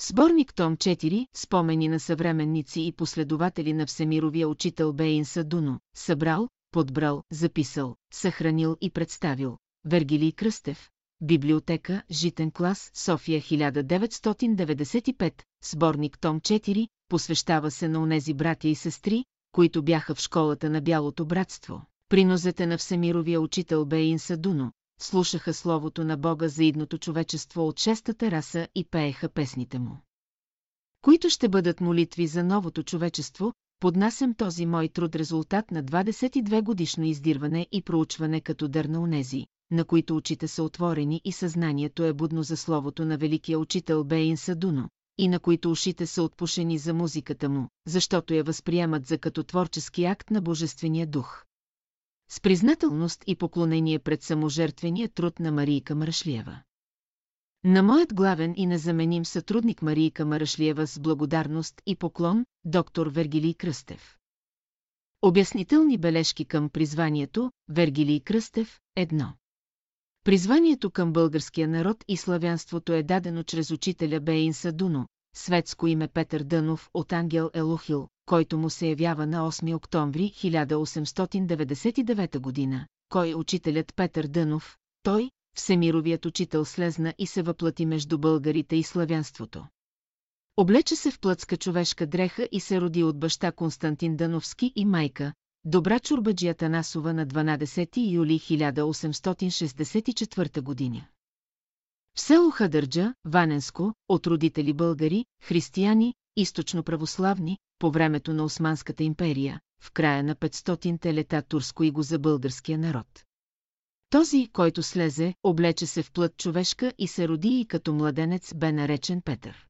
Сборник Том 4, спомени на съвременници и последователи на всемировия учител Бейн Садуно, събрал, подбрал, записал, съхранил и представил. Вергилий Кръстев, Библиотека, Житен клас, София 1995, сборник Том 4, посвещава се на онези братя и сестри, които бяха в школата на Бялото братство. Принозете на Всемировия учител Бейн Садуно, слушаха словото на Бога за идното човечество от шестата раса и пееха песните му. Които ще бъдат молитви за новото човечество, поднасям този мой труд резултат на 22 годишно издирване и проучване като дър на унези, на които очите са отворени и съзнанието е будно за словото на великия учител Бейн Садуно, и на които ушите са отпушени за музиката му, защото я възприемат за като творчески акт на Божествения дух. С признателност и поклонение пред саможертвения труд на Марийка Мрашлиева. На моят главен и незаменим сътрудник Марийка Марашлиева с благодарност и поклон, доктор Вергилий Кръстев. Обяснителни бележки към призванието Вергилий Кръстев, едно. Призванието към българския народ и славянството е дадено чрез учителя Бейн Садуно, светско име Петър Дънов от Ангел Елухил, който му се явява на 8 октомври 1899 година. Кой е учителят Петър Дънов? Той, всемировият учител слезна и се въплати между българите и славянството. Облече се в плътска човешка дреха и се роди от баща Константин Дановски и майка, Добра Чурбаджи Атанасова на 12 юли 1864 година. В село Хадърджа, Ваненско, от родители българи, християни, източно православни, по времето на Османската империя, в края на 500-те лета турско и го за българския народ. Този, който слезе, облече се в плът човешка и се роди и като младенец бе наречен Петър.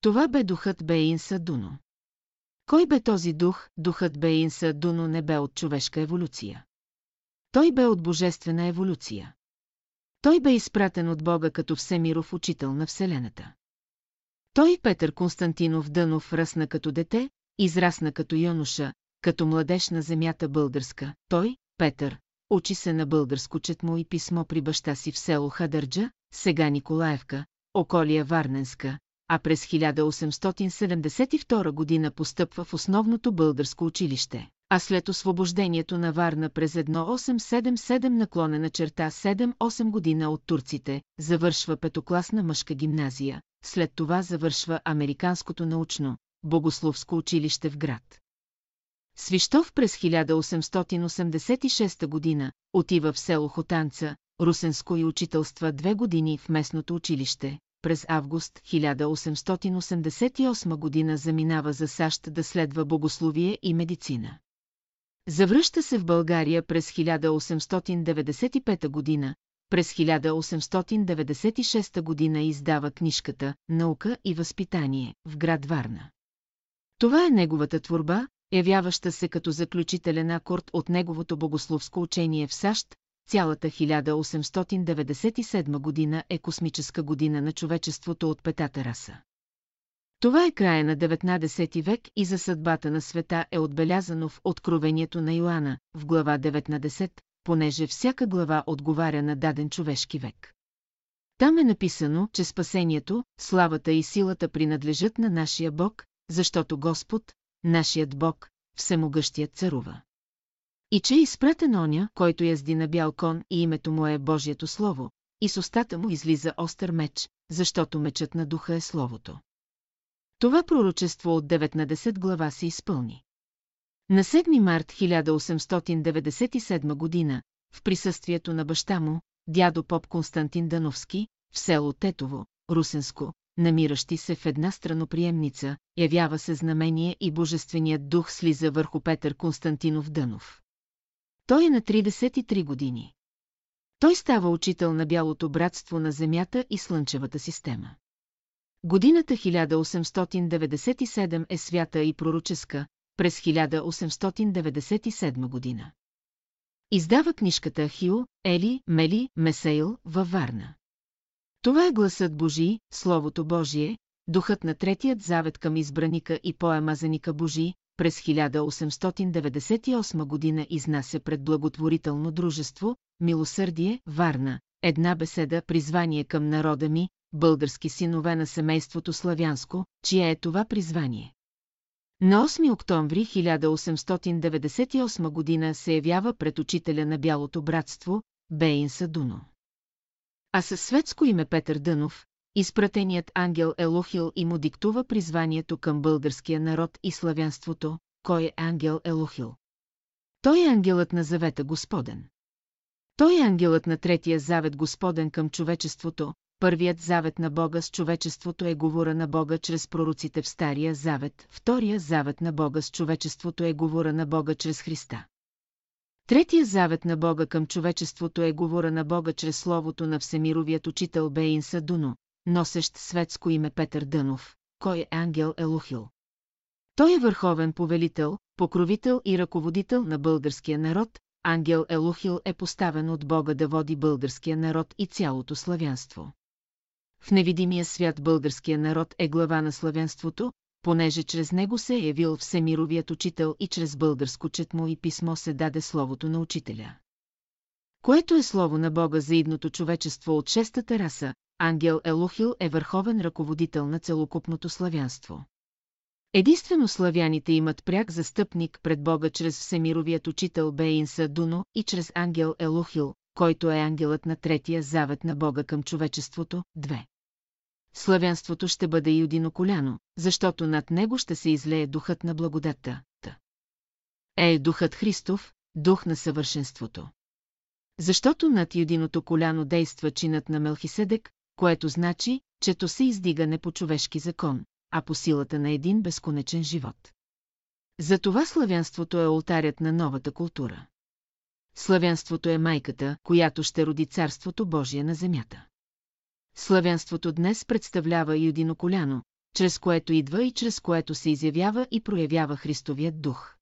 Това бе духът Бейнса Дуно. Кой бе този дух, духът Бейнса Дуно не бе от човешка еволюция. Той бе от божествена еволюция. Той бе изпратен от Бога като всемиров учител на Вселената. Той, Петър Константинов Дънов, ръсна като дете, израсна като юноша, като младеж на земята българска. Той, Петър, учи се на българско четмо и писмо при баща си в село Хадърджа, сега Николаевка, околия Варненска, а през 1872 година постъпва в основното българско училище, а след освобождението на Варна през 1877 наклонена черта 7-8 година от турците, завършва петокласна мъжка гимназия, след това завършва Американското научно, богословско училище в град. Свищов през 1886 година отива в село Хотанца, Русенско и учителства две години в местното училище. През август 1888 година заминава за САЩ да следва богословие и медицина. Завръща се в България през 1895 година, през 1896 година издава книжката «Наука и възпитание» в град Варна. Това е неговата творба, явяваща се като заключителен акорд от неговото богословско учение в САЩ, цялата 1897 година е космическа година на човечеството от петата раса. Това е края на 19 век и за съдбата на света е отбелязано в Откровението на Йоанна, в глава 19, понеже всяка глава отговаря на даден човешки век. Там е написано, че спасението, славата и силата принадлежат на нашия Бог, защото Господ, нашият Бог, всемогъщият царува. И че е изпратен оня, който язди на бял кон и името му е Божието Слово, и с устата му излиза остър меч, защото мечът на духа е Словото. Това пророчество от 19 глава се изпълни. На 7 март 1897 година, в присъствието на баща му, дядо поп Константин Дановски, в село Тетово, Русенско, намиращи се в една страноприемница, явява се знамение и божественият дух слиза върху Петър Константинов Дънов. Той е на 33 години. Той става учител на бялото братство на Земята и Слънчевата система. Годината 1897 е свята и пророческа, през 1897 година. Издава книжката Хио, Ели, Мели, Месейл във Варна. Това е гласът Божий, Словото Божие, духът на третият завет към избраника и поемазаника Божий, през 1898 година изнася пред благотворително дружество, Милосърдие, Варна, една беседа призвание към народа ми, български синове на семейството Славянско, чие е това призвание. На 8 октомври 1898 година се явява пред учителя на Бялото братство, Бейн Садуно. А със светско име Петър Дънов, изпратеният ангел Елохил и му диктува призванието към българския народ и славянството, кой е ангел Елохил. Той е ангелът на завета Господен. Той е ангелът на третия завет Господен към човечеството, първият завет на Бога с човечеството е говора на Бога чрез пророците в Стария завет, втория завет на Бога с човечеството е говора на Бога чрез Христа. Третия завет на Бога към човечеството е говора на Бога чрез словото на всемировият учител Бейн Садуно, носещ светско име Петър Дънов, кой е ангел Елухил. Той е върховен повелител, покровител и ръководител на българския народ, ангел Елухил е поставен от Бога да води българския народ и цялото славянство. В невидимия свят българския народ е глава на славянството, понеже чрез него се е явил всемировият учител и чрез българско четмо и писмо се даде словото на учителя. Което е слово на Бога за идното човечество от шестата раса, ангел Елухил е върховен ръководител на целокупното славянство. Единствено славяните имат пряк застъпник пред Бога чрез всемировият учител Бейн Садуно и чрез ангел Елухил, който е ангелът на третия завет на Бога към човечеството. 2. Славянството ще бъде и одиноколяно, защото над него ще се излее духът на благодатта. Е духът Христов, дух на съвършенството. Защото над юдиното коляно действа чинът на Мелхиседек, което значи, че то се издига не по човешки закон, а по силата на един безконечен живот. Затова славянството е алтарят на новата култура. Славянството е майката, която ще роди Царството Божие на земята. Славянството днес представлява и едино коляно, чрез което идва и чрез което се изявява и проявява Христовият дух.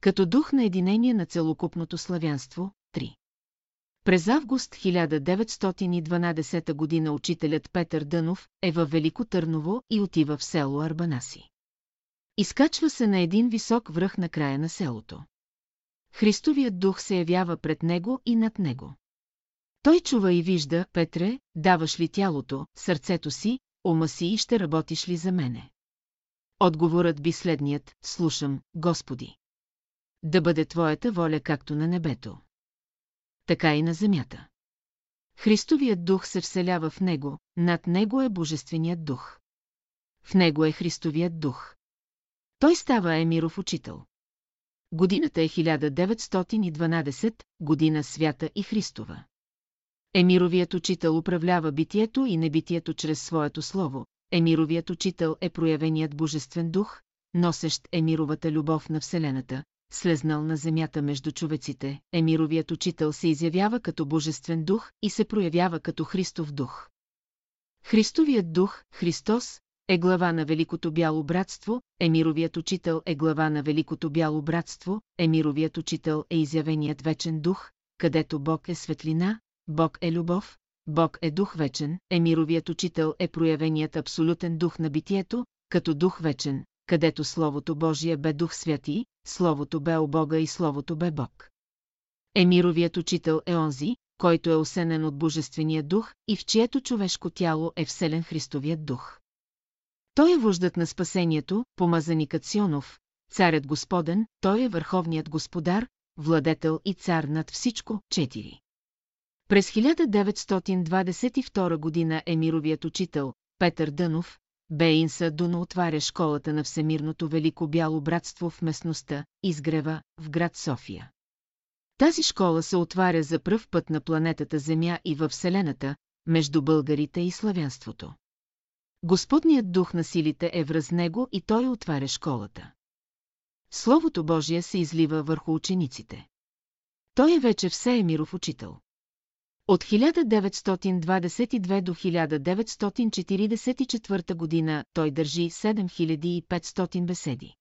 Като дух на единение на целокупното славянство, 3. През август 1912 година учителят Петър Дънов е във Велико Търново и отива в село Арбанаси. Изкачва се на един висок връх на края на селото. Христовият дух се явява пред него и над него. Той чува и вижда, Петре, даваш ли тялото, сърцето си, ума си и ще работиш ли за мене? Отговорът би следният, слушам, Господи. Да бъде Твоята воля както на небето така и на земята. Христовият дух се вселява в него, над него е Божественият дух. В него е Христовият дух. Той става Емиров учител. Годината е 1912, година свята и Христова. Емировият учител управлява битието и небитието чрез своето слово. Емировият учител е проявеният божествен дух, носещ емировата любов на Вселената, слезнал на земята между човеците, емировият учител се изявява като божествен дух и се проявява като Христов дух. Христовият дух, Христос, е глава на Великото бяло братство, Емировият учител е глава на Великото бяло братство, Емировият учител е изявеният вечен дух, където Бог е светлина, Бог е любов, Бог е дух вечен, Емировият учител е проявеният абсолютен дух на битието, като дух вечен, където Словото Божие бе Дух Святи, Словото бе о Бога и Словото бе Бог. Емировият учител е онзи, който е осенен от Божествения дух и в чието човешко тяло е вселен Христовият дух. Той е вождът на спасението, помазаникът Сионов, царят Господен, той е върховният господар, владетел и цар над всичко. 4. През 1922 година емировият учител, Петър Дънов, Бейнса Дуна отваря школата на Всемирното Велико Бяло братство в местността Изгрева, в град София. Тази школа се отваря за пръв път на планетата Земя и във Вселената, между българите и славянството. Господният дух на силите е връз него и той отваря школата. Словото Божие се излива върху учениците. Той е вече все Емиров учител. От 1922 до 1944 година той държи 7500 беседи.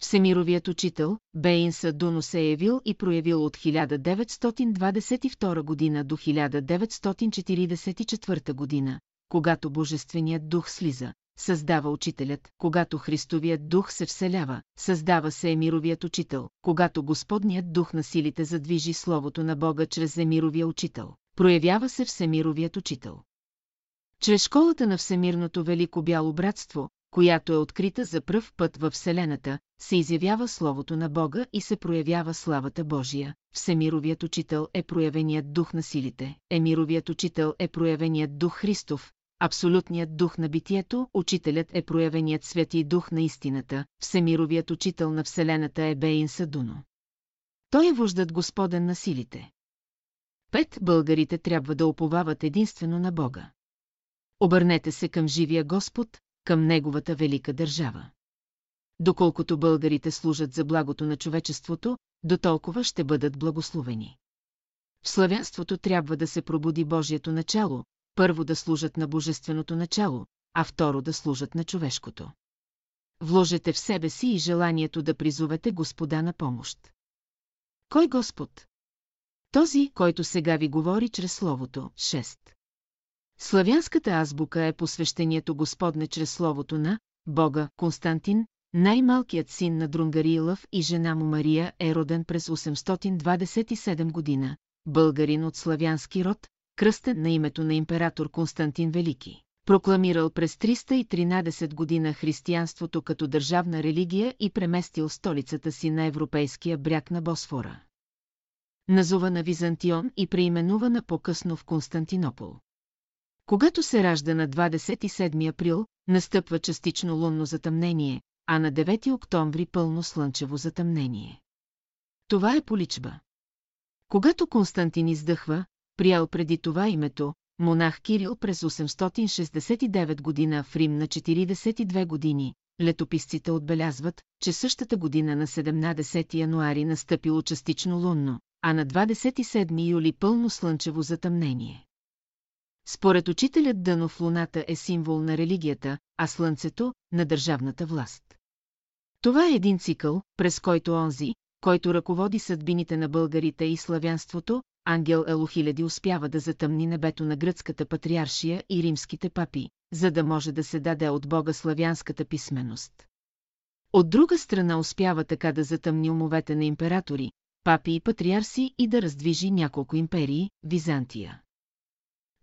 Всемировият учител, Бейн Садуно се е явил и проявил от 1922 година до 1944 година, когато Божественият дух слиза, създава учителят, когато Христовият дух се вселява, създава се Емировият учител, когато Господният дух на силите задвижи Словото на Бога чрез Емировия учител, проявява се Всемировият учител. Чрез школата на Всемирното Велико Бяло Братство, която е открита за пръв път във Вселената, се изявява Словото на Бога и се проявява славата Божия. Всемировият учител е проявеният дух на силите. Емировият учител е проявеният дух Христов. Абсолютният дух на битието, учителят е проявеният свети дух на истината, всемировият учител на Вселената е Бейн Садуно. Той е вождат Господен на силите. Пет българите трябва да оповават единствено на Бога. Обърнете се към живия Господ, към Неговата велика държава. Доколкото българите служат за благото на човечеството, до толкова ще бъдат благословени. В славянството трябва да се пробуди Божието начало, първо да служат на божественото начало, а второ да служат на човешкото. Вложете в себе си и желанието да призовете Господа на помощ. Кой Господ? Този, който сега ви говори чрез Словото. 6. Славянската азбука е посвещението Господне чрез Словото на Бога Константин, най-малкият син на Друнгарилъв и жена му Мария е роден през 827 година, българин от славянски род, кръстен на името на император Константин Велики. Прокламирал през 313 година християнството като държавна религия и преместил столицата си на европейския бряг на Босфора. Назована Византион и преименувана по-късно в Константинопол. Когато се ражда на 27 април, настъпва частично лунно затъмнение, а на 9 октомври пълно слънчево затъмнение. Това е поличба. Когато Константин издъхва, приял преди това името, монах Кирил през 869 година в Рим на 42 години, летописците отбелязват, че същата година на 17 януари настъпило частично лунно, а на 27 юли пълно слънчево затъмнение. Според учителят Дънов луната е символ на религията, а слънцето – на държавната власт. Това е един цикъл, през който онзи, който ръководи съдбините на българите и славянството, ангел Елохиляди успява да затъмни небето на гръцката патриаршия и римските папи, за да може да се даде от Бога славянската писменост. От друга страна успява така да затъмни умовете на императори, папи и патриарси и да раздвижи няколко империи, Византия.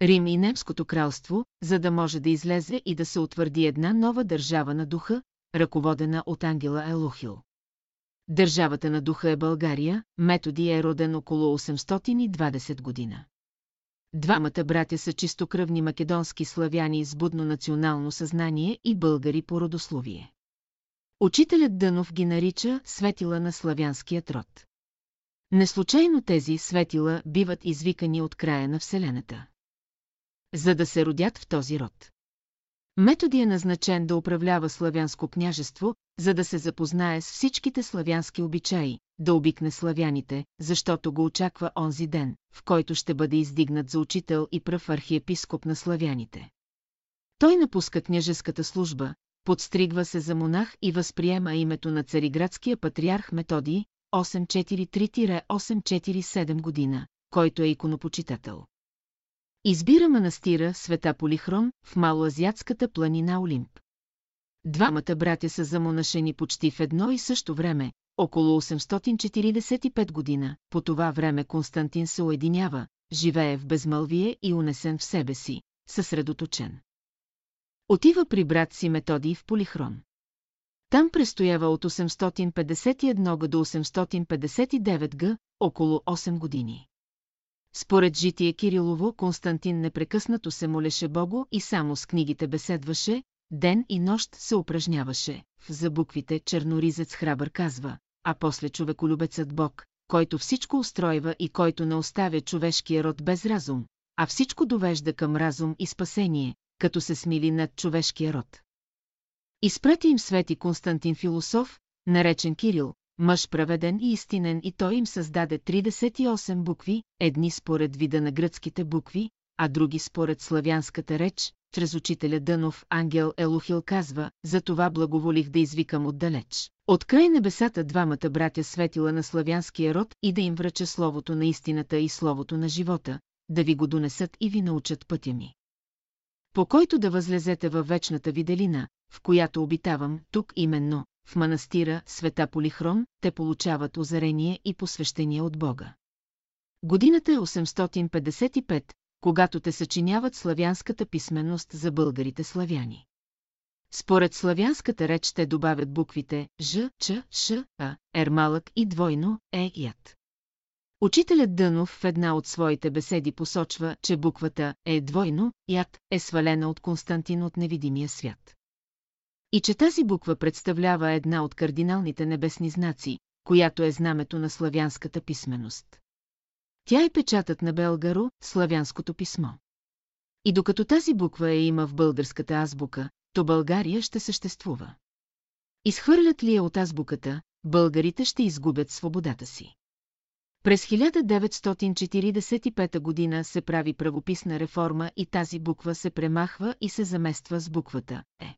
Рим и Немското кралство, за да може да излезе и да се утвърди една нова държава на духа, ръководена от ангела Елохил. Държавата на духа е България, Методи е роден около 820 година. Двамата братя са чистокръвни македонски славяни с будно национално съзнание и българи по родословие. Учителят Дънов ги нарича светила на славянския род. Неслучайно тези светила биват извикани от края на Вселената. За да се родят в този род. Методи е назначен да управлява славянско княжество, за да се запознае с всичките славянски обичаи, да обикне славяните, защото го очаква онзи ден, в който ще бъде издигнат за учител и пръв архиепископ на славяните. Той напуска княжеската служба, подстригва се за монах и възприема името на цариградския патриарх Методий 843-847 година, който е иконопочитател. Избира манастира Света Полихрон в малоазиатската планина Олимп. Двамата братя са замонашени почти в едно и също време, около 845 година. По това време Константин се уединява, живее в безмълвие и унесен в себе си, съсредоточен. Отива при брат си Методий в Полихрон. Там престоява от 851 г до 859 г, около 8 години. Според житие Кирилово, Константин непрекъснато се молеше Богу и само с книгите беседваше, ден и нощ се упражняваше. За буквите черноризец храбър казва, а после човеколюбецът Бог, който всичко устройва и който не оставя човешкия род без разум, а всичко довежда към разум и спасение, като се смили над човешкия род. Изпрати им свети Константин философ, наречен Кирил, мъж праведен и истинен и той им създаде 38 букви, едни според вида на гръцките букви, а други според славянската реч, чрез учителя Дънов ангел Елохил казва, за това благоволих да извикам отдалеч. От край небесата двамата братя светила на славянския род и да им връча словото на истината и словото на живота, да ви го донесат и ви научат пътя ми. По който да възлезете във вечната виделина, в която обитавам, тук именно, в манастира Света Полихрон, те получават озарение и посвещение от Бога. Годината е 855, когато те съчиняват славянската писменост за българите славяни. Според славянската реч те добавят буквите Ж, Ч, Ш, А, Ермалък и двойно Е, Ят. Учителят Дънов в една от своите беседи посочва, че буквата Е двойно, Ят, е свалена от Константин от невидимия свят. И че тази буква представлява една от кардиналните небесни знаци, която е знамето на славянската писменост. Тя е печатът на Белгаро, славянското писмо. И докато тази буква е има в българската азбука, то България ще съществува. Изхвърлят ли я от азбуката, българите ще изгубят свободата си. През 1945 година се прави правописна реформа и тази буква се премахва и се замества с буквата Е.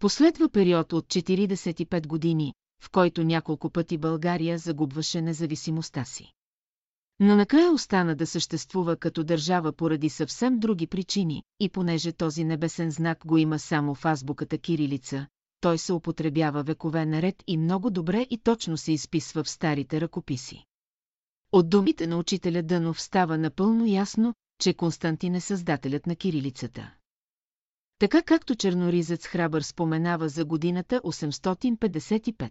Последва период от 45 години, в който няколко пъти България загубваше независимостта си. Но накрая остана да съществува като държава поради съвсем други причини, и понеже този небесен знак го има само в азбуката кирилица, той се употребява векове наред и много добре и точно се изписва в старите ръкописи. От думите на учителя Дънов става напълно ясно, че Константин е създателят на кирилицата. Така както черноризец Храбър споменава за годината 855.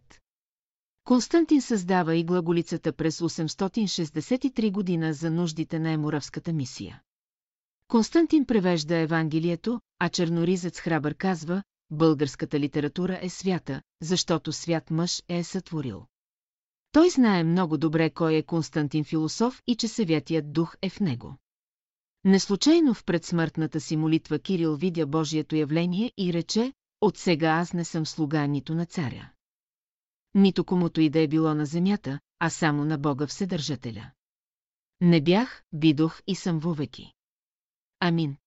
Константин създава и глаголицата през 863 година за нуждите на Емуравската мисия. Константин превежда Евангелието, а черноризец Храбър казва, българската литература е свята, защото свят мъж е сътворил. Той знае много добре кой е Константин философ и че Съвятият дух е в него. Неслучайно в предсмъртната си молитва Кирил видя Божието явление и рече, от сега аз не съм слуга нито на царя. Нито комуто и да е било на земята, а само на Бога Вседържателя. Не бях, бидох и съм вовеки. Амин.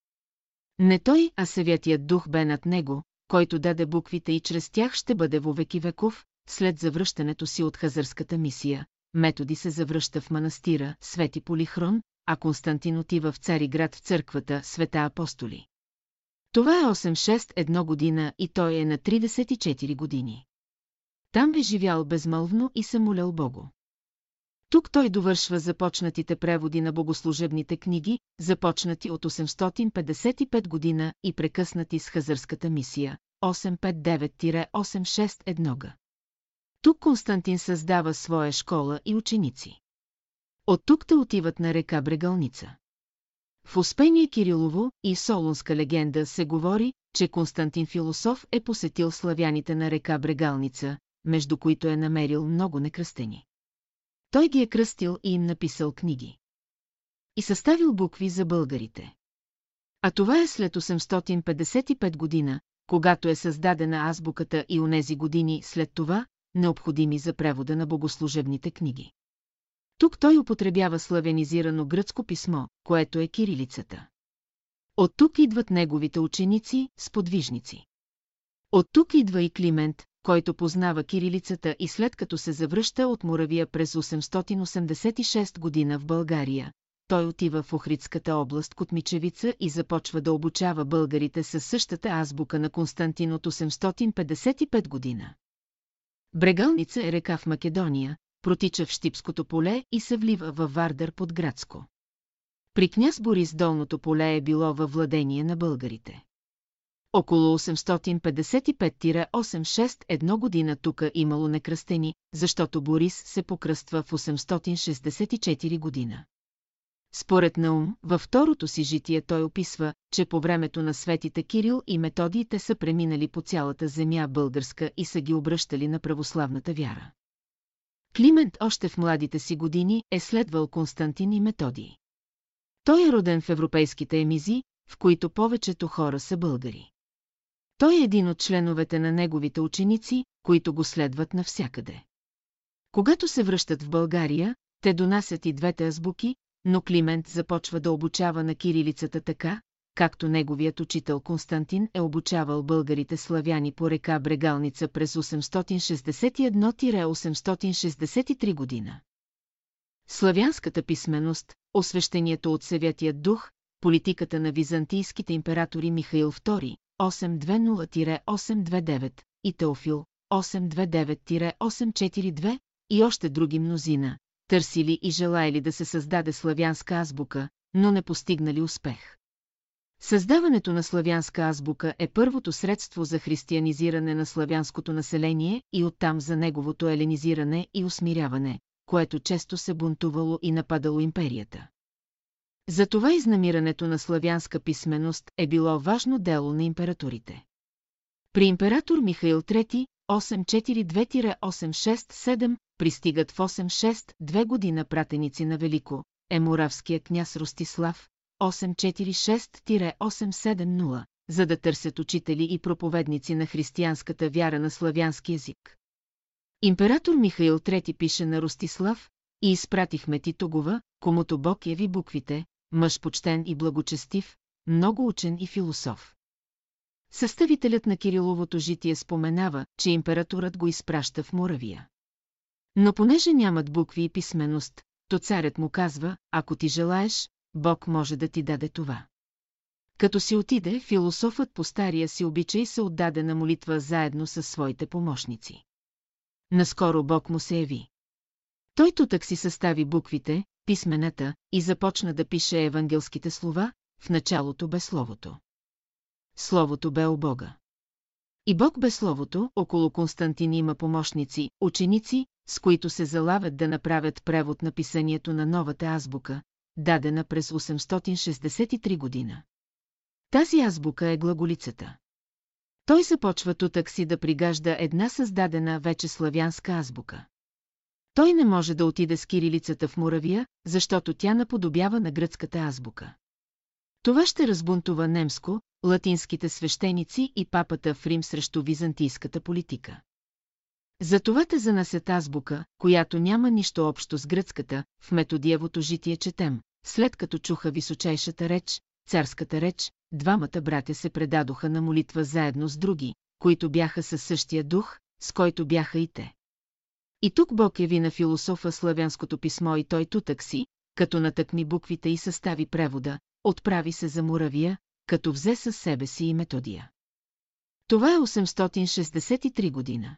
Не той, а Съвятият дух бе над него, който даде буквите и чрез тях ще бъде вовеки веков, след завръщането си от хазърската мисия. Методи се завръща в манастира, Свети Полихрон, а Константин отива в Цариград в църквата Света Апостоли. Това е 861 година и той е на 34 години. Там бе живял безмълвно и се молял Богу. Тук той довършва започнатите преводи на богослужебните книги, започнати от 855 година и прекъснати с хазърската мисия 859-861 г. Тук Константин създава своя школа и ученици. От тук те отиват на река Брегалница. В Успение Кирилово и Солунска легенда се говори, че Константин Философ е посетил славяните на река Брегалница, между които е намерил много некръстени. Той ги е кръстил и им написал книги. И съставил букви за българите. А това е след 855 година, когато е създадена азбуката и онези години след това, необходими за превода на богослужебните книги. Тук той употребява славянизирано гръцко писмо, което е кирилицата. От тук идват неговите ученици, сподвижници. От тук идва и Климент, който познава кирилицата и след като се завръща от Муравия през 886 година в България, той отива в Охридската област Котмичевица и започва да обучава българите със същата азбука на Константин от 855 година. Брегалница е река в Македония, протича в Штипското поле и се влива във Вардър под Градско. При княз Борис долното поле е било във владение на българите. Около 855-86 година тука имало некръстени, защото Борис се покръства в 864 година. Според Наум, във второто си житие той описва, че по времето на светите Кирил и Методиите са преминали по цялата земя българска и са ги обръщали на православната вяра. Климент още в младите си години е следвал Константин и Методий. Той е роден в европейските емизи, в които повечето хора са българи. Той е един от членовете на неговите ученици, които го следват навсякъде. Когато се връщат в България, те донасят и двете азбуки, но Климент започва да обучава на кирилицата така, както неговият учител Константин е обучавал българите славяни по река Брегалница през 861-863 година. Славянската писменост, освещението от Севятият дух, политиката на византийските императори Михаил II, 820-829 и Теофил, 829-842 и още други мнозина, търсили и желаяли да се създаде славянска азбука, но не постигнали успех. Създаването на славянска азбука е първото средство за християнизиране на славянското население и оттам за неговото еленизиране и усмиряване, което често се бунтувало и нападало империята. Затова изнамирането на славянска писменост е било важно дело на императорите. При император Михаил III 842-867 пристигат в 862 година пратеници на Велико, емуравския княз Ростислав 846-870, за да търсят учители и проповедници на християнската вяра на славянски език. Император Михаил III пише на Ростислав и изпратихме ти Тогова, комуто Бог яви буквите, мъж почтен и благочестив, много учен и философ. Съставителят на Кириловото житие споменава, че императорът го изпраща в Муравия. Но понеже нямат букви и писменост, то царят му казва, ако ти желаеш, Бог може да ти даде това. Като си отиде, философът по стария си обичай се отдаде на молитва заедно с своите помощници. Наскоро Бог му се яви. Той тутък си състави буквите, писмената и започна да пише евангелските слова, в началото бе Словото. Словото бе у Бога. И Бог бе Словото, около Константин има помощници, ученици, с които се залавят да направят превод на писанието на новата азбука, дадена през 863 година. Тази азбука е глаголицата. Той започва тутък си да пригажда една създадена вече славянска азбука. Той не може да отиде с кирилицата в Муравия, защото тя наподобява на гръцката азбука. Това ще разбунтува немско, латинските свещеници и папата в Рим срещу византийската политика. Затова те занасят азбука, която няма нищо общо с гръцката, в методиевото житие четем. След като чуха височайшата реч, царската реч, двамата братя се предадоха на молитва заедно с други, които бяха със същия дух, с който бяха и те. И тук Бог яви на философа славянското писмо и той тутък си, като натъкми буквите и състави превода, отправи се за Муравия, като взе със себе си и методия. Това е 863 година.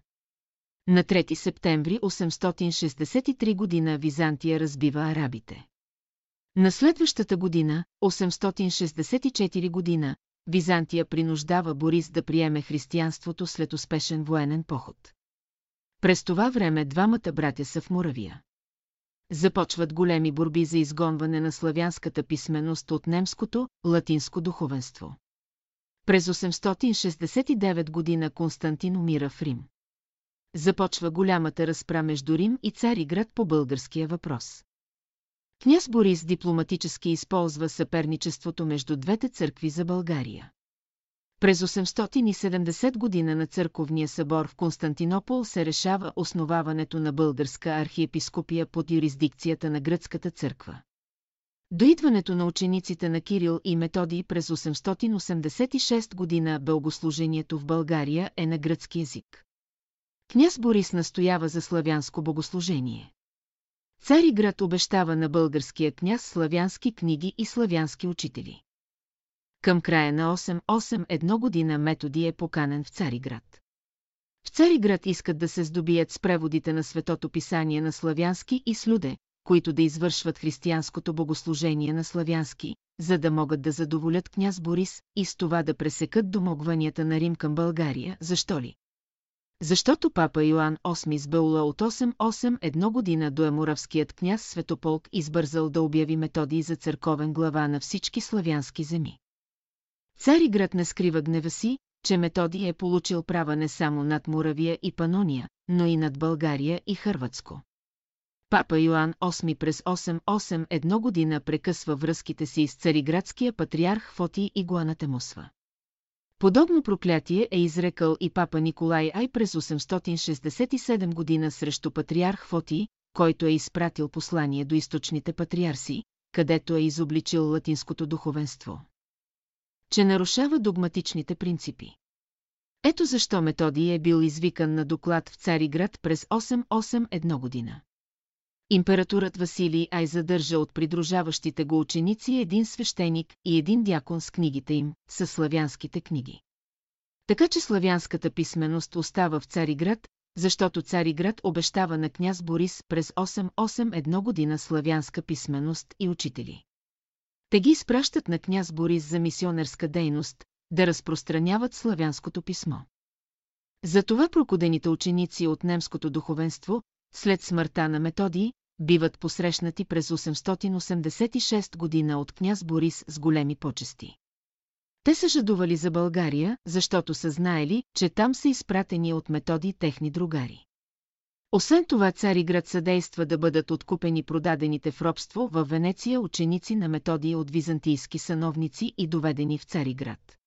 На 3 септември 863 година Византия разбива арабите. На следващата година, 864 година, Византия принуждава Борис да приеме християнството след успешен военен поход. През това време двамата братя са в Муравия. Започват големи борби за изгонване на славянската писменост от немското, латинско духовенство. През 869 година Константин умира в Рим. Започва голямата разпра между Рим и Цариград по българския въпрос. Княз Борис дипломатически използва съперничеството между двете църкви за България. През 870 година на църковния събор в Константинопол се решава основаването на българска архиепископия под юрисдикцията на гръцката църква. До идването на учениците на Кирил и Методий през 886 година богослужението в България е на гръцки език. Княз Борис настоява за славянско богослужение. Цариград обещава на българския княз славянски книги и славянски учители. Към края на 881 година Методи е поканен в Цариград. В Цариград искат да се здобият с преводите на Светото писание на славянски и слюде, които да извършват християнското богослужение на славянски, за да могат да задоволят княз Борис и с това да пресекат домогванията на Рим към България, защо ли? Защото папа Йоан VIII с Беула от 881 година до Емуравският княз Светополк избързал да обяви методи за църковен глава на всички славянски земи. Цариград не скрива гнева си, че Методи е получил права не само над Муравия и Панония, но и над България и Хърватско. Папа Йоан VIII през 881 година прекъсва връзките си с цариградския патриарх Фоти и го анатемосва. Подобно проклятие е изрекал и папа Николай Ай през 867 година срещу патриарх Фоти, който е изпратил послание до източните патриарси, където е изобличил латинското духовенство. Че нарушава догматичните принципи. Ето защо Методий е бил извикан на доклад в Цариград през 881 година. Императорът Василий Ай задържа от придружаващите го ученици един свещеник и един дякон с книгите им, със славянските книги. Така че славянската писменост остава в Цариград, защото Цариград обещава на княз Борис през 881 година славянска писменост и учители. Те ги изпращат на княз Борис за мисионерска дейност, да разпространяват славянското писмо. Затова прокудените ученици от немското духовенство, след смъртта на Методий, биват посрещнати през 886 година от княз Борис с големи почести. Те са жадували за България, защото са знаели, че там са изпратени от методи техни другари. Освен това Цариград съдейства да бъдат откупени продадените в робство във Венеция ученици на методи от византийски сановници и доведени в Цариград.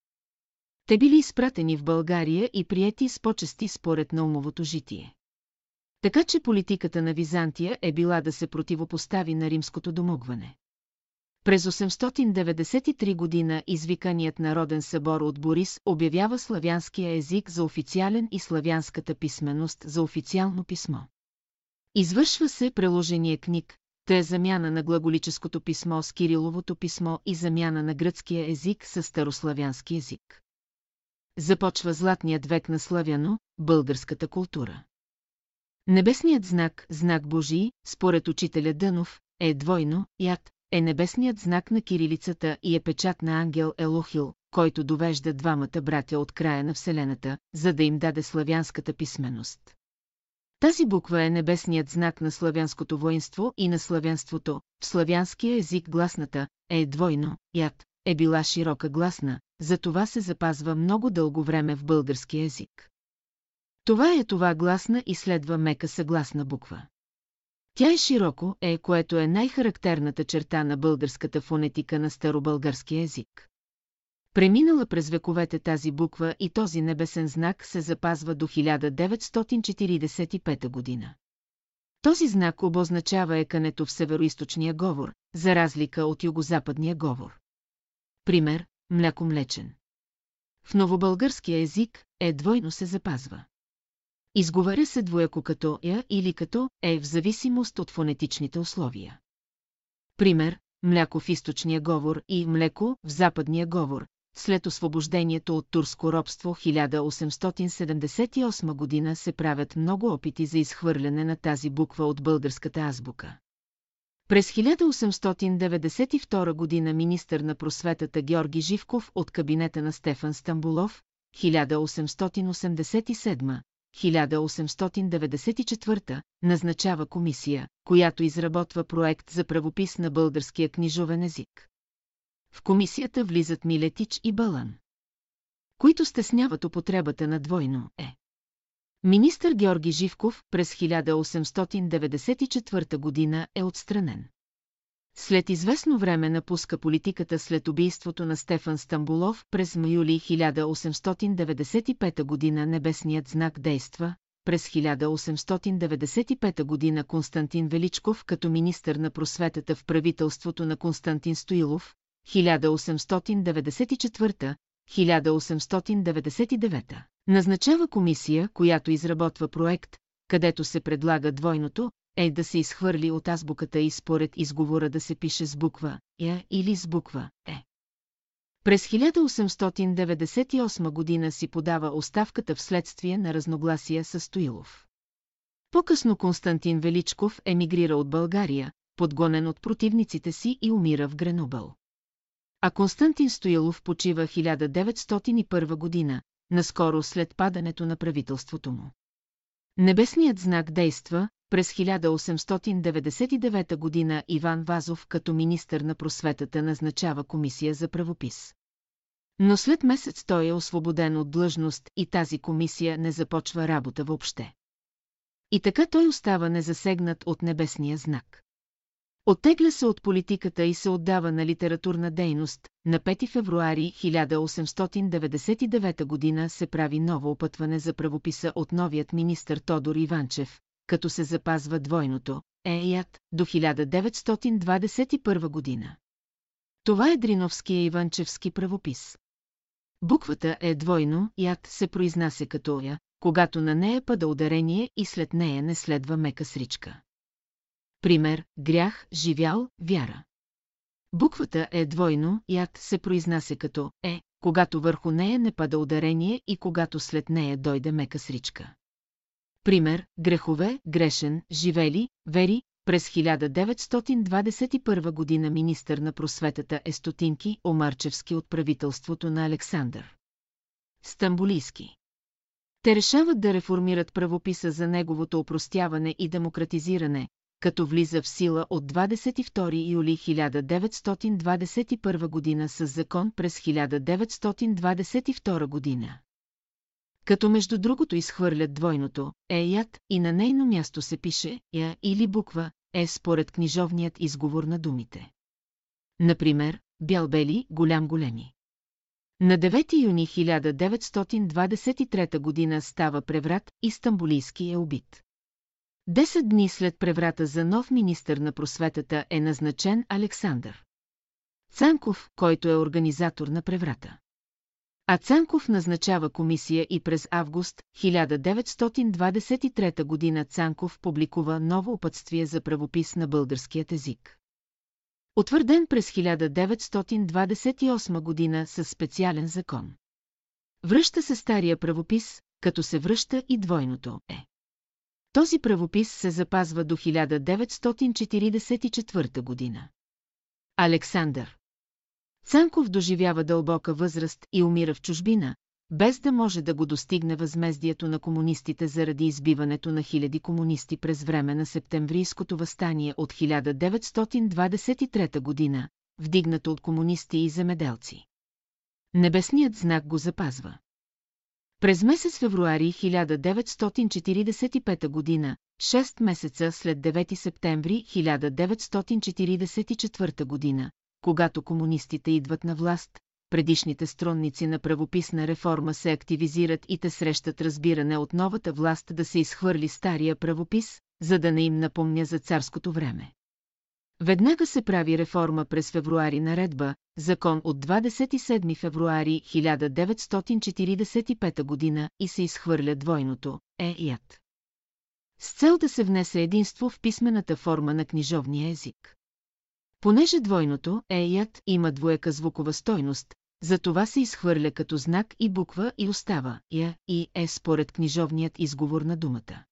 Те били изпратени в България и приети с почести според Наумовото житие. Така че политиката на Византия е била да се противопостави на римското домогване. През 893 година извиканият Народен събор от Борис обявява славянския език за официален и славянската писменост за официално писмо. Извършва се преложение книг, те замяна на глаголическото писмо с Кириловото писмо и замяна на гръцкия език с старославянски език. Започва златният век на славяно, българската култура. Небесният знак, знак Божий, според учителя Дънов, е двойно, яд, е небесният знак на кирилицата и е печат на ангел Елохил, който довежда двамата братя от края на Вселената, за да им даде славянската писменост. Тази буква е небесният знак на славянското воинство и на славянството. В славянския език гласната е двойно, яд, е била широка гласна, за това се запазва много дълго време в български език. Това е това гласна и следва мека съгласна буква. Тя е широко, е, което е най-характерната черта на българската фонетика на старобългарски език. Преминала през вековете тази буква и този небесен знак се запазва до 1945 година. Този знак обозначава екането в североисточния говор, за разлика от югозападния говор. Пример – мляко-млечен. В новобългарския език е двойно се запазва. Изговаря се двояко като я или като е в зависимост от фонетичните условия. Пример – мляко в източния говор и млеко в западния говор. След освобождението от турско робство 1878 година се правят много опити за изхвърляне на тази буква от българската азбука. През 1892 година министър на просветата Георги Живков от кабинета на Стефан Стамбулов, 1887 1894 назначава комисия, която изработва проект за правопис на българския книжовен език. В комисията влизат Милетич и Балан, които стесняват употребата на двойно е. Министър Георги Живков през 1894 година е отстранен. След известно време напуска политиката след убийството на Стефан Стамбулов през юли 1895 година небесният знак действа, през 1895 година Константин Величков като министър на просветата в правителството на Константин Стоилов, 1894-1899, назначава комисия, която изработва проект, където се предлага двойното, е да се изхвърли от азбуката и според изговора да се пише с буква Я или с буква Е. През 1898 година си подава оставката вследствие на разногласия с Стоилов. По-късно Константин Величков емигрира от България, подгонен от противниците си и умира в Гренобъл. А Константин Стоилов почива 1901 година, наскоро след падането на правителството му. Небесният знак действа, през 1899 година Иван Вазов като министър на просветата назначава комисия за правопис. Но след месец той е освободен от длъжност и тази комисия не започва работа въобще. И така той остава незасегнат от небесния знак. Оттегля се от политиката и се отдава на литературна дейност. На 5 февруари 1899 година се прави ново опътване за правописа от новият министър Тодор Иванчев, като се запазва двойното Еят до 1921 година. Това е Дриновския Иванчевски правопис. Буквата е двойно, яд се произнася като я, когато на нея пада ударение и след нея не следва мека сричка. Пример – грях, живял, вяра. Буквата е двойно, яд се произнася като е, когато върху нея не пада ударение и когато след нея дойде мека сричка. Пример – грехове, грешен, живели, вери, През 1921 година министър на просветата е Стотинки Омарчевски от правителството на Александър. Стамбулийски. Те решават да реформират правописа за неговото опростяване и демократизиране, като влиза в сила от 22 юли 1921 година с закон през 1922 година. Като между другото изхвърлят двойното «еят» и на нейно място се пише «я» или буква «е» според книжовният изговор на думите. Например, бял-бели, голям-големи. На 9 юни 1923 година става преврат и Стамбулийски е убит. Десет дни след преврата за нов министър на просветата е назначен Александър. Цанков, който е организатор на преврата. А Цанков назначава комисия и през август 1923 година Цанков публикува ново опътствие за правопис на българският език. Утвърден през 1928 година със специален закон. Връща се стария правопис, като се връща и двойното е. Този правопис се запазва до 1944 година. Александър Цанков доживява дълбока възраст и умира в чужбина, без да може да го достигне възмездието на комунистите заради избиването на хиляди комунисти през време на септемврийското възстание от 1923 година, вдигнато от комунисти и земеделци. Небесният знак го запазва. През месец февруари 1945 година, 6 месеца след 9 септември 1944 година, когато комунистите идват на власт, предишните стронници на правописна реформа се активизират и те срещат разбиране от новата власт да се изхвърли стария правопис, за да не им напомня за царското време. Веднага се прави реформа през февруари наредба, закон от 27 февруари 1945 година и се изхвърля двойното е яд. С цел да се внесе единство в писмената форма на книжовния език. Понеже двойното е яд има двоека звукова стойност, затова се изхвърля като знак и буква и остава я и е според книжовният изговор на думата.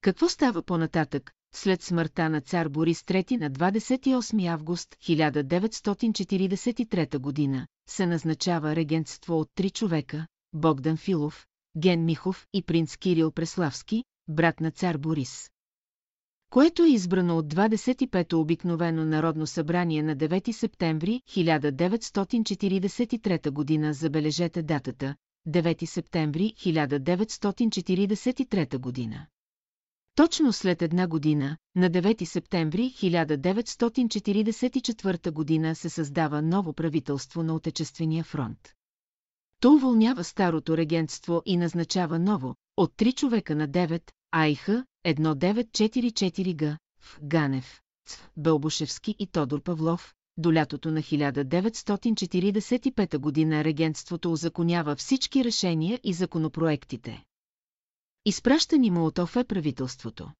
Какво става по-нататък, след смъртта на цар Борис III на 28 август 1943 година, се назначава регентство от три човека – Богдан Филов, Ген Михов и принц Кирил Преславски, брат на цар Борис. Което е избрано от 25-то обикновено Народно събрание на 9 септември 1943 година забележете датата – 9 септември 1943 година. Точно след една година, на 9 септември 1944 година се създава ново правителство на Отечествения фронт. То уволнява старото регентство и назначава ново, от три човека на 9, Айха, 1944 г, в Ганев, Ц, Бълбушевски и Тодор Павлов, до лятото на 1945 година регентството узаконява всички решения и законопроектите. Изпращани му от ОФЕ правителството.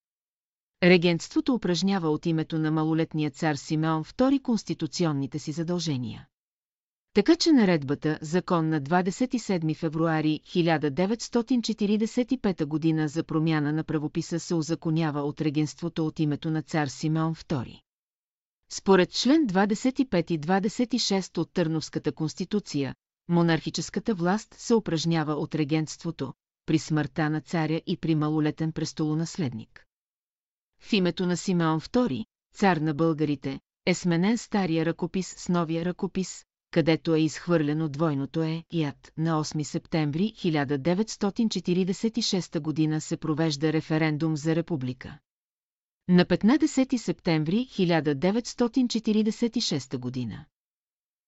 Регентството упражнява от името на малолетния цар Симеон II конституционните си задължения. Така че наредбата, закон на 27 февруари 1945 година за промяна на правописа се узаконява от регенството от името на цар Симеон II. Според член 25 и 26 от Търновската конституция, монархическата власт се упражнява от регентството, при смъртта на царя и при малолетен престолонаследник. В името на Симеон II, цар на българите, е сменен стария ръкопис с новия ръкопис, където е изхвърлено двойното е яд. На 8 септември 1946 година се провежда референдум за република. На 15 септември 1946 година.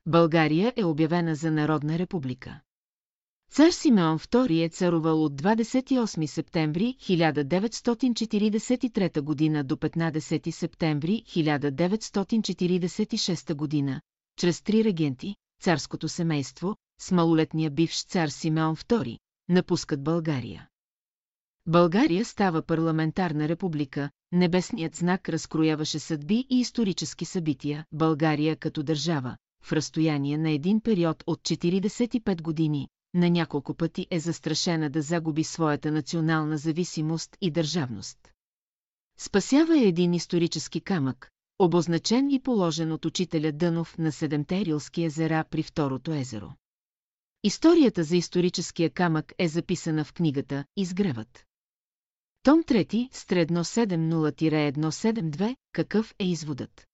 България е обявена за Народна република. Цар Симеон II е царувал от 28 септември 1943 година до 15 септември 1946 година, чрез три регенти, царското семейство, с малолетния бивш цар Симеон II, напускат България. България става парламентарна република, небесният знак разкрояваше съдби и исторически събития. България като държава, в разстояние на един период от 45 години, на няколко пъти е застрашена да загуби своята национална зависимост и държавност. Спасява един исторически камък, обозначен и положен от учителя Дънов на Седемте Рилски езера при Второто езеро. Историята за историческия камък е записана в книгата Изгревът. Том 3, средно 70-172, какъв е изводът?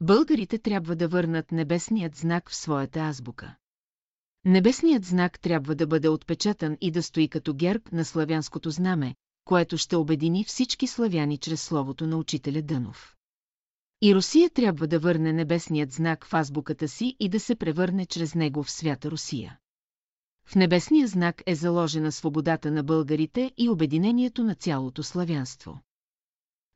Българите трябва да върнат небесният знак в своята азбука. Небесният знак трябва да бъде отпечатан и да стои като герб на славянското знаме, което ще обедини всички славяни чрез словото на учителя Дънов. И Русия трябва да върне небесният знак в азбуката си и да се превърне чрез него в свята Русия. В небесния знак е заложена свободата на българите и обединението на цялото славянство.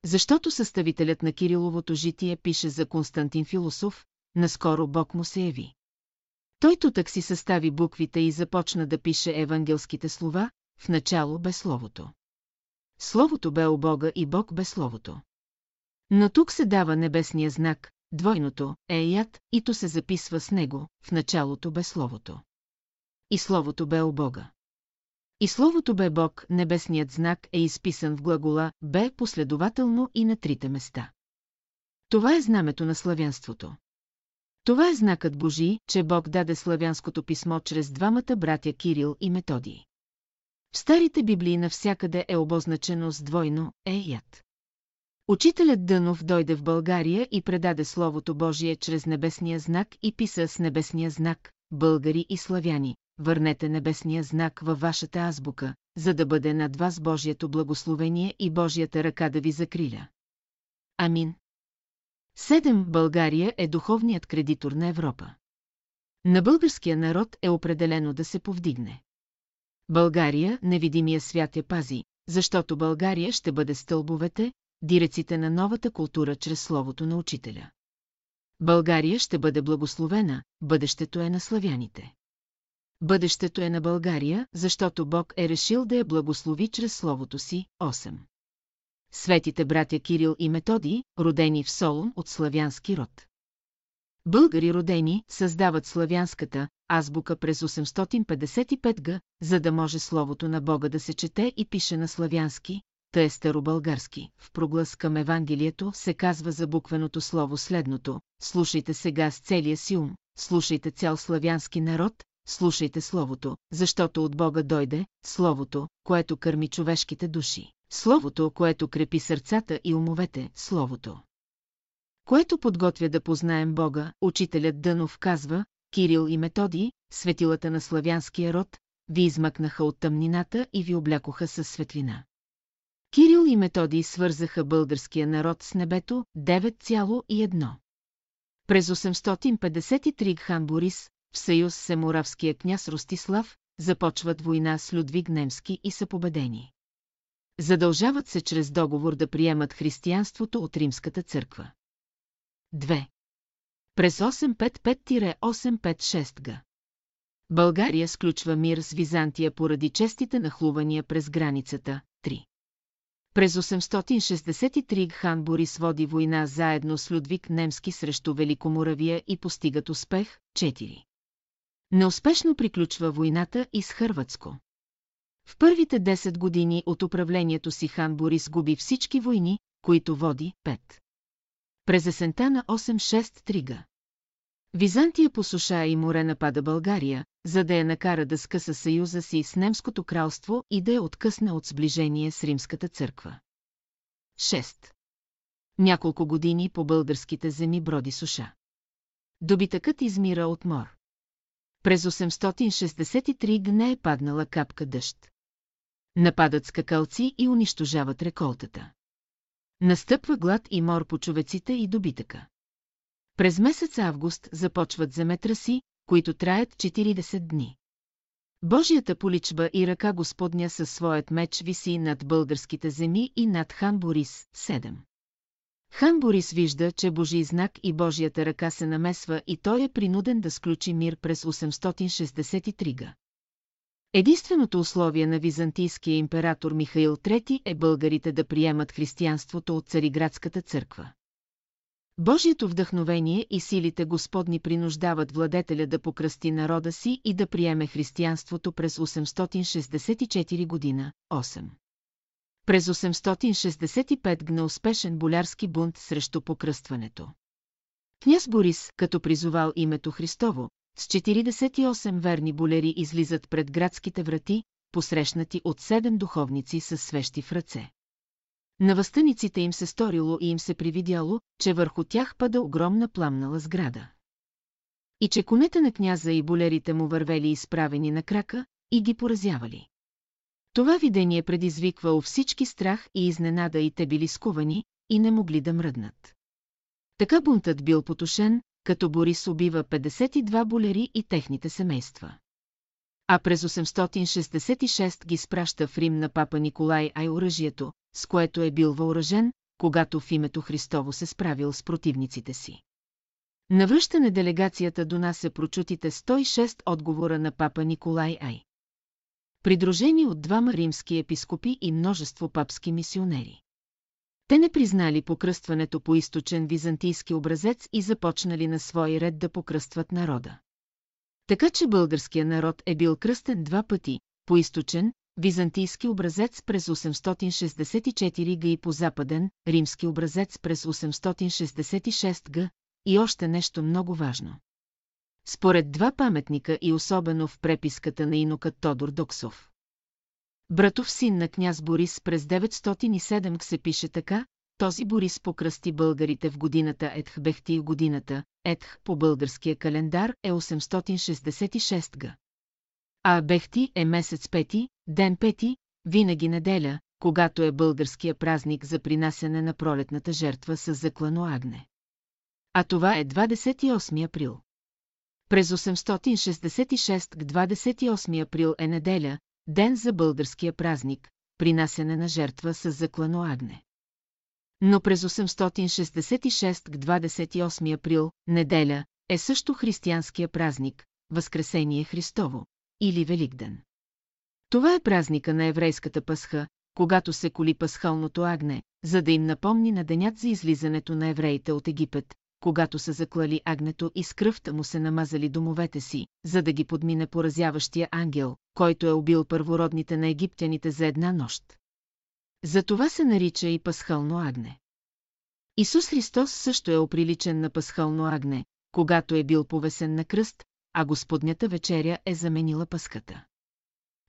Защото съставителят на Кириловото житие пише за Константин Философ, наскоро Бог му се яви. Той тутък си състави буквите и започна да пише евангелските слова, в начало бе Словото. Словото бе у Бога и Бог бе Словото. Но тук се дава небесния знак, двойното, е яд, и то се записва с него, в началото бе Словото. И Словото бе у Бога. И Словото бе Бог, небесният знак е изписан в глагола бе последователно и на трите места. Това е знамето на славянството. Това е знакът Божий, че Бог даде славянското писмо чрез двамата братя Кирил и Методий. В старите библии навсякъде е обозначено с двойно «Еят». Учителят Дънов дойде в България и предаде Словото Божие чрез небесния знак и писа с небесния знак «Българи и славяни, върнете небесния знак във вашата азбука, за да бъде над вас Божието благословение и Божията ръка да ви закриля. Амин. Седем България е духовният кредитор на Европа. На българския народ е определено да се повдигне. България, невидимия свят я пази, защото България ще бъде стълбовете, диреците на новата култура чрез словото на учителя. България ще бъде благословена, бъдещето е на славяните. Бъдещето е на България, защото Бог е решил да я благослови чрез Словото си. 8. Светите братя Кирил и Методи, родени в Солун от славянски род. Българи родени създават славянската азбука през 855 г, за да може Словото на Бога да се чете и пише на славянски, тъй е старобългарски. В проглас към Евангелието се казва за буквеното слово следното. Слушайте сега с целия си ум, слушайте цял славянски народ, слушайте Словото, защото от Бога дойде Словото, което кърми човешките души. Словото, което крепи сърцата и умовете, Словото. Което подготвя да познаем Бога, учителят Дънов казва, Кирил и Методи, светилата на славянския род, ви измъкнаха от тъмнината и ви облякоха със светлина. Кирил и Методи свързаха българския народ с небето 9,1. През 853 хан Борис, в съюз с Емуравския княз Ростислав, започват война с Людвиг Немски и са победени. Задължават се чрез договор да приемат християнството от Римската църква. 2. През 855-856 г. България сключва мир с Византия поради честите нахлувания през границата. 3. През 863 хан Борис води война заедно с Людвиг Немски срещу Великомуравия и постигат успех. 4. Неуспешно приключва войната и с Хърватско. В първите 10 години от управлението си хан Борис губи всички войни, които води 5. През есента на 863 га. Византия по суша и море напада България, за да я накара да скъса съюза си с Немското кралство и да я откъсне от сближение с Римската църква. 6. Няколко години по българските земи броди суша. Добитъкът измира от мор. През 863 гне е паднала капка дъжд. Нападат скакалци и унищожават реколтата. Настъпва глад и мор по човеците и добитъка. През месец август започват земетраси, които траят 40 дни. Божията поличба и ръка Господня със своят меч виси над българските земи и над хан Борис 7. Хан Борис вижда, че Божий знак и Божията ръка се намесва и той е принуден да сключи мир през 863 га. Единственото условие на византийския император Михаил III е българите да приемат християнството от Цариградската църква. Божието вдъхновение и силите Господни принуждават владетеля да покръсти народа си и да приеме християнството през 864 година. 8. През 865 гна успешен болярски бунт срещу покръстването. Княз Борис, като призовал името Христово, с 48 верни болери излизат пред градските врати, посрещнати от седем духовници с свещи в ръце. На възстаниците им се сторило и им се привидяло, че върху тях пада огромна пламнала сграда. И че конете на княза и болерите му вървели изправени на крака и ги поразявали. Това видение предизвиква у всички страх и изненада и те били скувани и не могли да мръднат. Така бунтът бил потушен, като Борис убива 52 болери и техните семейства. А през 866 ги спраща в Рим на папа Николай Ай оръжието, с което е бил въоръжен, когато в името Христово се справил с противниците си. Навръщане делегацията донася прочутите 106 отговора на папа Николай Ай. Придружени от двама римски епископи и множество папски мисионери. Те не признали покръстването по източен византийски образец и започнали на свой ред да покръстват народа. Така че българския народ е бил кръстен два пъти, по източен, византийски образец през 864 г и по западен, римски образец през 866 г, и още нещо много важно. Според два паметника и особено в преписката на инокът Тодор Доксов. Братов син на княз Борис през 907 се пише така, този Борис покръсти българите в годината Етх Бехти годината, Етх по българския календар е 866 г. А Бехти е месец пети, ден пети, винаги неделя, когато е българския празник за принасяне на пролетната жертва с заклано агне. А това е 28 април. През 866 г. 28 април е неделя, ден за българския празник, принасяне на жертва с заклано агне. Но през 866 г. 28 април, неделя, е също християнския празник, Възкресение Христово, или Великден. Това е празника на еврейската пасха, когато се коли пасхалното агне, за да им напомни на денят за излизането на евреите от Египет, когато са заклали агнето и с кръвта му се намазали домовете си, за да ги подмине поразяващия ангел, който е убил първородните на египтяните за една нощ. За това се нарича и пасхално агне. Исус Христос също е оприличен на пасхално агне, когато е бил повесен на кръст, а Господнята вечеря е заменила паската.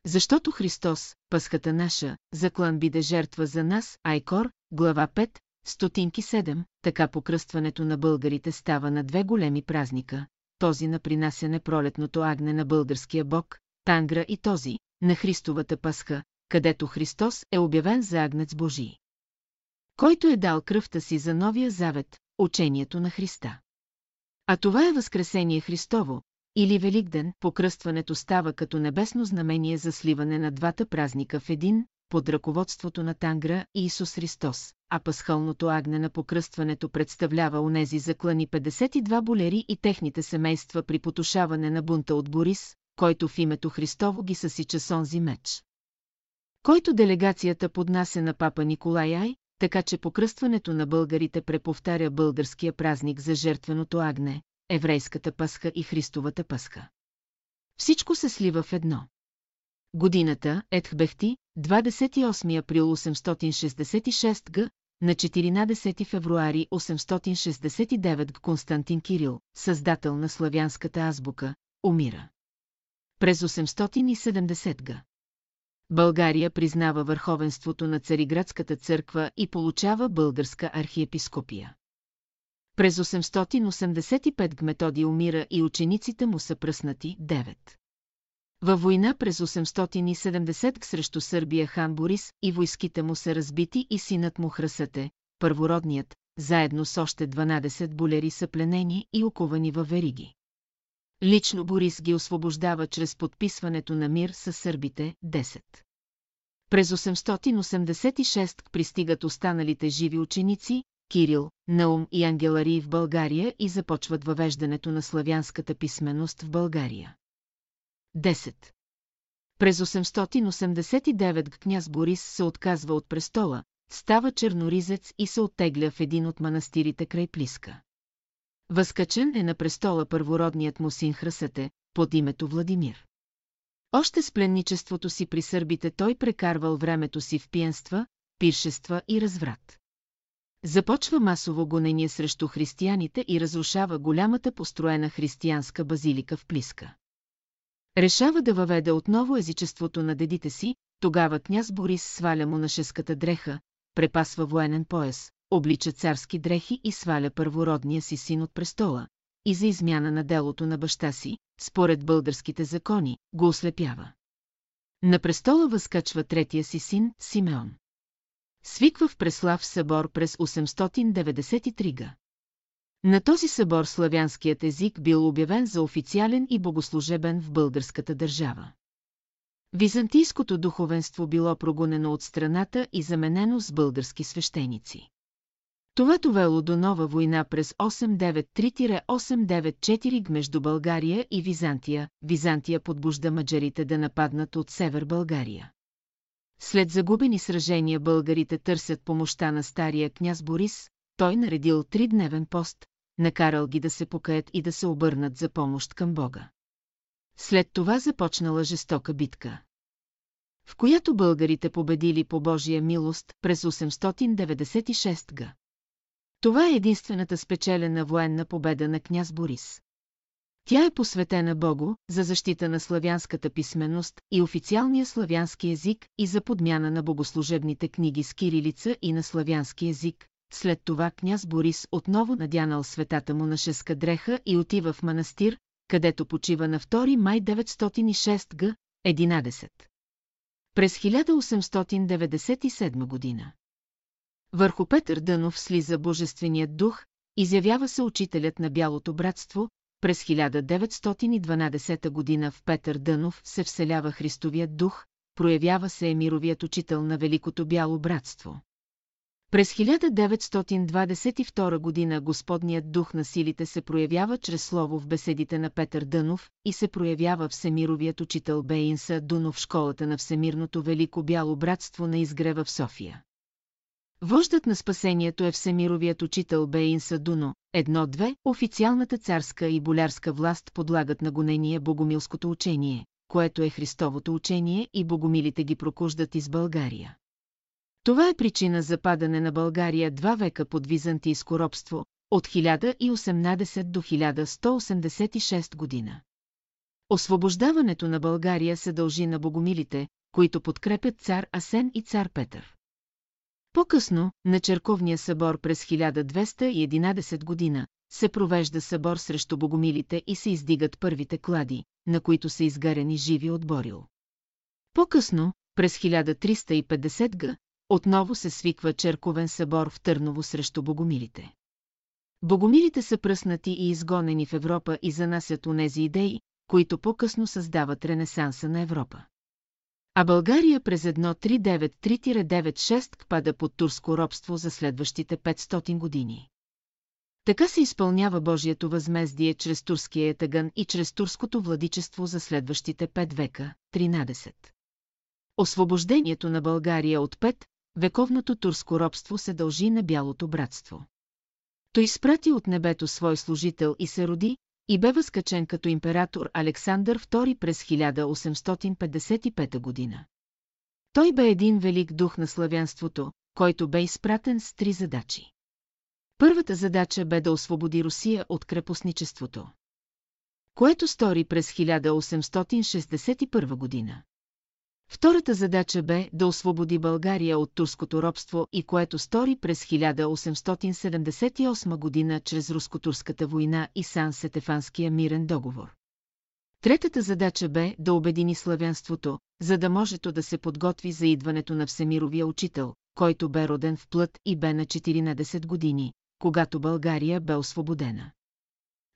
Защото Христос, пасхата наша, заклан биде жертва за нас, Айкор, глава 5, стотинки 7, така покръстването на българите става на две големи празника, този на принасяне пролетното агне на българския бог, Тангра и този, на Христовата пасха, където Христос е обявен за агнец Божий. Който е дал кръвта си за новия завет, учението на Христа. А това е Възкресение Христово, или Великден, покръстването става като небесно знамение за сливане на двата празника в един, под ръководството на Тангра и Исус Христос, а пасхалното агне на покръстването представлява онези заклани 52 болери и техните семейства при потушаване на бунта от Борис, който в името Христово ги съсича сонзи меч. Който делегацията поднася на папа Николай Ай, така че покръстването на българите преповтаря българския празник за жертвеното агне, еврейската пасха и Христовата пасха. Всичко се слива в едно. Годината, Етхбехти, 28 април 866 г., на 14 февруари 869 г. Константин Кирил, създател на славянската азбука, умира. През 870 г. България признава върховенството на Цариградската църква и получава българска архиепископия. През 885 Гметоди умира и учениците му са пръснати 9. Във война през 870 срещу Сърбия хан Борис и войските му са разбити и синът му Храсате, първородният, заедно с още 12 болери са пленени и оковани във вериги. Лично Борис ги освобождава чрез подписването на мир с сърбите 10. През 886 пристигат останалите живи ученици, Кирил, Наум и Ангелари в България и започват въвеждането на славянската писменост в България. 10. През 889 княз Борис се отказва от престола, става черноризец и се оттегля в един от манастирите край Плиска. Възкачен е на престола първородният му син Храсате, под името Владимир. Още с пленничеството си при сърбите той прекарвал времето си в пиенства, пиршества и разврат. Започва масово гонение срещу християните и разрушава голямата построена християнска базилика в Плиска. Решава да въведе отново езичеството на дедите си, тогава княз Борис сваля монашеската дреха, препасва военен пояс, облича царски дрехи и сваля първородния си син от престола, и за измяна на делото на баща си, според българските закони, го ослепява. На престола възкачва третия си син, Симеон. Свиква в Преслав събор през 893 г. На този събор славянският език бил обявен за официален и богослужебен в българската държава. Византийското духовенство било прогонено от страната и заменено с български свещеници. Това довело до нова война през 893-894 между България и Византия. Византия подбужда маджарите да нападнат от север България. След загубени сражения българите търсят помощта на стария княз Борис, той наредил тридневен пост, накарал ги да се покаят и да се обърнат за помощ към Бога. След това започнала жестока битка в която българите победили по Божия милост през 896 г. Това е единствената спечелена военна победа на княз Борис. Тя е посветена Богу за защита на славянската писменост и официалния славянски език и за подмяна на богослужебните книги с кирилица и на славянски език. След това княз Борис отново надянал светата му на шеска дреха и отива в манастир, където почива на 2 май 906 г. 11. През 1897 година. Върху Петър Дънов слиза Божественият дух, изявява се учителят на Бялото братство, през 1912 година в Петър Дънов се вселява Христовият дух, проявява се Емировият учител на Великото Бяло братство. През 1922 година Господният дух на силите се проявява чрез слово в беседите на Петър Дънов и се проявява Всемировият учител Бейнса Дунов в школата на Всемирното Велико Бяло братство на изгрева в София. Вождът на спасението е Всемировият учител Бейнса Дуно. Едно-две, официалната царска и болярска власт подлагат на гонение богомилското учение, което е Христовото учение и богомилите ги прокуждат из България. Това е причина за падане на България два века под византийско робство, от 1018 до 1186 година. Освобождаването на България се дължи на богомилите, които подкрепят цар Асен и цар Петър. По-късно, на Черковния събор през 1211 година, се провежда събор срещу богомилите и се издигат първите клади, на които са изгарени живи от Борил. По-късно, през 1350 г., отново се свиква черковен събор в Търново срещу богомилите. Богомилите са пръснати и изгонени в Европа и занасят онези идеи, които по-късно създават ренесанса на Европа. А България през 1393-96 пада под турско робство за следващите 500 години. Така се изпълнява Божието възмездие чрез турския етаган и чрез турското владичество за следващите 5 века, 13. Освобождението на България от 5, вековното турско робство се дължи на Бялото братство. Той изпрати от небето свой служител и се роди, и бе възкачен като император Александър II през 1855 година. Той бе един велик дух на славянството, който бе изпратен с три задачи. Първата задача бе да освободи Русия от крепостничеството, което стори през 1861 година. Втората задача бе да освободи България от турското робство и което стори през 1878 година чрез руско-турската война и Сан-Сетефанския мирен договор. Третата задача бе да обедини славянството, за да може то да се подготви за идването на Всемировия учител, който бе роден в плът и бе на 14 години, когато България бе освободена.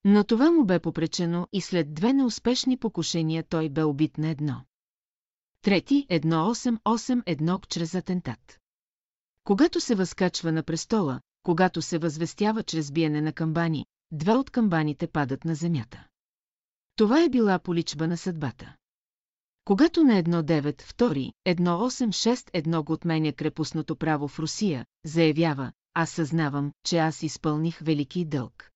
Но това му бе попречено и след две неуспешни покушения той бе убит на едно. Трети 1881 чрез атентат. Когато се възкачва на престола, когато се възвестява чрез биене на камбани, два от камбаните падат на земята. Това е била поличба на съдбата. Когато на 1.9 втори, 1.861 го отменя крепостното право в Русия, заявява, аз съзнавам, че аз изпълних велики дълг.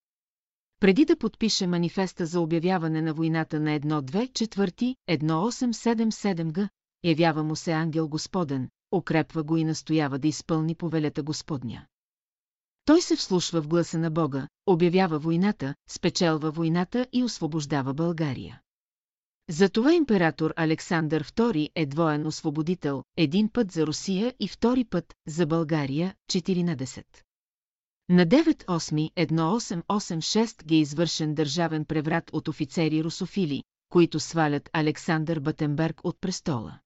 Преди да подпише манифеста за обявяване на войната на 1.2 четвърти, 1877 г, явява му се ангел Господен, укрепва го и настоява да изпълни повелята Господня. Той се вслушва в гласа на Бога, обявява войната, спечелва войната и освобождава България. Затова император Александър II е двоен освободител, един път за Русия и втори път за България, 14. На 9-8-1886 ги е извършен държавен преврат от офицери русофили, които свалят Александър Батенберг от престола.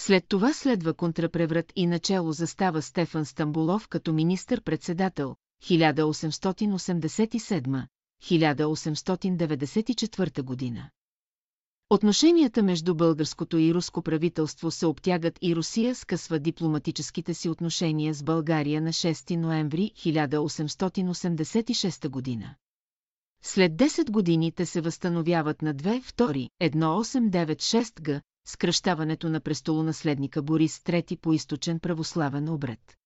След това следва контрапреврат и начало застава Стефан Стамбулов като министър-председател 1887-1894 година. Отношенията между българското и руско правителство се обтягат и Русия скъсва дипломатическите си отношения с България на 6 ноември 1886 година. След 10 години те се възстановяват на 2 2 1896 г, скръщаването на престолонаследника Борис III по източен православен обред.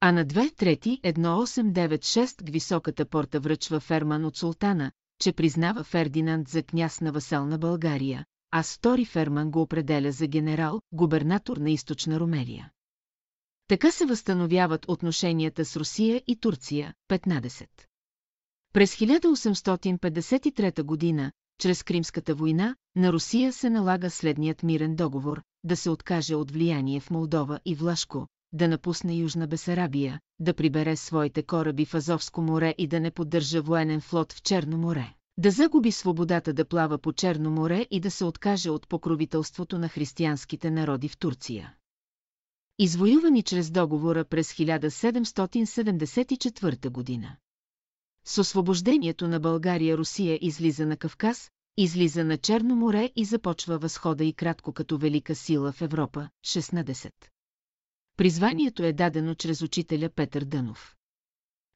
А на 2 трети 1896 високата порта връчва Ферман от султана, че признава Фердинанд за княз на васал на България, а Стори Ферман го определя за генерал, губернатор на източна Румелия. Така се възстановяват отношенията с Русия и Турция, 15. През 1853 година, чрез Кримската война, на Русия се налага следният мирен договор да се откаже от влияние в Молдова и Влашко, да напусне Южна Бесарабия, да прибере своите кораби в Азовско море и да не поддържа военен флот в Черно море, да загуби свободата да плава по Черно море и да се откаже от покровителството на християнските народи в Турция. Извоювани чрез договора през 1774 година. С освобождението на България Русия излиза на Кавказ, излиза на Черно море и започва възхода и кратко като велика сила в Европа, 16. Призванието е дадено чрез учителя Петър Дънов.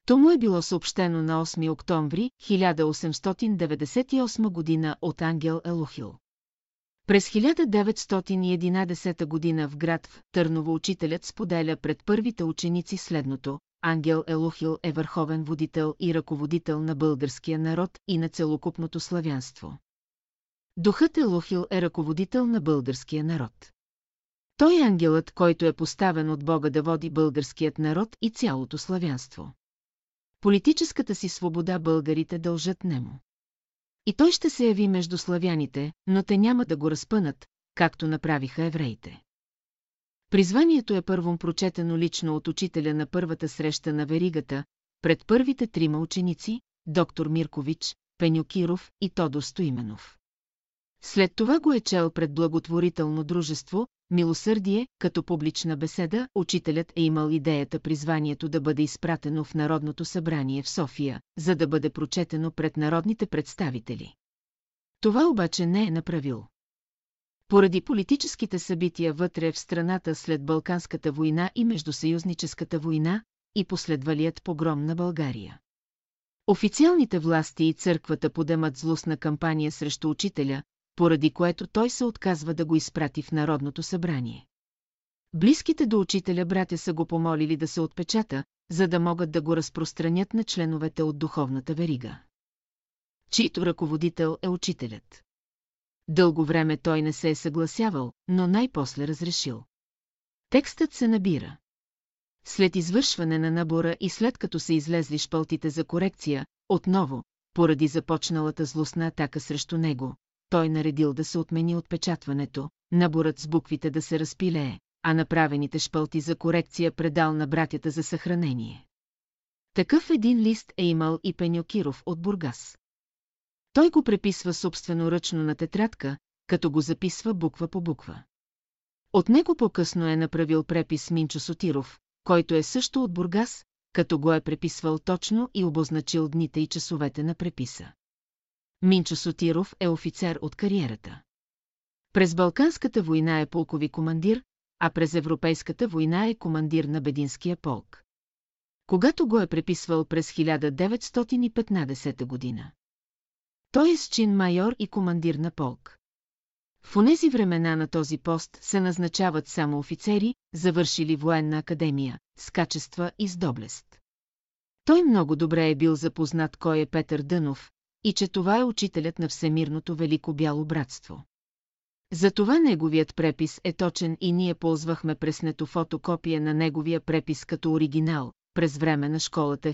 То му е било съобщено на 8 октомври 1898 година от Ангел Елохил. През 1911 година в град в Търново учителят споделя пред първите ученици следното. Ангел Елохил е върховен водител и ръководител на българския народ и на целокупното славянство. Духът Елохил е ръководител на българския народ. Той е ангелът, който е поставен от Бога да води българският народ и цялото славянство. Политическата си свобода българите дължат нему. И той ще се яви между славяните, но те няма да го разпънат, както направиха евреите. Призванието е първом прочетено лично от учителя на първата среща на веригата, пред първите трима ученици, доктор Миркович, Пенюкиров и Тодор Стоименов. След това го е чел пред благотворително дружество, милосърдие, като публична беседа, учителят е имал идеята призванието да бъде изпратено в Народното събрание в София, за да бъде прочетено пред народните представители. Това обаче не е направил. Поради политическите събития вътре в страната след Балканската война и Междусъюзническата война и последвалият погром на България. Официалните власти и църквата подемат злостна кампания срещу учителя, поради което той се отказва да го изпрати в Народното събрание. Близките до учителя братя са го помолили да се отпечата, за да могат да го разпространят на членовете от духовната верига. Чийто ръководител е учителят. Дълго време той не се е съгласявал, но най-после разрешил. Текстът се набира. След извършване на набора и след като са излезли шпалтите за корекция, отново, поради започналата злостна атака срещу него, той наредил да се отмени отпечатването, наборът с буквите да се разпилее, а направените шпалти за корекция предал на братята за съхранение. Такъв един лист е имал и Пеньокиров от Бургас. Той го преписва собственоръчно на тетрадка, като го записва буква по буква. От него по-късно е направил препис Минчо Сотиров, който е също от Бургас, като го е преписвал точно и обозначил дните и часовете на преписа. Минчо Сотиров е офицер от кариерата. През Балканската война е полкови командир, а през Европейската война е командир на Бединския полк. Когато го е преписвал през 1915 година. Той е с чин майор и командир на полк. В онези времена на този пост се назначават само офицери, завършили военна академия, с качества и с доблест. Той много добре е бил запознат кой е Петър Дънов, и че това е учителят на Всемирното Велико Бяло Братство. Затова неговият препис е точен и ние ползвахме преснето фотокопия на неговия препис като оригинал, през време на школата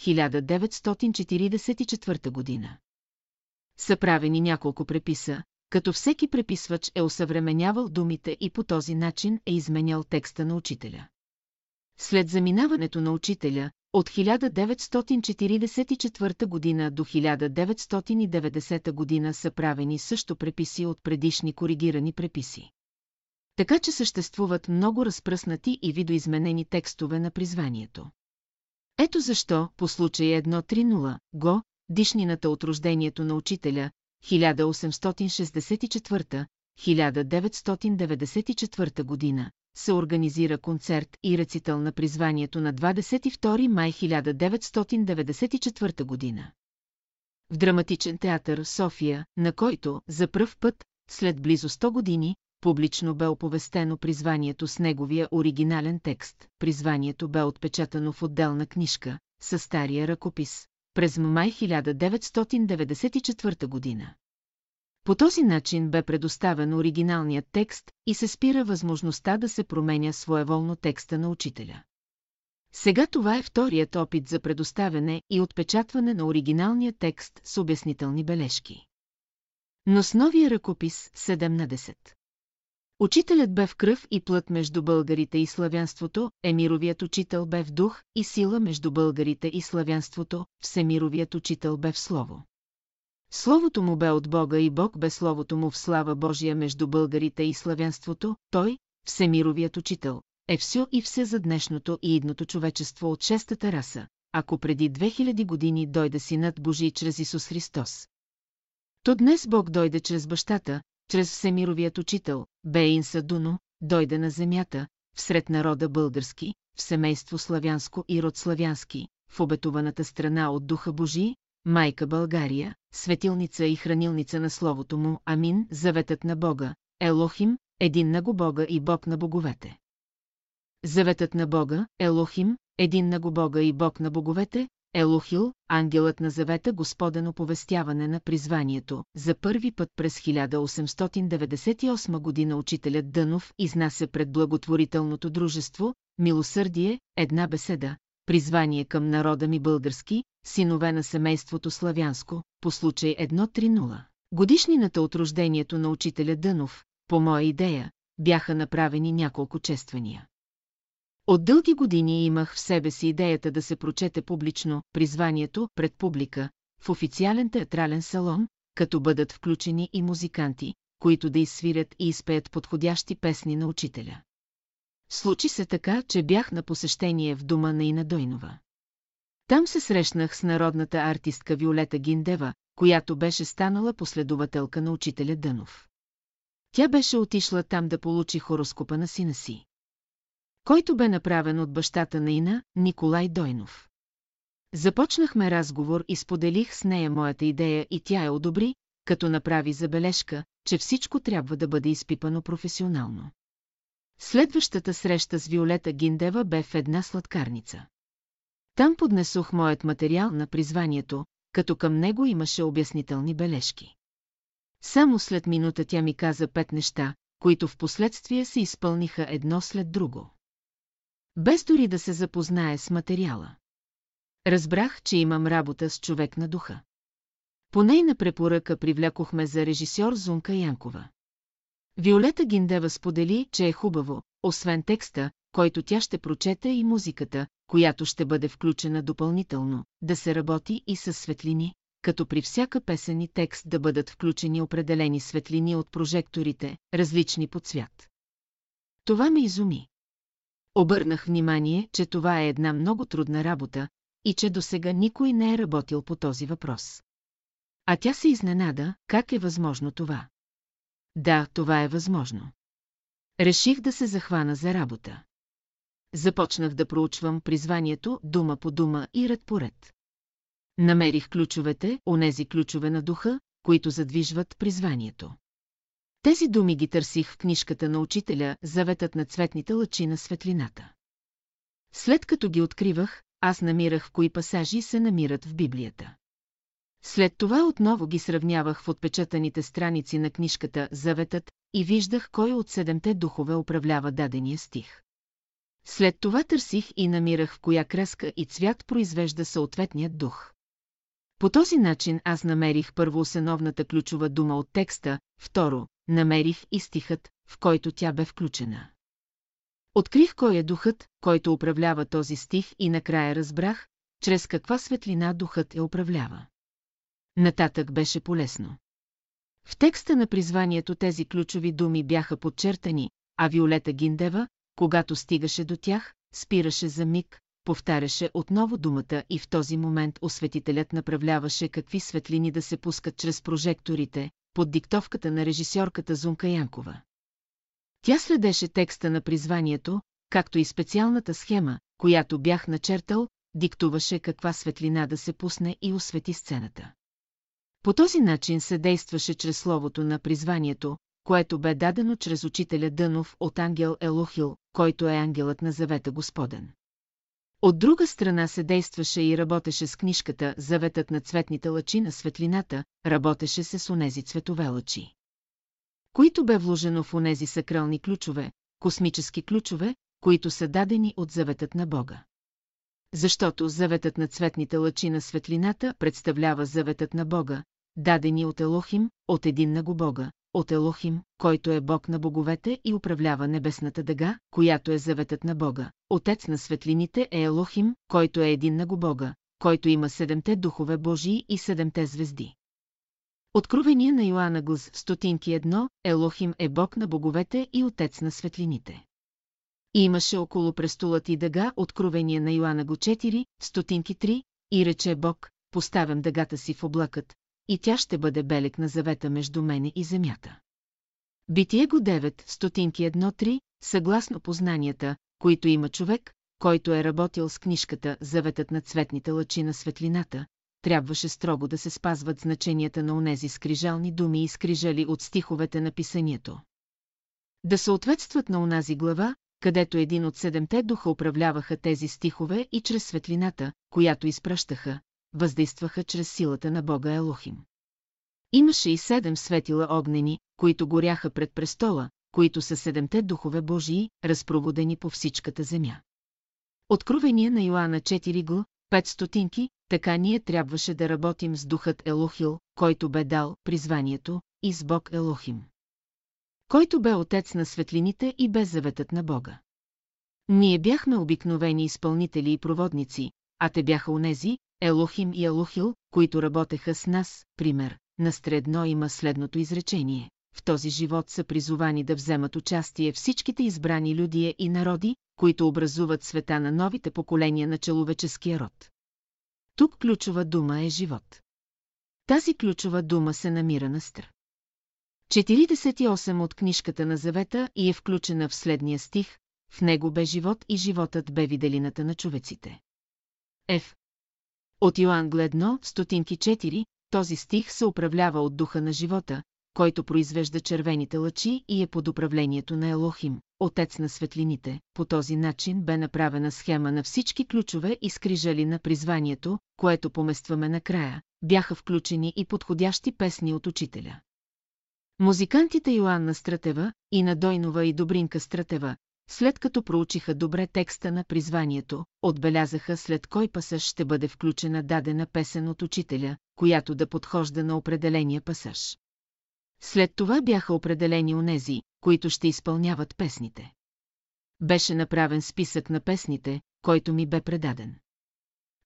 1922-1944 година. Са правени няколко преписа, като всеки преписвач е осъвременявал думите и по този начин е изменял текста на учителя. След заминаването на учителя, от 1944 година до 1990 година са правени също преписи от предишни коригирани преписи. Така че съществуват много разпръснати и видоизменени текстове на призванието. Ето защо, по случай 1.3.0, го, дишнината от рождението на учителя, 1864-1994 година, се организира концерт и рецитал на призванието на 22 май 1994 година. В драматичен театър София, на който, за пръв път, след близо 100 години, публично бе оповестено призванието с неговия оригинален текст. Призванието бе отпечатано в отделна книжка, със стария ръкопис, през май 1994 година. По този начин бе предоставен оригиналният текст и се спира възможността да се променя своеволно текста на учителя. Сега това е вторият опит за предоставяне и отпечатване на оригиналния текст с обяснителни бележки. Но с новия ръкопис 7 на 10. Учителят бе в кръв и плът между българите и славянството, емировият учител бе в дух и сила между българите и славянството, всемировият учител бе в слово. Словото му бе от Бога и Бог бе Словото му в слава Божия между българите и славянството, той, всемировият учител, е все и все за днешното и идното човечество от шестата раса, ако преди 2000 години дойде Синът Божий чрез Исус Христос. То днес Бог дойде чрез бащата, чрез всемировият учител, Бейн Садуно, дойде на земята, всред народа български, в семейство славянско и род славянски, в обетуваната страна от Духа Божий, майка България, светилница и хранилница на Словото му, Амин, заветът на Бога, Елохим, един на Бога и Бог на боговете. Заветът на Бога, Елохим, един на Бога и Бог на боговете, Елохил, ангелът на завета Господен оповестяване на призванието. За първи път през 1898 година учителят Дънов изнася пред благотворителното дружество, милосърдие, една беседа, призвание към народа ми български, синове на семейството славянско, по случай 130. Годишнината от рождението на учителя Дънов, по моя идея, бяха направени няколко чествания. От дълги години имах в себе си идеята да се прочете публично призванието пред публика, в официален театрален салон, като бъдат включени и музиканти, които да изсвирят и изпеят подходящи песни на учителя. Случи се така, че бях на посещение в дома на Ина Дойнова. Там се срещнах с народната артистка Виолета Гиндева, която беше станала последователка на учителя Дънов. Тя беше отишла там да получи хороскопа на сина си който бе направен от бащата на Ина, Николай Дойнов. Започнахме разговор и споделих с нея моята идея и тя я одобри, като направи забележка, че всичко трябва да бъде изпипано професионално. Следващата среща с Виолета Гиндева бе в една сладкарница. Там поднесох моят материал на призванието, като към него имаше обяснителни бележки. Само след минута тя ми каза пет неща, които в последствие се изпълниха едно след друго без дори да се запознае с материала. Разбрах, че имам работа с човек на духа. По нейна препоръка привлякохме за режисьор Зунка Янкова. Виолета Гиндева сподели, че е хубаво, освен текста, който тя ще прочете и музиката, която ще бъде включена допълнително, да се работи и с светлини, като при всяка песен и текст да бъдат включени определени светлини от прожекторите, различни по цвят. Това ме изуми. Обърнах внимание, че това е една много трудна работа и че досега никой не е работил по този въпрос. А тя се изненада, как е възможно това. Да, това е възможно. Реших да се захвана за работа. Започнах да проучвам призванието дума по дума и ред по ред. Намерих ключовете, онези ключове на духа, които задвижват призванието. Тези думи ги търсих в книжката на учителя «Заветът на цветните лъчи на светлината». След като ги откривах, аз намирах в кои пасажи се намират в Библията. След това отново ги сравнявах в отпечатаните страници на книжката Заветът и виждах кой от седемте духове управлява дадения стих. След това търсих и намирах в коя краска и цвят произвежда съответният дух. По този начин аз намерих първо основната ключова дума от текста, второ, намерих и стихът, в който тя бе включена. Открих кой е духът, който управлява този стих и накрая разбрах, чрез каква светлина духът е управлява. Нататък беше полезно. В текста на призванието тези ключови думи бяха подчертани, а Виолета Гиндева, когато стигаше до тях, спираше за миг, повтаряше отново думата и в този момент осветителят направляваше какви светлини да се пускат чрез прожекторите, под диктовката на режисьорката Зунка Янкова. Тя следеше текста на призванието, както и специалната схема, която бях начертал, диктуваше каква светлина да се пусне и освети сцената. По този начин се действаше чрез словото на призванието, което бе дадено чрез учителя Дънов от ангел Елохил, който е ангелът на Завета Господен. От друга страна се действаше и работеше с книжката Заветът на цветните лъчи на светлината, работеше се с онези цветове лъчи. Които бе вложено в онези сакрални ключове, космически ключове, които са дадени от Заветът на Бога. Защото Заветът на цветните лъчи на светлината представлява Заветът на Бога, дадени от Елохим, от един на го Бога, от Елохим, който е Бог на боговете и управлява небесната дъга, която е заветът на Бога. Отец на светлините е Елохим, който е един на го Бога, който има седемте духове Божии и седемте звезди. Откровение на Йоанна Глаз, стотинки едно, Елохим е Бог на боговете и Отец на светлините. И имаше около престолът и дъга, откровение на Йоанна го 4, стотинки 3, и рече Бог, поставям дъгата си в облакът, и тя ще бъде белек на завета между мене и земята. Битие го 9, стотинки 1-3, съгласно познанията, които има човек, който е работил с книжката Заветът на цветните лъчи на светлината, трябваше строго да се спазват значенията на онези скрижални думи и скрижали от стиховете на писанието. Да съответстват на онази глава, където един от седемте духа управляваха тези стихове и чрез светлината, която изпращаха, въздействаха чрез силата на Бога Елохим. Имаше и седем светила огнени, които горяха пред престола, които са седемте духове Божии, разпроводени по всичката земя. Откровение на Йоанна 4 гл, 5 стотинки, така ние трябваше да работим с духът Елохил, който бе дал призванието, и с Бог Елохим. Който бе отец на светлините и бе заветът на Бога. Ние бяхме обикновени изпълнители и проводници, а те бяха унези, Елохим и Елохил, които работеха с нас, пример, на стредно има следното изречение. В този живот са призовани да вземат участие всичките избрани люди и народи, които образуват света на новите поколения на человеческия род. Тук ключова дума е живот. Тази ключова дума се намира на стр. 48 от книжката на Завета и е включена в следния стих, в него бе живот и животът бе виделината на човеците. Ф. От Йоан Гледно, стотинки 4, този стих се управлява от духа на живота, който произвежда червените лъчи и е под управлението на Елохим, отец на светлините. По този начин бе направена схема на всички ключове и скрижали на призванието, което поместваме накрая, бяха включени и подходящи песни от учителя. Музикантите Йоанна Стратева, и Надойнова и Добринка Стратева, след като проучиха добре текста на призванието, отбелязаха след кой пасаж ще бъде включена дадена песен от учителя, която да подхожда на определения пасаж. След това бяха определени онези, които ще изпълняват песните. Беше направен списък на песните, който ми бе предаден.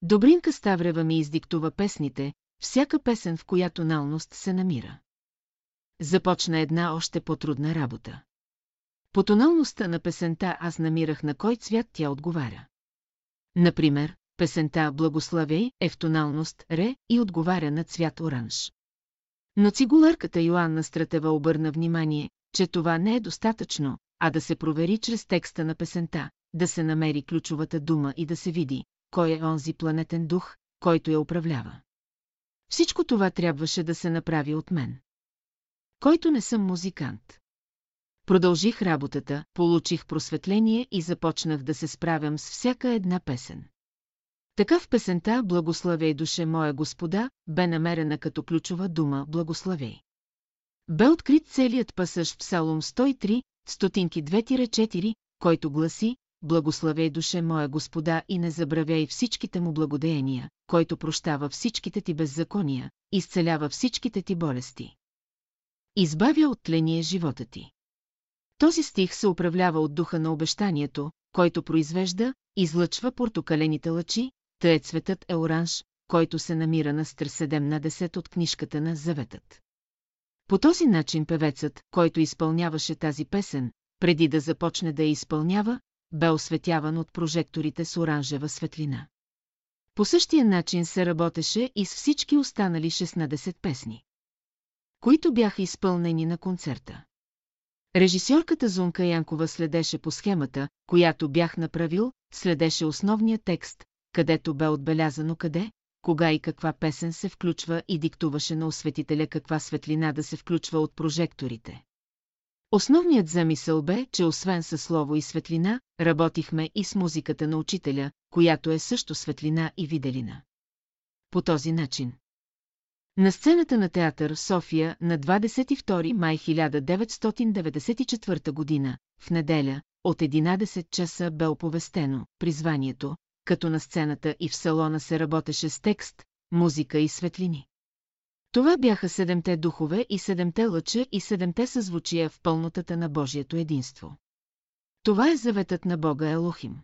Добринка Ставрева ми издиктува песните, всяка песен в която налност се намира. Започна една още по-трудна работа. По тоналността на песента аз намирах на кой цвят тя отговаря. Например, песента Благославей е в тоналност Ре и отговаря на цвят оранж. Но цигуларката Йоанна Стратева обърна внимание, че това не е достатъчно, а да се провери чрез текста на песента, да се намери ключовата дума и да се види, кой е онзи планетен дух, който я управлява. Всичко това трябваше да се направи от мен. Който не съм музикант. Продължих работата, получих просветление и започнах да се справям с всяка една песен. Така в песента «Благославей душе моя Господа» бе намерена като ключова дума «Благославей». Бе открит целият пасаж в Псалом 103, стотинки 2-4, който гласи «Благославей душе моя Господа и не забравяй всичките му благодеяния, който прощава всичките ти беззакония, изцелява всичките ти болести. Избавя от тление живота ти. Този стих се управлява от духа на обещанието, който произвежда, излъчва портокалените лъчи, тъй цветът е оранж, който се намира на стър 7 на 10 от книжката на Заветът. По този начин певецът, който изпълняваше тази песен, преди да започне да я изпълнява, бе осветяван от прожекторите с оранжева светлина. По същия начин се работеше и с всички останали 16 песни, които бяха изпълнени на концерта. Режисьорката Зунка Янкова следеше по схемата, която бях направил, следеше основния текст, където бе отбелязано къде, кога и каква песен се включва и диктуваше на осветителя каква светлина да се включва от прожекторите. Основният замисъл бе, че освен със слово и светлина, работихме и с музиката на учителя, която е също светлина и виделина. По този начин. На сцената на театър София на 22 май 1994 година, в неделя, от 11 часа бе оповестено призванието, като на сцената и в салона се работеше с текст, музика и светлини. Това бяха седемте духове и седемте лъча и седемте съзвучия в пълнотата на Божието единство. Това е заветът на Бога Елохим.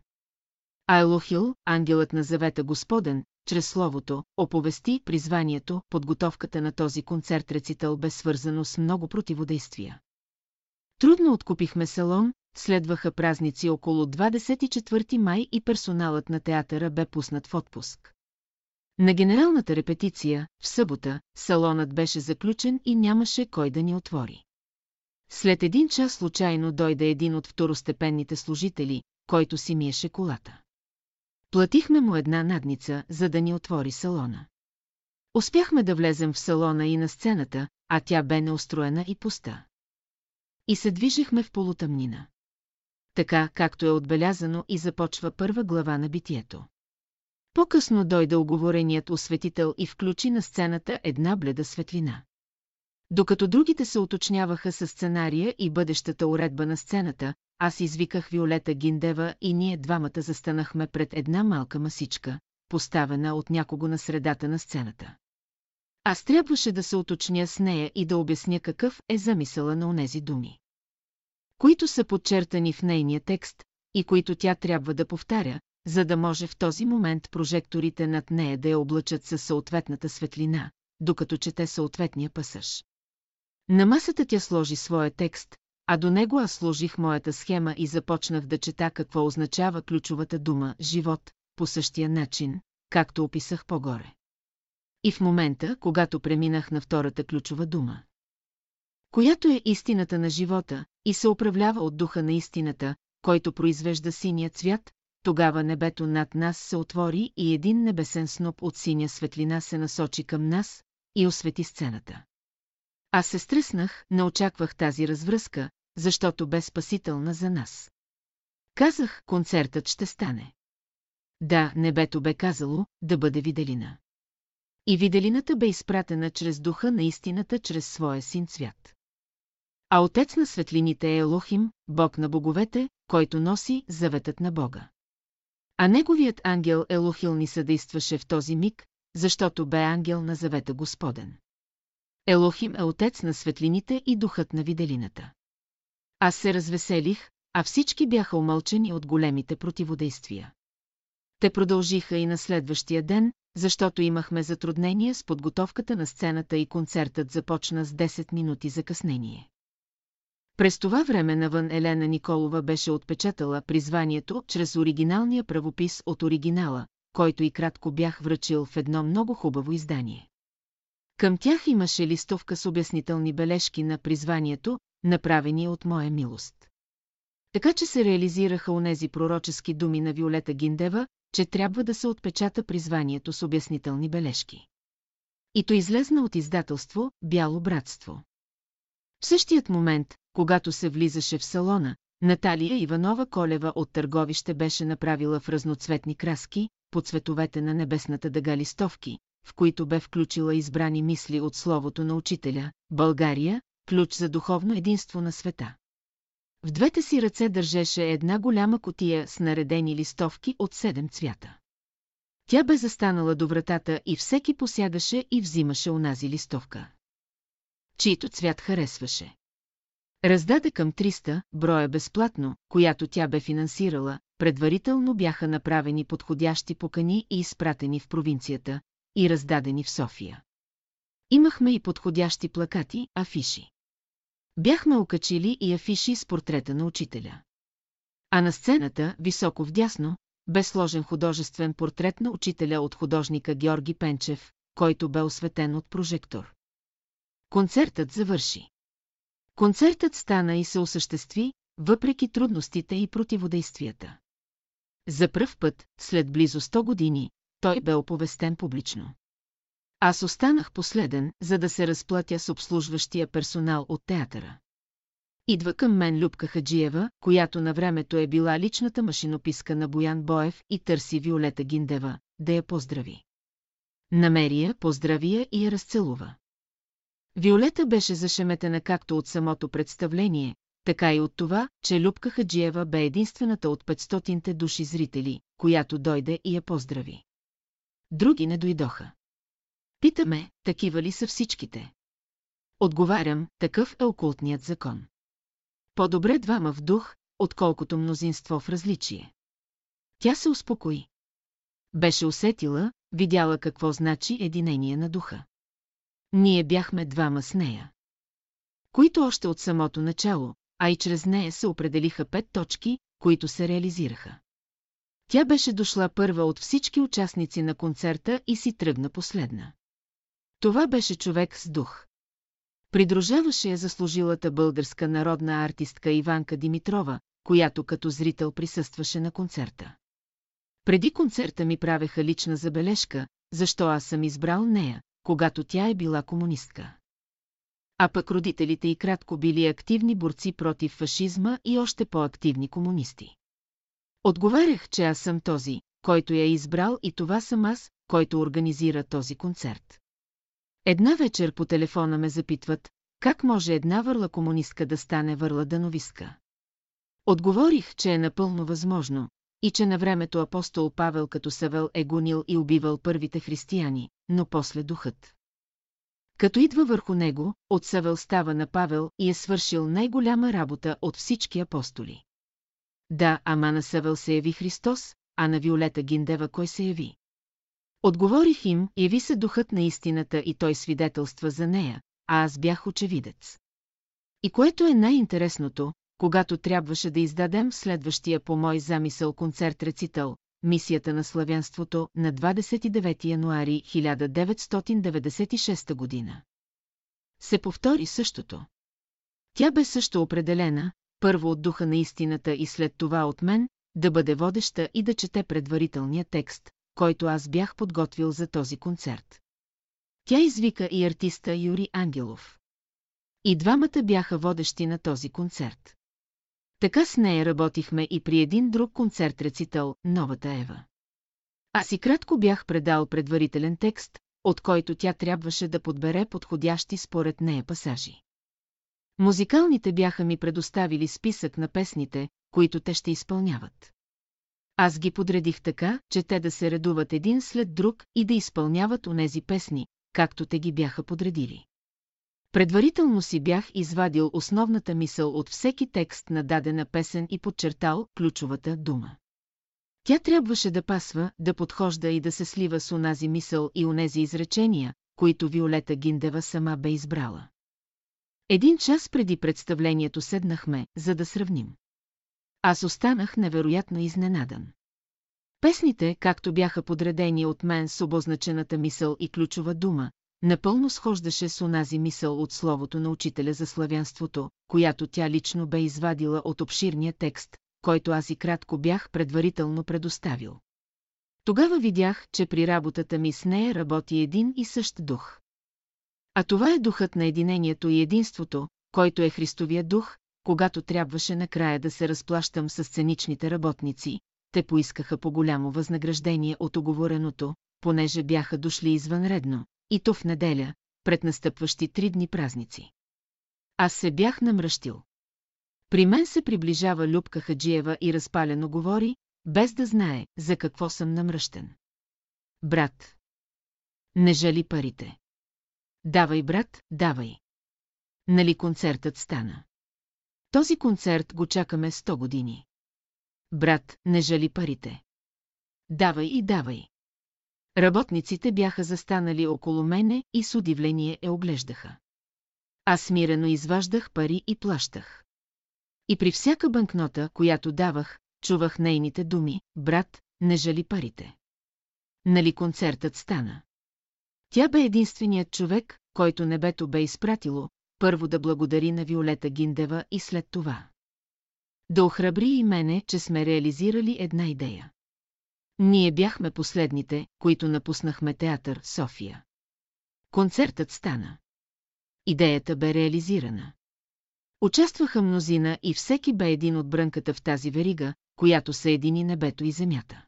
А Елохил, ангелът на завета Господен, чрез словото, оповести призванието, подготовката на този концерт рецитал бе свързано с много противодействия. Трудно откупихме салон, следваха празници около 24 май и персоналът на театъра бе пуснат в отпуск. На генералната репетиция, в събота, салонът беше заключен и нямаше кой да ни отвори. След един час случайно дойде един от второстепенните служители, който си миеше колата. Платихме му една надница, за да ни отвори салона. Успяхме да влезем в салона и на сцената, а тя бе неустроена и пуста. И се движихме в полутъмнина. Така, както е отбелязано и започва първа глава на битието. По-късно дойде оговореният осветител и включи на сцената една бледа светлина. Докато другите се уточняваха със сценария и бъдещата уредба на сцената, аз извиках Виолета Гиндева и ние двамата застанахме пред една малка масичка, поставена от някого на средата на сцената. Аз трябваше да се уточня с нея и да обясня какъв е замисъла на онези думи. Които са подчертани в нейния текст и които тя трябва да повтаря, за да може в този момент прожекторите над нея да я облъчат със съответната светлина, докато чете съответния пасаж. На масата тя сложи своя текст, а до него аз сложих моята схема и започнах да чета какво означава ключовата дума «живот», по същия начин, както описах по-горе. И в момента, когато преминах на втората ключова дума, която е истината на живота и се управлява от духа на истината, който произвежда синия цвят, тогава небето над нас се отвори и един небесен сноп от синя светлина се насочи към нас и освети сцената. Аз се стреснах, не очаквах тази развръзка, защото бе спасителна за нас. Казах, концертът ще стане. Да, небето бе казало, да бъде виделина. И виделината бе изпратена чрез духа на истината, чрез своя син цвят. А отец на светлините е Елохим, бог на боговете, който носи заветът на Бога. А неговият ангел Елохил ни съдействаше в този миг, защото бе ангел на завета Господен. Елохим е отец на светлините и духът на виделината. Аз се развеселих, а всички бяха умълчени от големите противодействия. Те продължиха и на следващия ден, защото имахме затруднения с подготовката на сцената и концертът започна с 10 минути закъснение. През това време навън Елена Николова беше отпечатала призванието чрез оригиналния правопис от оригинала, който и кратко бях връчил в едно много хубаво издание. Към тях имаше листовка с обяснителни бележки на призванието, направени от моя милост. Така че се реализираха онези пророчески думи на Виолета Гиндева, че трябва да се отпечата призванието с обяснителни бележки. И то излезна от издателство «Бяло братство». В същият момент, когато се влизаше в салона, Наталия Иванова Колева от търговище беше направила в разноцветни краски, по цветовете на небесната дъга листовки, в които бе включила избрани мисли от словото на учителя «България – ключ за духовно единство на света». В двете си ръце държеше една голяма котия с наредени листовки от седем цвята. Тя бе застанала до вратата и всеки посягаше и взимаше онази листовка. Чието цвят харесваше. Раздаде към 300 броя безплатно, която тя бе финансирала, предварително бяха направени подходящи покани и изпратени в провинцията, и раздадени в София. Имахме и подходящи плакати, афиши. Бяхме окачили и афиши с портрета на учителя. А на сцената, високо вдясно, бе сложен художествен портрет на учителя от художника Георги Пенчев, който бе осветен от прожектор. Концертът завърши. Концертът стана и се осъществи, въпреки трудностите и противодействията. За пръв път, след близо 100 години, той бе оповестен публично. Аз останах последен, за да се разплатя с обслужващия персонал от театъра. Идва към мен Любка Хаджиева, която на времето е била личната машинописка на Боян Боев и търси Виолета Гиндева, да я поздрави. Намери я, поздрави я и я разцелува. Виолета беше зашеметена както от самото представление, така и от това, че Любка Хаджиева бе единствената от 500-те души зрители, която дойде и я поздрави. Други не дойдоха. Питаме, такива ли са всичките? Отговарям, такъв е окултният закон. По-добре двама в дух, отколкото мнозинство в различие. Тя се успокои. Беше усетила, видяла какво значи единение на духа. Ние бяхме двама с нея. Които още от самото начало, а и чрез нея се определиха пет точки, които се реализираха. Тя беше дошла първа от всички участници на концерта и си тръгна последна. Това беше човек с дух. Придружаваше я заслужилата българска народна артистка Иванка Димитрова, която като зрител присъстваше на концерта. Преди концерта ми правеха лична забележка, защо аз съм избрал нея, когато тя е била комунистка. А пък родителите и кратко били активни борци против фашизма и още по-активни комунисти. Отговарях, че аз съм този, който я е избрал и това съм аз, който организира този концерт. Една вечер по телефона ме запитват, как може една върла комунистка да стане върла дановистка. Отговорих, че е напълно възможно, и че на времето апостол Павел като Савел е гонил и убивал първите християни, но после духът. Като идва върху него, от Савел става на Павел и е свършил най-голяма работа от всички апостоли. Да, ама на Савел се яви Христос, а на Виолета Гиндева кой се яви? Отговорих им, яви се духът на истината и той свидетелства за нея, а аз бях очевидец. И което е най-интересното, когато трябваше да издадем следващия по мой замисъл концерт-рецитал, мисията на славянството на 29 януари 1996 година. Се повтори същото. Тя бе също определена, първо от духа на истината и след това от мен, да бъде водеща и да чете предварителния текст, който аз бях подготвил за този концерт. Тя извика и артиста Юри Ангелов. И двамата бяха водещи на този концерт. Така с нея работихме и при един друг концерт-рецитал «Новата Ева». Аз и кратко бях предал предварителен текст, от който тя трябваше да подбере подходящи според нея пасажи. Музикалните бяха ми предоставили списък на песните, които те ще изпълняват. Аз ги подредих така, че те да се редуват един след друг и да изпълняват онези песни, както те ги бяха подредили. Предварително си бях извадил основната мисъл от всеки текст на дадена песен и подчертал ключовата дума. Тя трябваше да пасва, да подхожда и да се слива с онази мисъл и онези изречения, които Виолета Гиндева сама бе избрала. Един час преди представлението седнахме, за да сравним. Аз останах невероятно изненадан. Песните, както бяха подредени от мен с обозначената мисъл и ключова дума, напълно схождаше с онази мисъл от словото на учителя за славянството, която тя лично бе извадила от обширния текст, който аз и кратко бях предварително предоставил. Тогава видях, че при работата ми с нея работи един и същ дух. А това е духът на единението и единството, който е Христовия дух, когато трябваше накрая да се разплащам с сценичните работници, те поискаха по-голямо възнаграждение от оговореното, понеже бяха дошли извънредно, и то в неделя, пред настъпващи три дни празници. Аз се бях намръщил. При мен се приближава Любка Хаджиева и разпалено говори, без да знае за какво съм намръщен. Брат. Не жали парите. Давай, брат, давай. Нали концертът стана? Този концерт го чакаме 100 години. Брат, не жали парите. Давай и давай. Работниците бяха застанали около мене и с удивление е оглеждаха. Аз смирено изваждах пари и плащах. И при всяка банкнота, която давах, чувах нейните думи, брат, не жали парите. Нали концертът стана? Тя бе единственият човек, който небето бе изпратило, първо да благодари на Виолета Гиндева и след това. Да охрабри и мене, че сме реализирали една идея. Ние бяхме последните, които напуснахме театър София. Концертът стана. Идеята бе реализирана. Участваха мнозина и всеки бе един от брънката в тази верига, която съедини небето и земята.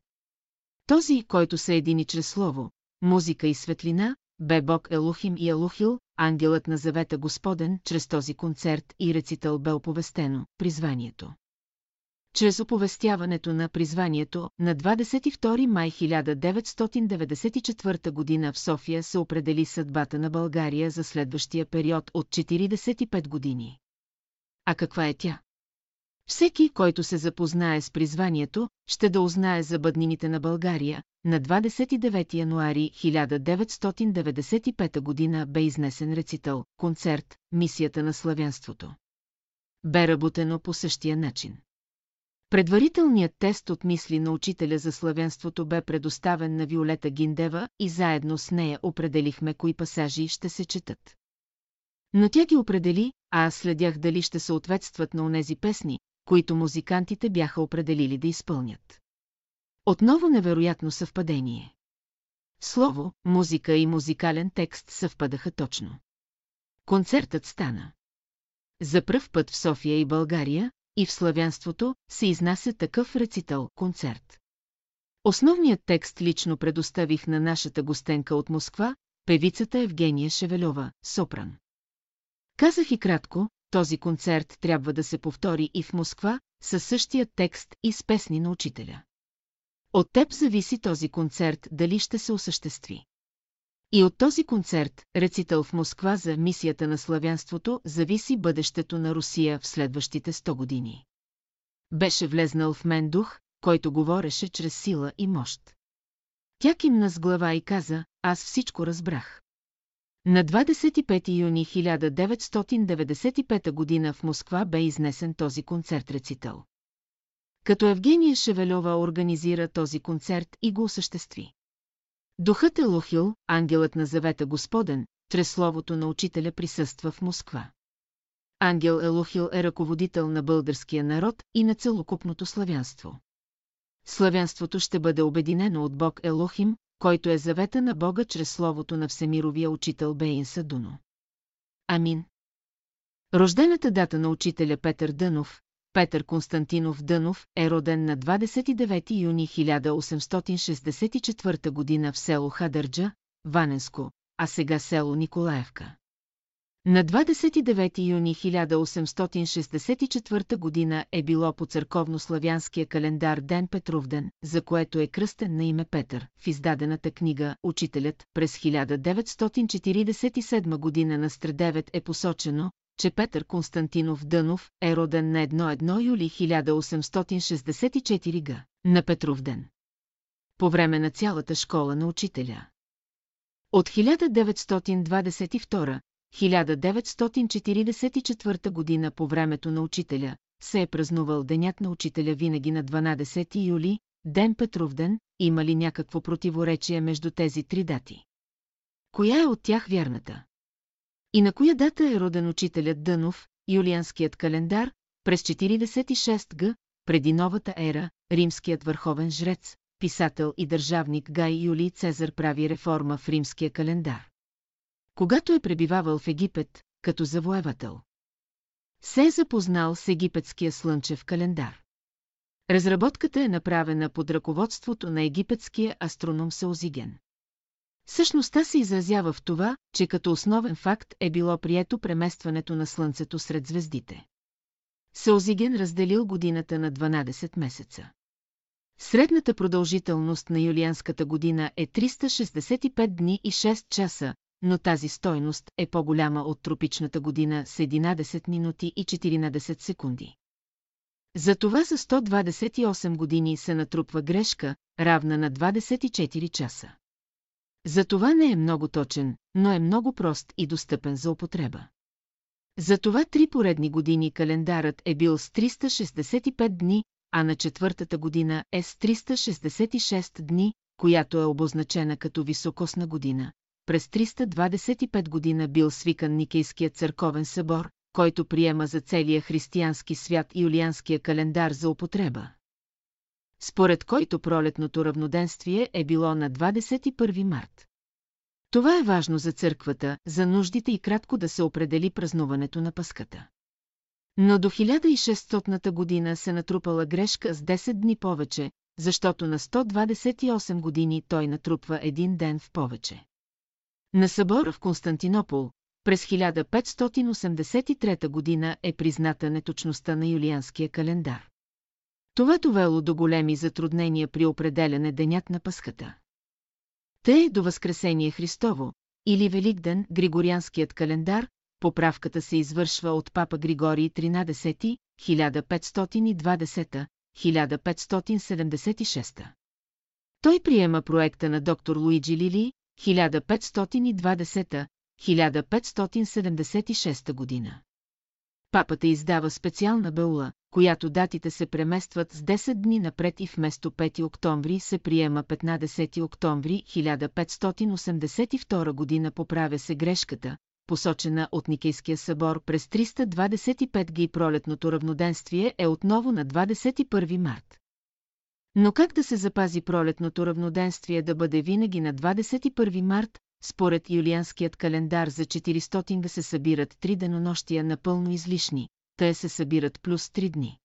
Този, който съедини чрез слово, музика и светлина, бе Бог Елухим и Елухил, ангелът на завета Господен, чрез този концерт и рецитал бе оповестено, призванието. Чрез оповестяването на призванието на 22 май 1994 година в София се определи съдбата на България за следващия период от 45 години. А каква е тя? Всеки, който се запознае с призванието, ще да узнае за бъднините на България. На 29 януари 1995 година бе изнесен рецитал, концерт, мисията на славянството. Бе работено по същия начин. Предварителният тест от мисли на учителя за славянството бе предоставен на Виолета Гиндева и заедно с нея определихме кои пасажи ще се четат. Но тя ги определи, а аз следях дали ще съответстват на онези песни, които музикантите бяха определили да изпълнят. Отново невероятно съвпадение. Слово, музика и музикален текст съвпадаха точно. Концертът стана. За пръв път в София и България, и в славянството, се изнася такъв рецитал концерт. Основният текст лично предоставих на нашата гостенка от Москва, певицата Евгения Шевелева, сопран. Казах и кратко, този концерт трябва да се повтори и в Москва, със същия текст и с песни на учителя. От теб зависи този концерт дали ще се осъществи. И от този концерт, рецитал в Москва за мисията на славянството, зависи бъдещето на Русия в следващите 100 години. Беше влезнал в мен дух, който говореше чрез сила и мощ. Тя кимна с глава и каза, аз всичко разбрах. На 25 юни 1995 година в Москва бе изнесен този концерт-рецитал. Като Евгения Шевелева организира този концерт и го осъществи. Духът Елохил, ангелът на завета Господен, чрез словото на учителя присъства в Москва. Ангел Елохил е ръководител на българския народ и на целокупното славянство. Славянството ще бъде обединено от Бог Елохим, който е завета на Бога чрез словото на всемировия учител Бейн Садуно. Амин. Рождената дата на учителя Петър Дънов, Петър Константинов Дънов, е роден на 29 юни 1864 г. в село Хадърджа, Ваненско, а сега село Николаевка. На 29 юни 1864 г. е било по църковно-славянския календар Ден Петровден, за което е кръстен на име Петър. В издадената книга «Учителят» през 1947 г. на Страдевет е посочено, че Петър Константинов Дънов е роден на 1-1 юли 1864 г. на Петровден. По време на цялата школа на учителя. От 1922 1944 година по времето на учителя се е празнувал Денят на учителя винаги на 12 юли, Ден Петровден, има ли някакво противоречие между тези три дати? Коя е от тях вярната? И на коя дата е роден учителят Дънов, юлианският календар, през 46 г, преди новата ера, римският върховен жрец, писател и държавник Гай Юлий Цезар прави реформа в римския календар когато е пребивавал в Египет, като завоевател. Се е запознал с египетския слънчев календар. Разработката е направена под ръководството на египетския астроном Саузиген. Същността се изразява в това, че като основен факт е било прието преместването на Слънцето сред звездите. Саузиген разделил годината на 12 месеца. Средната продължителност на юлианската година е 365 дни и 6 часа, но тази стойност е по-голяма от тропичната година с 11 минути и 14 секунди. Затова за 128 години се натрупва грешка, равна на 24 часа. Затова не е много точен, но е много прост и достъпен за употреба. Затова три поредни години календарът е бил с 365 дни, а на четвъртата година е с 366 дни, която е обозначена като високосна година. През 325 година бил свикан Никейският църковен събор, който приема за целия християнски свят юлианския календар за употреба. Според който пролетното равноденствие е било на 21 март. Това е важно за църквата, за нуждите и кратко да се определи празнуването на Паската. Но до 1600 година се натрупала грешка с 10 дни повече, защото на 128 години той натрупва един ден в повече. На събора в Константинопол, през 1583 година е призната неточността на юлианския календар. Това довело до големи затруднения при определяне денят на Пасхата. Те до Възкресение Христово, или Великден, Григорианският календар, поправката се извършва от папа Григорий 13, 1520-1576. Той приема проекта на доктор Луиджи Лили, 1520-1576 година. Папата издава специална беула, която датите се преместват с 10 дни напред и вместо 5 октомври се приема 15 октомври 1582 година. Поправя се грешката, посочена от Никейския събор през 325 ги пролетното равноденствие е отново на 21 март. Но как да се запази пролетното равноденствие да бъде винаги на 21 март, според юлианският календар за 400 да се събират три денонощия напълно излишни, те се събират плюс три дни.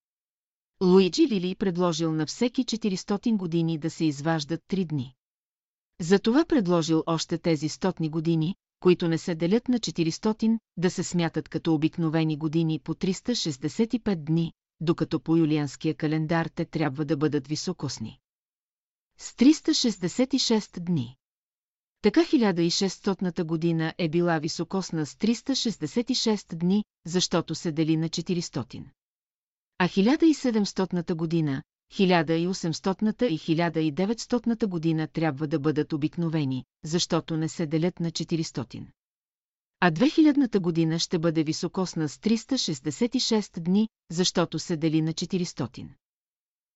Луиджи Лили предложил на всеки 400 години да се изваждат три дни. Затова предложил още тези стотни години, които не се делят на 400, да се смятат като обикновени години по 365 дни, докато по юлианския календар те трябва да бъдат високосни. С 366 дни. Така 1600 година е била високосна с 366 дни, защото се дели на 400. А 1700 година, 1800 и 1900 година трябва да бъдат обикновени, защото не се делят на 400. А 2000 година ще бъде високосна с 366 дни, защото се дели на 400.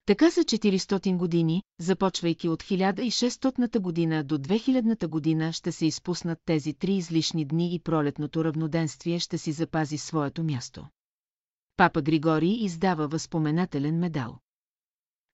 Така за 400 години, започвайки от 1600 година до 2000 година ще се изпуснат тези три излишни дни и пролетното равноденствие ще си запази своето място. Папа Григорий издава възпоменателен медал.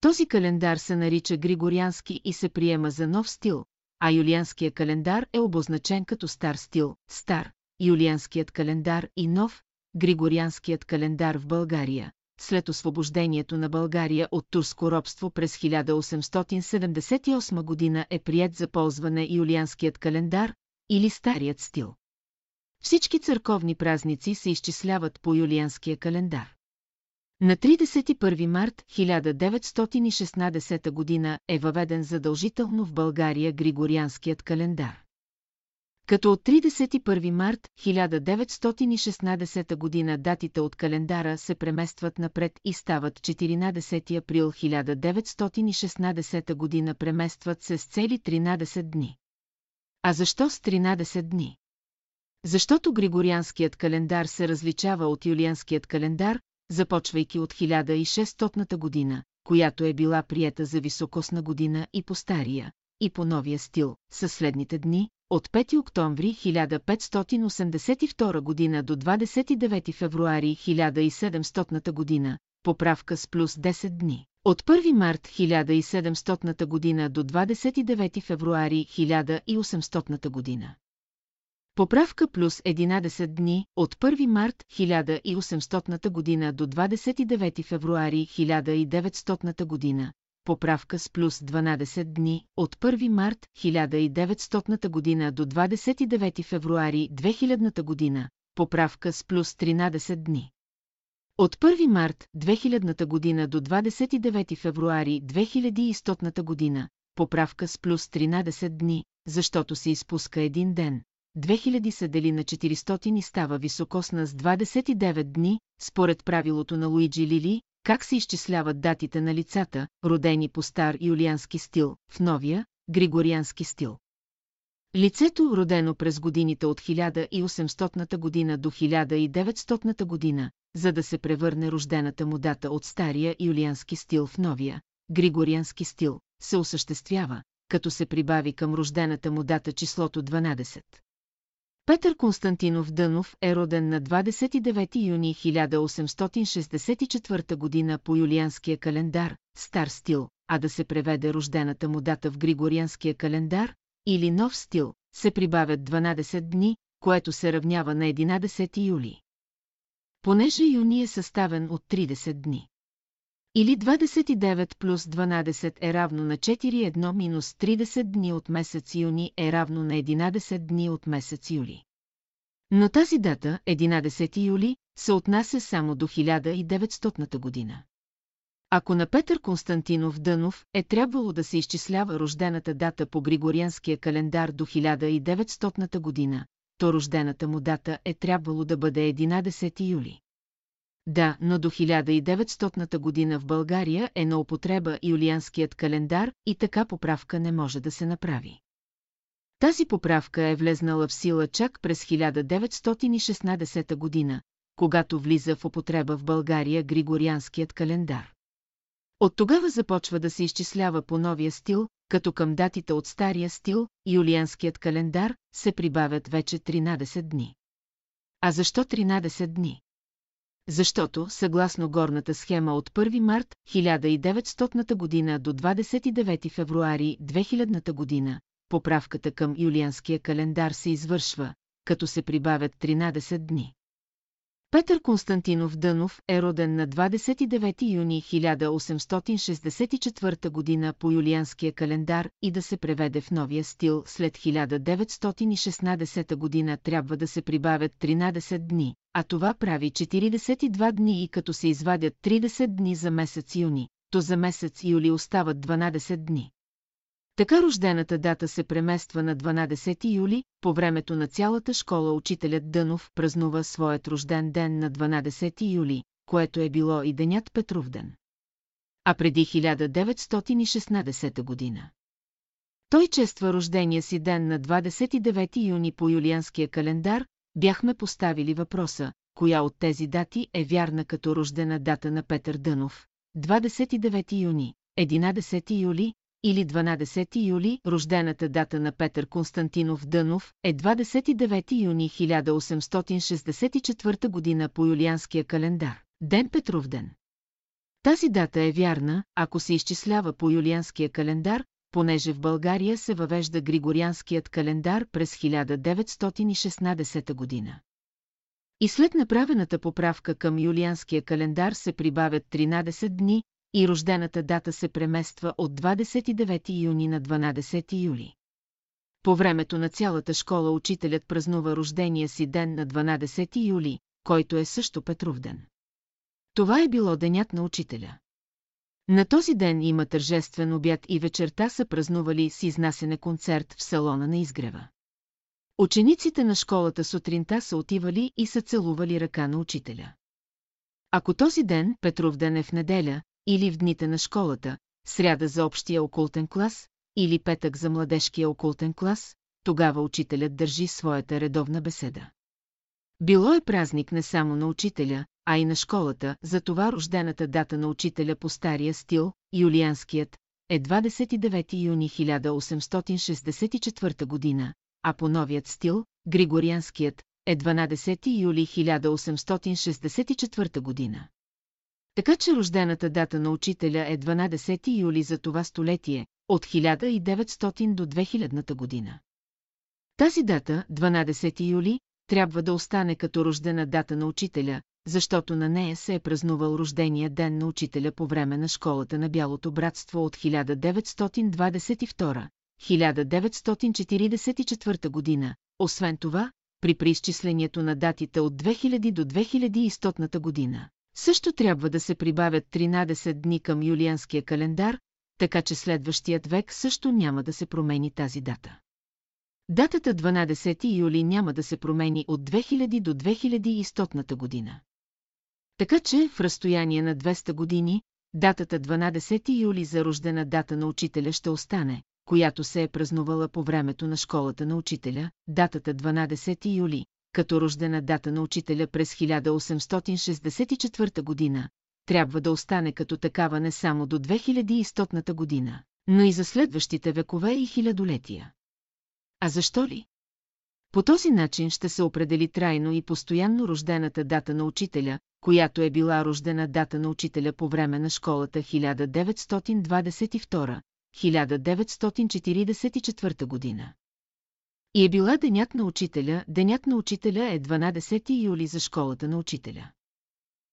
Този календар се нарича Григориански и се приема за нов стил, а юлианския календар е обозначен като стар стил, стар, юлианският календар и нов, Григорианският календар в България, след освобождението на България от турско робство през 1878 година е прият за ползване юлианският календар или старият стил. Всички църковни празници се изчисляват по юлианския календар. На 31 март 1916 година е въведен задължително в България Григорианският календар като от 31 март 1916 година датите от календара се преместват напред и стават 14 април 1916 година преместват се с цели 13 дни. А защо с 13 дни? Защото Григорианският календар се различава от Юлианският календар, започвайки от 1600 година, която е била приета за високосна година и по стария, и по новия стил, със следните дни, от 5 октомври 1582 година до 29 февруари 1700 година, поправка с плюс 10 дни. От 1 март 1700 година до 29 февруари 1800 година. Поправка плюс 11 дни от 1 март 1800 година до 29 февруари 1900 година. Поправка с плюс 12 дни от 1 март 1900 година до 29 февруари 2000 година. Поправка с плюс 13 дни. От 1 март 2000 година до 29 февруари 2100 година. Поправка с плюс 13 дни, защото се изпуска един ден, 2000 се дели на 400 и става високосна с 29 дни, според правилото на Луиджи Лили, как се изчисляват датите на лицата, родени по стар юлиански стил, в новия, григориански стил. Лицето, родено през годините от 1800 година до 1900 година, за да се превърне рождената му дата от стария юлиански стил в новия, григориански стил, се осъществява, като се прибави към рождената му дата числото 12. Петър Константинов Дънов е роден на 29 юни 1864 година по юлианския календар, стар стил, а да се преведе рождената му дата в Григорианския календар, или нов стил, се прибавят 12 дни, което се равнява на 11 юли. Понеже юни е съставен от 30 дни. Или 29 плюс 12 е равно на 4,1 минус 30 дни от месец юни е равно на 11 дни от месец юли. Но тази дата, 11 юли, се отнася само до 1900 година. Ако на Петър Константинов Дънов е трябвало да се изчислява рождената дата по Григорианския календар до 1900 година, то рождената му дата е трябвало да бъде 11 юли. Да, но до 1900 година в България е на употреба юлианският календар и така поправка не може да се направи. Тази поправка е влезнала в сила чак през 1916 година, когато влиза в употреба в България Григорианският календар. От тогава започва да се изчислява по новия стил, като към датите от стария стил, юлианският календар, се прибавят вече 13 дни. А защо 13 дни? Защото, съгласно горната схема от 1 март 1900 година до 29 февруари 2000 година, поправката към юлианския календар се извършва, като се прибавят 13 дни. Петър Константинов Дънов е роден на 29 юни 1864 година по юлианския календар и да се преведе в новия стил след 1916 година трябва да се прибавят 13 дни, а това прави 42 дни и като се извадят 30 дни за месец юни, то за месец юли остават 12 дни. Така рождената дата се премества на 12 юли, по времето на цялата школа учителят Дънов празнува своят рожден ден на 12 юли, което е било и денят Петровден. А преди 1916 година. Той чества рождения си ден на 29 юни по юлианския календар, бяхме поставили въпроса, коя от тези дати е вярна като рождена дата на Петър Дънов. 29 юни, 11 юли или 12 юли, рождената дата на Петър Константинов Дънов е 29 юни 1864 година по юлианския календар, Ден Петров ден. Тази дата е вярна, ако се изчислява по юлианския календар, понеже в България се въвежда Григорианският календар през 1916 година. И след направената поправка към юлианския календар се прибавят 13 дни и рождената дата се премества от 29 юни на 12 юли. По времето на цялата школа учителят празнува рождения си ден на 12 юли, който е също Петровден. Това е било денят на учителя. На този ден има тържествен обяд и вечерта са празнували с изнасене концерт в салона на изгрева. Учениците на школата сутринта са отивали и са целували ръка на учителя. Ако този ден, Петров ден е в неделя, или в дните на школата, сряда за общия окултен клас, или петък за младежкия окултен клас, тогава учителят държи своята редовна беседа. Било е празник не само на учителя, а и на школата, затова рождената дата на учителя по стария стил, юлианският, е 29 юни 1864 година, а по новият стил, григорианският, е 12 юли 1864 година. Така че рождената дата на учителя е 12 юли за това столетие, от 1900 до 2000 година. Тази дата, 12 юли, трябва да остане като рождена дата на учителя, защото на нея се е празнувал рождения ден на учителя по време на школата на Бялото братство от 1922-1944 година. Освен това, при преизчислението на датите от 2000 до 2100 година, също трябва да се прибавят 13 дни към юлианския календар, така че следващият век също няма да се промени тази дата. Датата 12 юли няма да се промени от 2000 до 2100 година. Така че в разстояние на 200 години, датата 12 юли за рождена дата на учителя ще остане, която се е празнувала по времето на школата на учителя, датата 12 юли, като рождена дата на учителя през 1864 година, трябва да остане като такава не само до 2100 година, но и за следващите векове и хилядолетия. А защо ли? По този начин ще се определи трайно и постоянно рождената дата на учителя, която е била рождена дата на учителя по време на школата 1922-1944 година. И е била денят на учителя, денят на учителя е 12 юли за школата на учителя.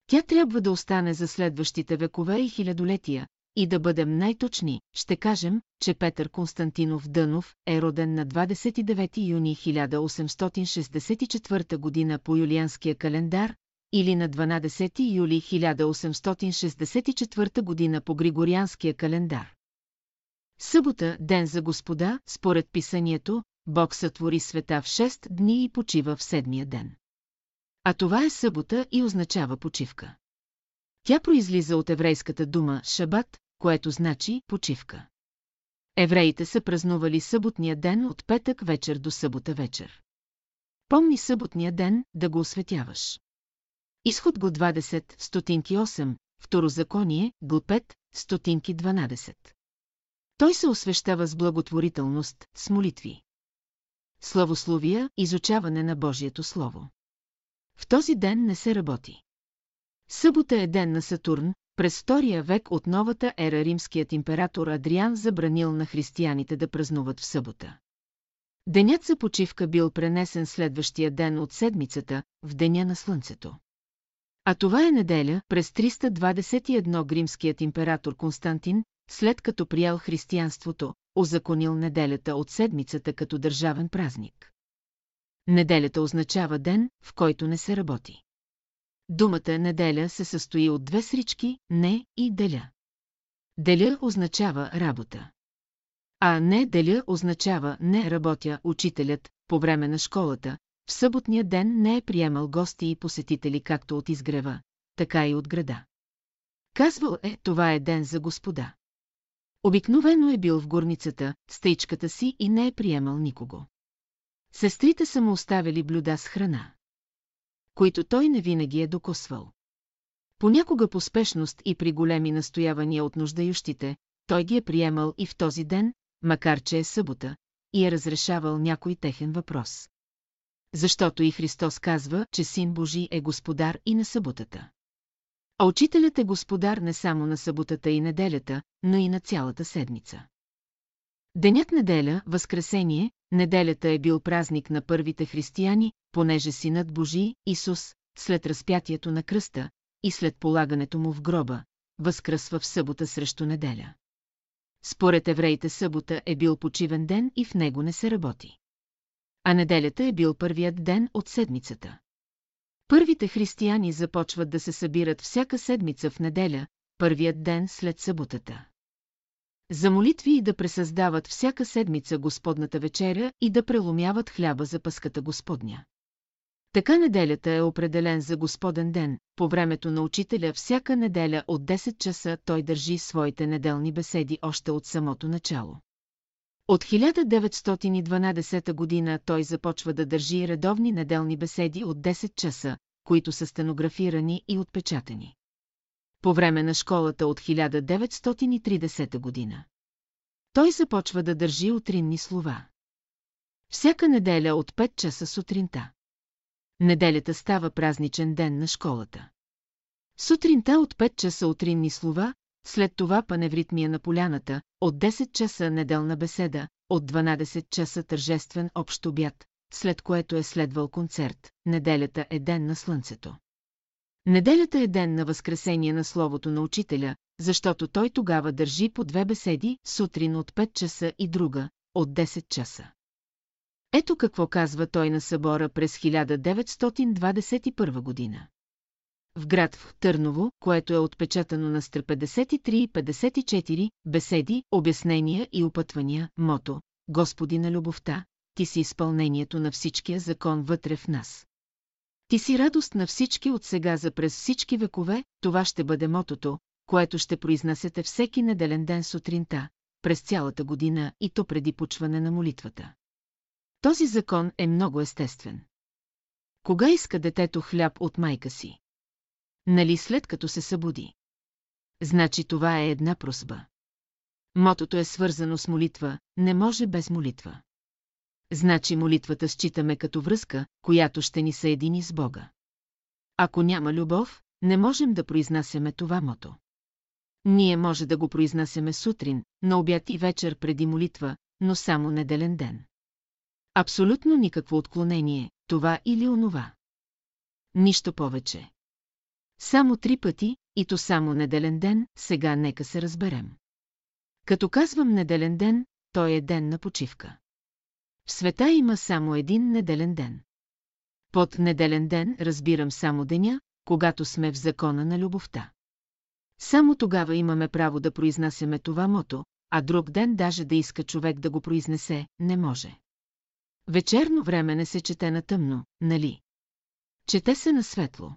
Тя трябва да остане за следващите векове и хилядолетия, и да бъдем най-точни, ще кажем, че Петър Константинов Дънов е роден на 29 юни 1864 година по юлианския календар или на 12 юли 1864 година по Григорианския календар. Събота, ден за господа, според писанието, Бог сътвори света в 6 дни и почива в седмия ден. А това е събота и означава почивка. Тя произлиза от еврейската дума «шабат», което значи почивка. Евреите са празнували съботния ден от петък вечер до събота вечер. Помни съботния ден да го осветяваш. Изход го 20, стотинки 8, второзаконие, го 5, стотинки 12. Той се освещава с благотворителност, с молитви. Славословия, изучаване на Божието Слово. В този ден не се работи. Събота е ден на Сатурн, през втория век от новата ера римският император Адриан забранил на християните да празнуват в събота. Денят за почивка бил пренесен следващия ден от седмицата, в деня на Слънцето. А това е неделя, през 321 римският император Константин, след като приял християнството, озаконил неделята от седмицата като държавен празник. Неделята означава ден, в който не се работи. Думата неделя се състои от две срички «не» и «деля». Деля означава работа. А не деля означава не работя учителят по време на школата, в съботния ден не е приемал гости и посетители както от изгрева, така и от града. Казвал е, това е ден за господа. Обикновено е бил в горницата, стъичката си и не е приемал никого. Сестрите са му оставили блюда с храна които той не винаги е докосвал. Понякога по спешност и при големи настоявания от нуждающите, той ги е приемал и в този ден, макар че е събота, и е разрешавал някой техен въпрос. Защото и Христос казва, че Син Божий е господар и на съботата. А учителят е господар не само на съботата и неделята, но и на цялата седмица. Денят неделя, Възкресение, неделята е бил празник на първите християни, понеже Синът Божий, Исус, след разпятието на кръста и след полагането му в гроба, възкръсва в събота срещу неделя. Според евреите събота е бил почивен ден и в него не се работи. А неделята е бил първият ден от седмицата. Първите християни започват да се събират всяка седмица в неделя, първият ден след съботата за молитви и да пресъздават всяка седмица Господната вечеря и да преломяват хляба за пъската Господня. Така неделята е определен за Господен ден, по времето на учителя всяка неделя от 10 часа той държи своите неделни беседи още от самото начало. От 1912 година той започва да държи редовни неделни беседи от 10 часа, които са стенографирани и отпечатани по време на школата от 1930 година. Той започва да държи утринни слова. Всяка неделя от 5 часа сутринта. Неделята става празничен ден на школата. Сутринта от 5 часа утринни слова, след това паневритмия на поляната, от 10 часа неделна беседа, от 12 часа тържествен общ обяд, след което е следвал концерт. Неделята е ден на слънцето. Неделята е ден на възкресение на Словото на Учителя, защото той тогава държи по две беседи, сутрин от 5 часа и друга, от 10 часа. Ето какво казва той на събора през 1921 година. В град в Търново, което е отпечатано на стр 53 и 54, беседи, обяснения и опътвания, мото, Господи на любовта, ти си изпълнението на всичкия закон вътре в нас. Ти си радост на всички от сега за през всички векове, това ще бъде мотото, което ще произнасяте всеки неделен ден сутринта, през цялата година и то преди почване на молитвата. Този закон е много естествен. Кога иска детето хляб от майка си? Нали след като се събуди? Значи това е една просба. Мотото е свързано с молитва, не може без молитва. Значи молитвата считаме като връзка, която ще ни съедини с Бога. Ако няма любов, не можем да произнасяме това мото. Ние може да го произнасяме сутрин, на обяд и вечер преди молитва, но само неделен ден. Абсолютно никакво отклонение, това или онова. Нищо повече. Само три пъти, и то само неделен ден, сега нека се разберем. Като казвам неделен ден, той е ден на почивка. В света има само един неделен ден. Под неделен ден разбирам само деня, когато сме в закона на любовта. Само тогава имаме право да произнасяме това мото, а друг ден даже да иска човек да го произнесе, не може. Вечерно време не се чете на тъмно, нали? Чете се на светло.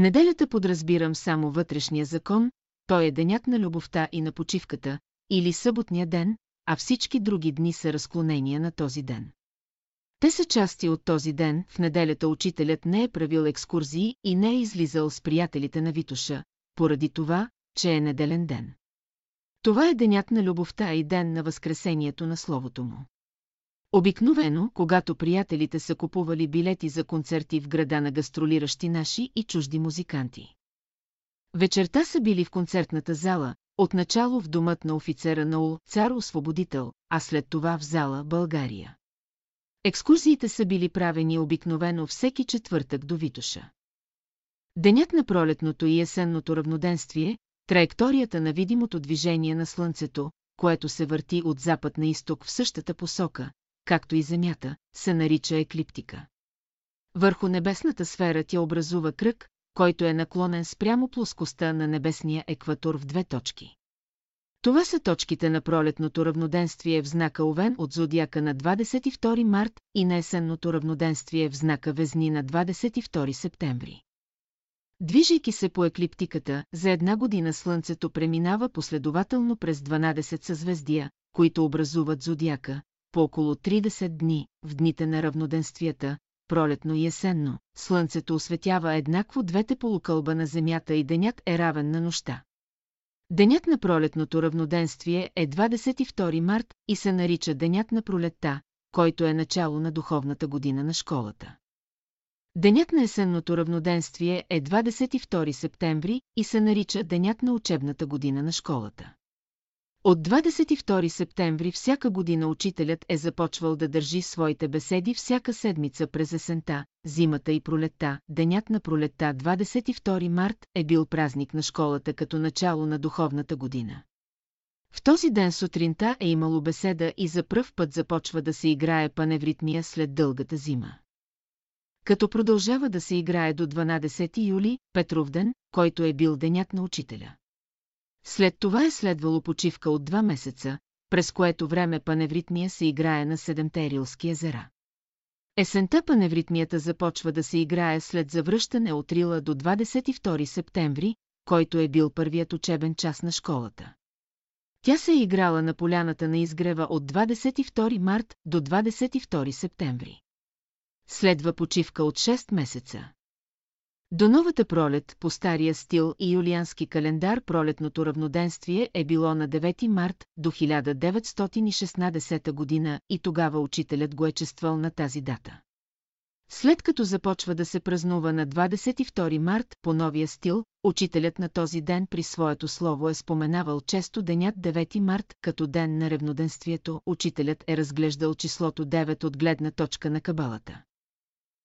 Неделята подразбирам само вътрешния закон, той е денят на любовта и на почивката, или съботния ден, а всички други дни са разклонения на този ден. Те са части от този ден, в неделята учителят не е правил екскурзии и не е излизал с приятелите на Витуша, поради това, че е неделен ден. Това е денят на любовта и ден на възкресението на Словото му. Обикновено, когато приятелите са купували билети за концерти в града на гастролиращи наши и чужди музиканти. Вечерта са били в концертната зала, отначало в домът на офицера Наул, цар-освободител, а след това в зала България. Екскурзиите са били правени обикновено всеки четвъртък до Витоша. Денят на пролетното и есенното равноденствие, траекторията на видимото движение на Слънцето, което се върти от запад на изток в същата посока, както и Земята, се нарича еклиптика. Върху небесната сфера тя образува кръг, който е наклонен спрямо плоскостта на небесния екватор в две точки. Това са точките на пролетното равноденствие в знака Овен от зодиака на 22 март и на есенното равноденствие в знака Везни на 22 септември. Движейки се по еклиптиката, за една година Слънцето преминава последователно през 12 съзвездия, които образуват зодиака, по около 30 дни, в дните на равноденствията, пролетно и есенно, Слънцето осветява еднакво двете полукълба на Земята и денят е равен на нощта. Денят на пролетното равноденствие е 22 март и се нарича Денят на пролетта, който е начало на духовната година на школата. Денят на есенното равноденствие е 22 септември и се нарича Денят на учебната година на школата. От 22 септември всяка година учителят е започвал да държи своите беседи всяка седмица през есента, зимата и пролетта. Денят на пролетта 22 март е бил празник на школата като начало на духовната година. В този ден сутринта е имало беседа и за пръв път започва да се играе паневритмия след дългата зима. Като продължава да се играе до 12 юли, Петровден, който е бил денят на учителя. След това е следвало почивка от два месеца, през което време паневритмия се играе на седемте Рилски езера. Есента паневритмията започва да се играе след завръщане от Рила до 22 септември, който е бил първият учебен час на школата. Тя се е играла на поляната на изгрева от 22 март до 22 септември. Следва почивка от 6 месеца. До новата пролет по стария стил и юлиански календар пролетното равноденствие е било на 9 март до 1916 година и тогава учителят го е чествал на тази дата. След като започва да се празнува на 22 март по новия стил, учителят на този ден при своето слово е споменавал често денят 9 март като ден на ревноденствието. Учителят е разглеждал числото 9 от гледна точка на кабалата.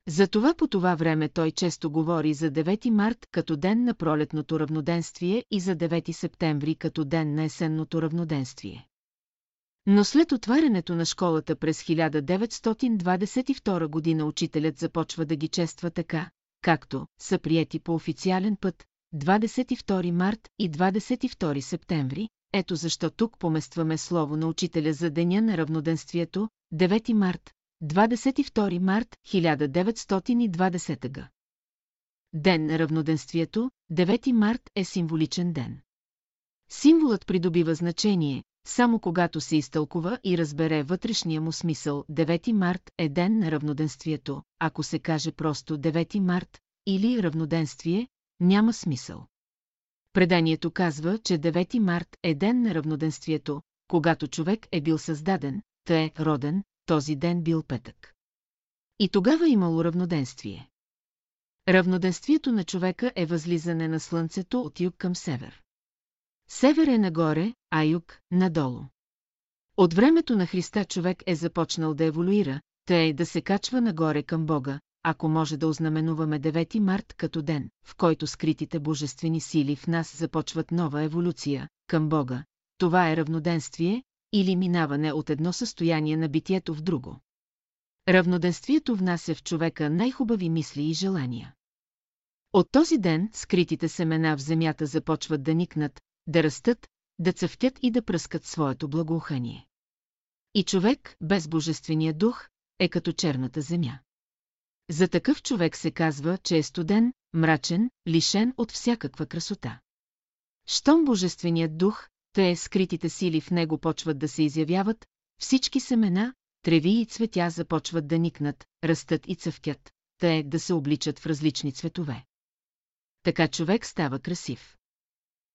Затова по това време той често говори за 9 март като ден на пролетното равноденствие и за 9 септември като ден на есенното равноденствие. Но след отварянето на школата през 1922 година учителят започва да ги чества така, както са приети по официален път 22 март и 22 септември. Ето защо тук поместваме слово на учителя за деня на равноденствието 9 март, 22 март 1920 г. Ден на равноденствието, 9 март е символичен ден. Символът придобива значение, само когато се изтълкува и разбере вътрешния му смисъл. 9 март е ден на равноденствието, ако се каже просто 9 март или равноденствие, няма смисъл. Преданието казва, че 9 март е ден на равноденствието, когато човек е бил създаден, тъй е роден, този ден бил петък. И тогава имало равноденствие. Равноденствието на човека е възлизане на слънцето от юг към север. Север е нагоре, а юг – надолу. От времето на Христа човек е започнал да еволюира, тъй да се качва нагоре към Бога, ако може да ознаменуваме 9 март като ден, в който скритите божествени сили в нас започват нова еволюция, към Бога. Това е равноденствие, или минаване от едно състояние на битието в друго. Равноденствието внася в човека най-хубави мисли и желания. От този ден скритите семена в земята започват да никнат, да растат, да цъфтят и да пръскат своето благоухание. И човек, без божествения дух, е като черната земя. За такъв човек се казва, че е студен, мрачен, лишен от всякаква красота. Щом божественият дух, те скритите сили в него почват да се изявяват, всички семена, треви и цветя започват да никнат, растат и цъфтят, те да се обличат в различни цветове. Така човек става красив.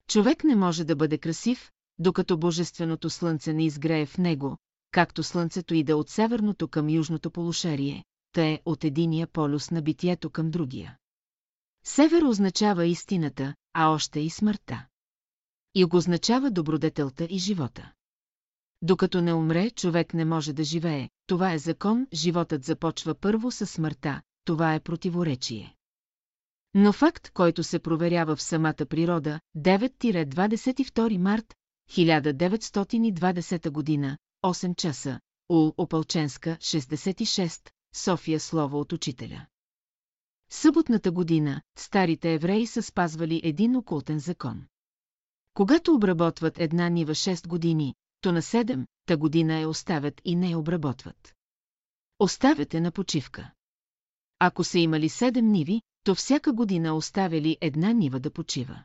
Човек не може да бъде красив, докато божественото слънце не изгрее в него, както слънцето иде от северното към южното полушарие, те от единия полюс на битието към другия. Север означава истината, а още и смъртта и го означава добродетелта и живота. Докато не умре, човек не може да живее. Това е закон, животът започва първо със смъртта, това е противоречие. Но факт, който се проверява в самата природа, 9-22 март 1920 година, 8 часа, Ул Опалченска, 66, София слово от учителя. Съботната година, старите евреи са спазвали един окултен закон. Когато обработват една нива 6 години, то на 7-та година я оставят и не я обработват. Оставяте на почивка. Ако са имали 7 ниви, то всяка година оставяли една нива да почива.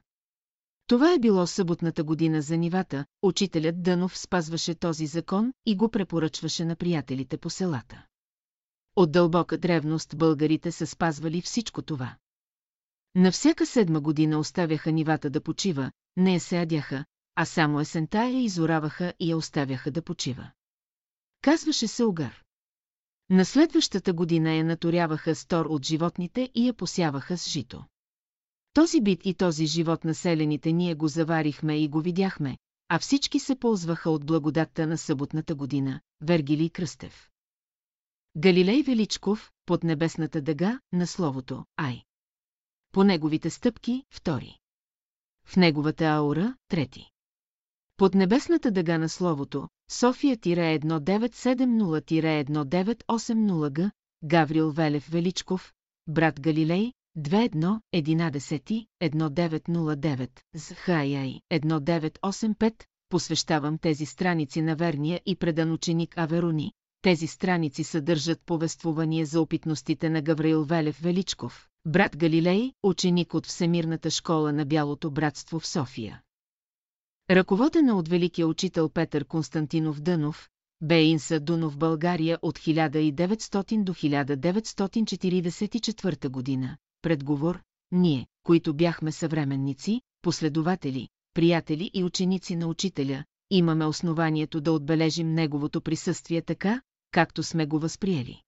Това е било съботната година за нивата, учителят Дънов спазваше този закон и го препоръчваше на приятелите по селата. От дълбока древност българите са спазвали всичко това. На всяка седма година оставяха нивата да почива, не я се адяха, а само есента я изораваха и я оставяха да почива. Казваше се огър. На следващата година я наторяваха с тор от животните и я посяваха с жито. Този бит и този живот населените ние го заварихме и го видяхме, а всички се ползваха от благодатта на съботната година, Вергилий Кръстев. Галилей Величков, под небесната дъга, на словото Ай. По неговите стъпки, втори в неговата аура, трети. Под небесната дъга на словото, София-1970-1980 г, Гаврил Велев Величков, брат Галилей, 2.1.11.1909, с ХАИ 1985, посвещавам тези страници на верния и предан ученик Аверони. Тези страници съдържат повествование за опитностите на Гаврил Велев Величков, брат Галилей, ученик от Всемирната школа на Бялото братство в София. Ръководена от великия учител Петър Константинов Дънов, бе Инса Дунов България от 1900 до 1944 година. Предговор, ние, които бяхме съвременници, последователи, приятели и ученици на учителя, имаме основанието да отбележим неговото присъствие така, както сме го възприели.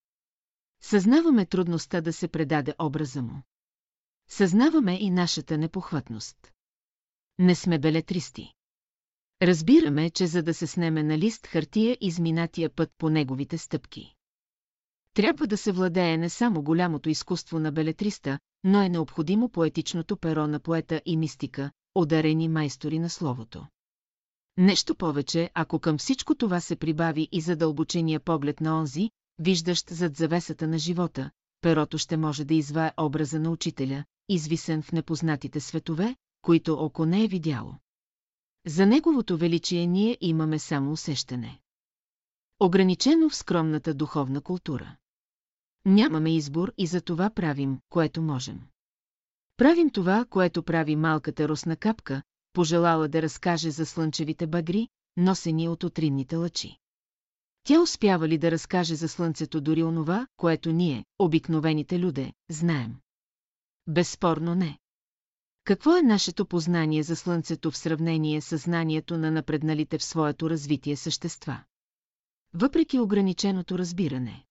Съзнаваме трудността да се предаде образа му. Съзнаваме и нашата непохватност. Не сме белетристи. Разбираме, че за да се снеме на лист хартия изминатия път по неговите стъпки. Трябва да се владее не само голямото изкуство на белетриста, но е необходимо поетичното перо на поета и мистика, одарени майстори на словото. Нещо повече, ако към всичко това се прибави и задълбочения поглед на онзи, виждащ зад завесата на живота, перото ще може да извае образа на учителя, извисен в непознатите светове, които око не е видяло. За неговото величие ние имаме само усещане. Ограничено в скромната духовна култура. Нямаме избор и за това правим, което можем. Правим това, което прави малката росна капка, пожелала да разкаже за слънчевите багри, носени от утринните лъчи. Тя успява ли да разкаже за слънцето дори онова, което ние, обикновените люде, знаем? Безспорно не. Какво е нашето познание за Слънцето в сравнение с знанието на напредналите в своето развитие същества? Въпреки ограниченото разбиране.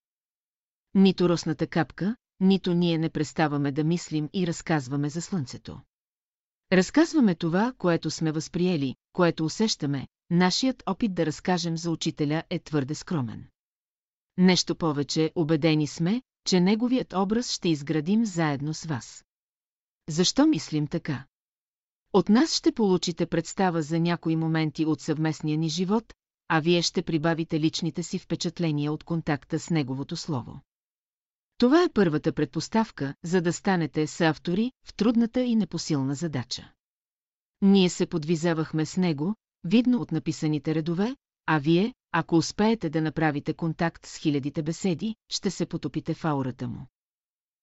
Нито росната капка, нито ние не преставаме да мислим и разказваме за Слънцето. Разказваме това, което сме възприели, което усещаме, нашият опит да разкажем за учителя е твърде скромен. Нещо повече, убедени сме, че неговият образ ще изградим заедно с вас. Защо мислим така? От нас ще получите представа за някои моменти от съвместния ни живот, а вие ще прибавите личните си впечатления от контакта с неговото слово. Това е първата предпоставка, за да станете съавтори в трудната и непосилна задача. Ние се подвизавахме с него, видно от написаните редове, а вие, ако успеете да направите контакт с хилядите беседи, ще се потопите в аурата му.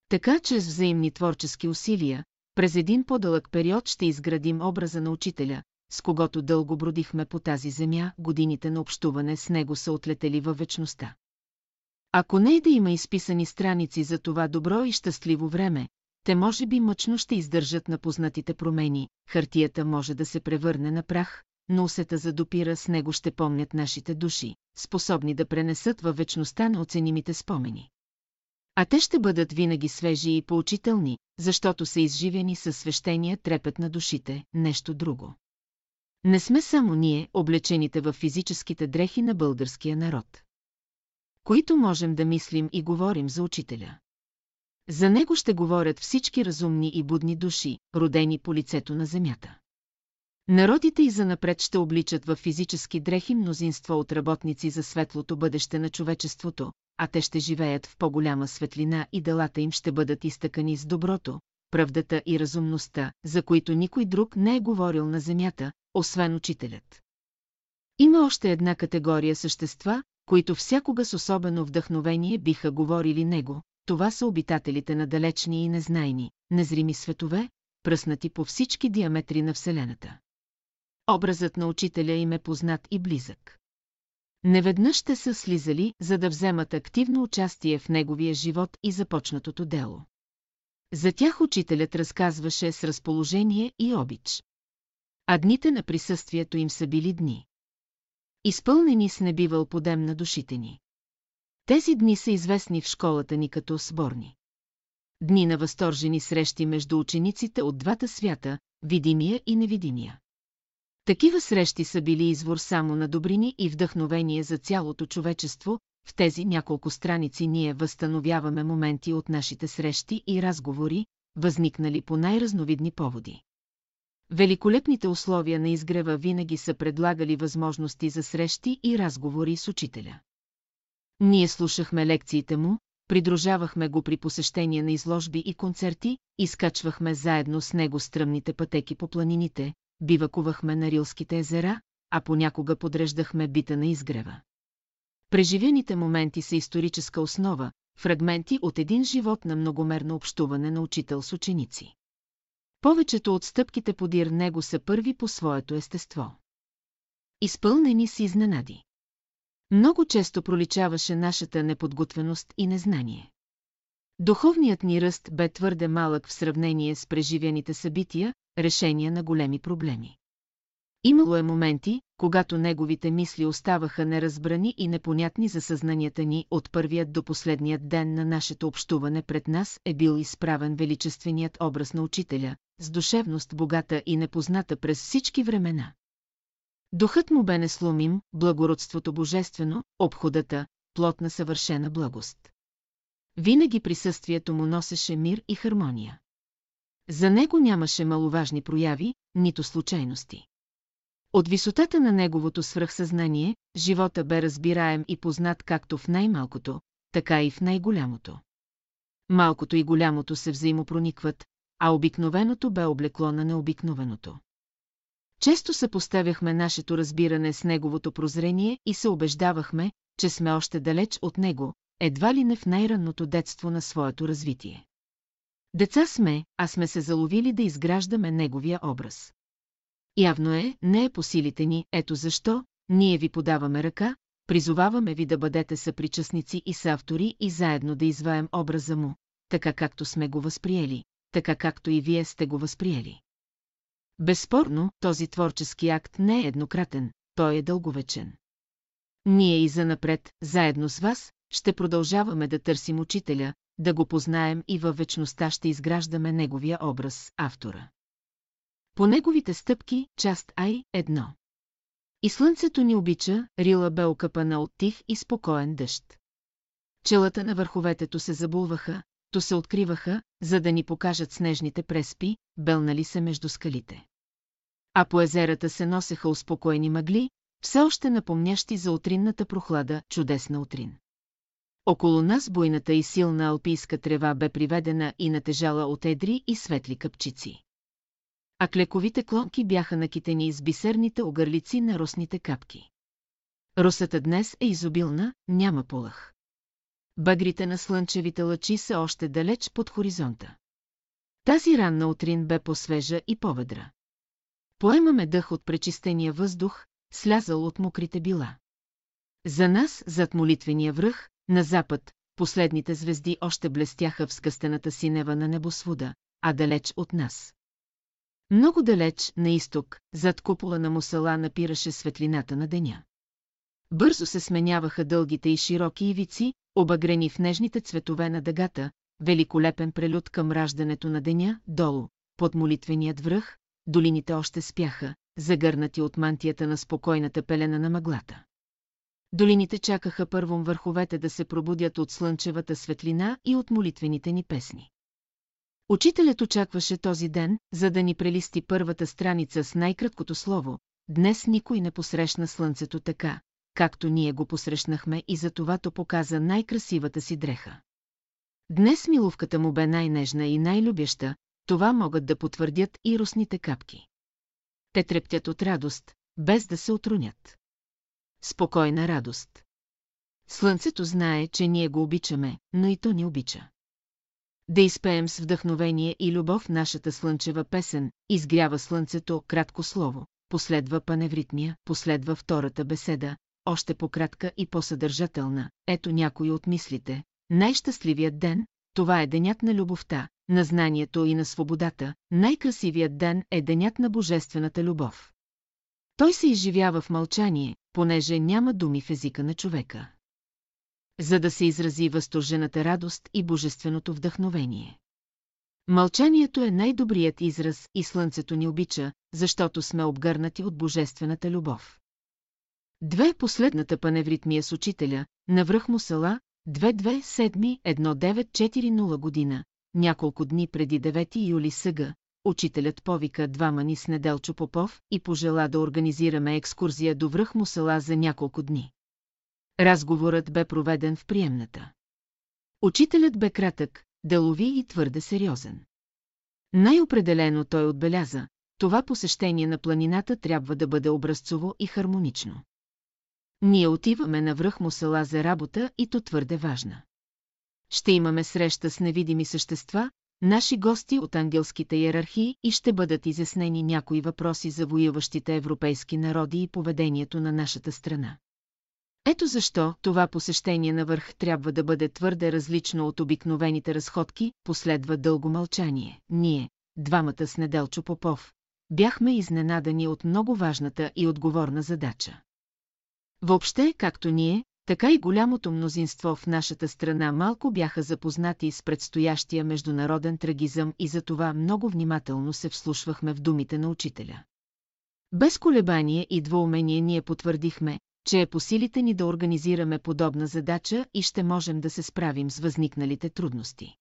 Така че с взаимни творчески усилия, през един по-дълъг период ще изградим образа на учителя, с когото дълго бродихме по тази земя, годините на общуване с него са отлетели във вечността. Ако не е да има изписани страници за това добро и щастливо време, те може би мъчно ще издържат на познатите промени, хартията може да се превърне на прах, но усета за допира с него ще помнят нашите души, способни да пренесат във вечността на оценимите спомени. А те ще бъдат винаги свежи и поучителни, защото са изживени със свещения трепет на душите, нещо друго. Не сме само ние, облечените в физическите дрехи на българския народ. Които можем да мислим и говорим за учителя. За него ще говорят всички разумни и будни души, родени по лицето на земята. Народите и занапред ще обличат в физически дрехи мнозинство от работници за светлото бъдеще на човечеството, а те ще живеят в по-голяма светлина и делата им ще бъдат изтъкани с доброто, правдата и разумността, за които никой друг не е говорил на земята, освен учителят. Има още една категория същества, които всякога с особено вдъхновение биха говорили него, това са обитателите на далечни и незнайни, незрими светове, пръснати по всички диаметри на Вселената. Образът на учителя им е познат и близък. Неведнъж ще са слизали, за да вземат активно участие в неговия живот и започнатото дело. За тях учителят разказваше с разположение и обич. А дните на присъствието им са били дни. Изпълнени с небивал подем на душите ни. Тези дни са известни в школата ни като сборни. Дни на възторжени срещи между учениците от двата свята, видимия и невидимия. Такива срещи са били извор само на добрини и вдъхновение за цялото човечество, в тези няколко страници ние възстановяваме моменти от нашите срещи и разговори, възникнали по най-разновидни поводи. Великолепните условия на изгрева винаги са предлагали възможности за срещи и разговори с учителя. Ние слушахме лекциите му, придружавахме го при посещение на изложби и концерти, изкачвахме заедно с него стръмните пътеки по планините, бивакувахме на Рилските езера, а понякога подреждахме бита на изгрева. Преживените моменти са историческа основа, фрагменти от един живот на многомерно общуване на учител с ученици. Повечето от стъпките подир него са първи по своето естество. Изпълнени с изненади. Много често проличаваше нашата неподготвеност и незнание. Духовният ни ръст бе твърде малък в сравнение с преживените събития, решения на големи проблеми. Имало е моменти, когато неговите мисли оставаха неразбрани и непонятни за съзнанията ни от първият до последният ден на нашето общуване пред нас е бил изправен величественият образ на учителя, с душевност богата и непозната през всички времена. Духът му бе несломим, благородството божествено, обходата, плотна съвършена благост. Винаги присъствието му носеше мир и хармония. За него нямаше маловажни прояви, нито случайности. От висотата на неговото свръхсъзнание, живота бе разбираем и познат както в най-малкото, така и в най-голямото. Малкото и голямото се взаимопроникват, а обикновеното бе облекло на необикновеното. Често съпоставяхме нашето разбиране с неговото прозрение и се убеждавахме, че сме още далеч от него, едва ли не в най-ранното детство на своето развитие. Деца сме, а сме се заловили да изграждаме неговия образ. Явно е, не е по силите ни, ето защо, ние ви подаваме ръка, призоваваме ви да бъдете съпричастници и съавтори и заедно да изваем образа му, така както сме го възприели, така както и вие сте го възприели. Безспорно, този творчески акт не е еднократен, той е дълговечен. Ние и занапред, заедно с вас, ще продължаваме да търсим учителя, да го познаем и във вечността ще изграждаме неговия образ, автора. По неговите стъпки, част Ай, едно. И слънцето ни обича, рила бе окъпана от тих и спокоен дъжд. Челата на върховетето се забулваха, то се откриваха, за да ни покажат снежните преспи, белнали се между скалите. А по езерата се носеха успокоени мъгли, все още напомнящи за утринната прохлада, чудесна утрин. Около нас буйната и силна алпийска трева бе приведена и натежала от едри и светли къпчици. А клековите клонки бяха накитени с бисерните огърлици на росните капки. Росата днес е изобилна, няма полъх. Багрите на слънчевите лъчи са още далеч под хоризонта. Тази ранна утрин бе по-свежа и поведра. Поемаме дъх от пречистения въздух, слязал от мокрите била. За нас, зад молитвения връх, на запад, последните звезди още блестяха в скъстената синева на небосвода, а далеч от нас. Много далеч, на изток, зад купола на мусала напираше светлината на деня. Бързо се сменяваха дългите и широки ивици, обагрени в нежните цветове на дъгата, великолепен прелюд към раждането на деня, долу, под молитвеният връх, долините още спяха, загърнати от мантията на спокойната пелена на мъглата. Долините чакаха първом върховете да се пробудят от слънчевата светлина и от молитвените ни песни. Учителят очакваше този ден, за да ни прелисти първата страница с най-краткото слово. Днес никой не посрещна слънцето така, както ние го посрещнахме и за това то показа най-красивата си дреха. Днес миловката му бе най-нежна и най-любяща, това могат да потвърдят и русните капки. Те трептят от радост, без да се отрунят. Спокойна радост. Слънцето знае, че ние го обичаме, но и то ни обича. Да изпеем с вдъхновение и любов нашата слънчева песен, изгрява слънцето, кратко слово, последва паневритмия, последва втората беседа, още по-кратка и по-съдържателна. Ето някои от мислите. Най-щастливият ден, това е денят на любовта, на знанието и на свободата, най-красивият ден е денят на божествената любов. Той се изживява в мълчание, понеже няма думи в езика на човека. За да се изрази възторжената радост и божественото вдъхновение. Мълчанието е най-добрият израз и слънцето ни обича, защото сме обгърнати от божествената любов. Две последната паневритмия с учителя, навръх му села, 22-7-1940 година, няколко дни преди 9 юли съга, учителят повика двама ни с Неделчо Попов и пожела да организираме екскурзия до връх му села за няколко дни. Разговорът бе проведен в приемната. Учителят бе кратък, делови и твърде сериозен. Най-определено той отбеляза, това посещение на планината трябва да бъде образцово и хармонично. Ние отиваме на връх му села за работа и то твърде важна. Ще имаме среща с невидими същества, наши гости от ангелските иерархии и ще бъдат изяснени някои въпроси за воюващите европейски народи и поведението на нашата страна. Ето защо това посещение на върх трябва да бъде твърде различно от обикновените разходки, последва дълго мълчание. Ние, двамата с Неделчо Попов, бяхме изненадани от много важната и отговорна задача. Въобще, както ние, така и голямото мнозинство в нашата страна малко бяха запознати с предстоящия международен трагизъм и затова много внимателно се вслушвахме в думите на учителя. Без колебание и двоумение ние потвърдихме, че е по силите ни да организираме подобна задача и ще можем да се справим с възникналите трудности.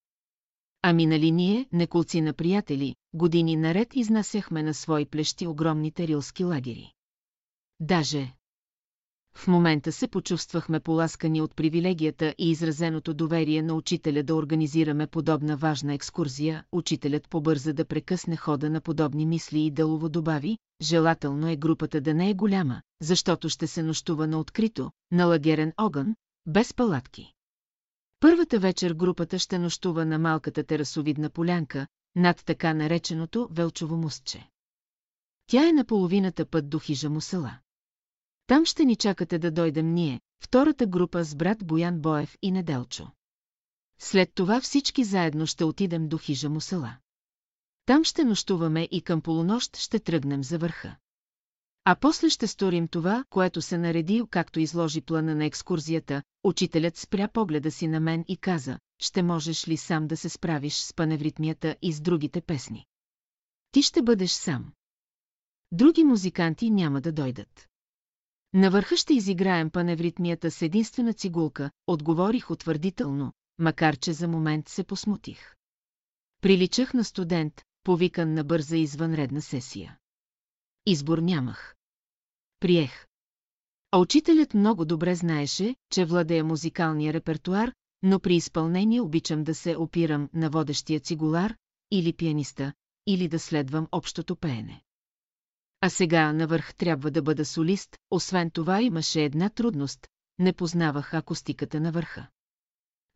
А минали ние, неколци на приятели, години наред изнасяхме на свои плещи огромните рилски лагери. Даже, в момента се почувствахме поласкани от привилегията и изразеното доверие на учителя да организираме подобна важна екскурзия. Учителят побърза да прекъсне хода на подобни мисли и дълово добави, желателно е групата да не е голяма, защото ще се нощува на открито, на лагерен огън, без палатки. Първата вечер групата ще нощува на малката терасовидна полянка, над така нареченото Велчово мостче. Тя е на половината път до хижа му села. Там ще ни чакате да дойдем ние, втората група с брат Боян Боев и Неделчо. След това всички заедно ще отидем до хижа му села. Там ще нощуваме и към полунощ ще тръгнем за върха. А после ще сторим това, което се нареди, както изложи плана на екскурзията, учителят спря погледа си на мен и каза, ще можеш ли сам да се справиш с паневритмията и с другите песни. Ти ще бъдеш сам. Други музиканти няма да дойдат. На върха ще изиграем паневритмията с единствена цигулка, отговорих утвърдително, макар че за момент се посмутих. Приличах на студент, повикан на бърза извънредна сесия. Избор нямах. Приех. А учителят много добре знаеше, че владея музикалния репертуар, но при изпълнение обичам да се опирам на водещия цигулар или пианиста, или да следвам общото пеене. А сега навърх трябва да бъда солист, освен това имаше една трудност, не познавах акустиката на върха.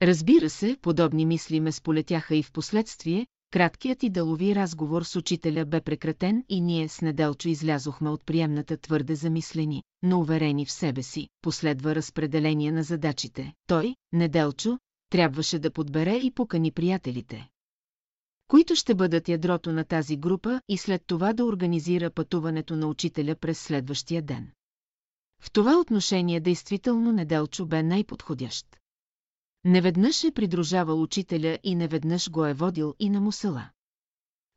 Разбира се, подобни мисли ме сполетяха и в последствие, краткият и дълови разговор с учителя бе прекратен и ние с Неделчо излязохме от приемната твърде замислени, но уверени в себе си, последва разпределение на задачите. Той, Неделчо, трябваше да подбере и покани приятелите, които ще бъдат ядрото на тази група и след това да организира пътуването на учителя през следващия ден. В това отношение действително Неделчо бе най-подходящ. Неведнъж е придружавал учителя и неведнъж го е водил и на мусала.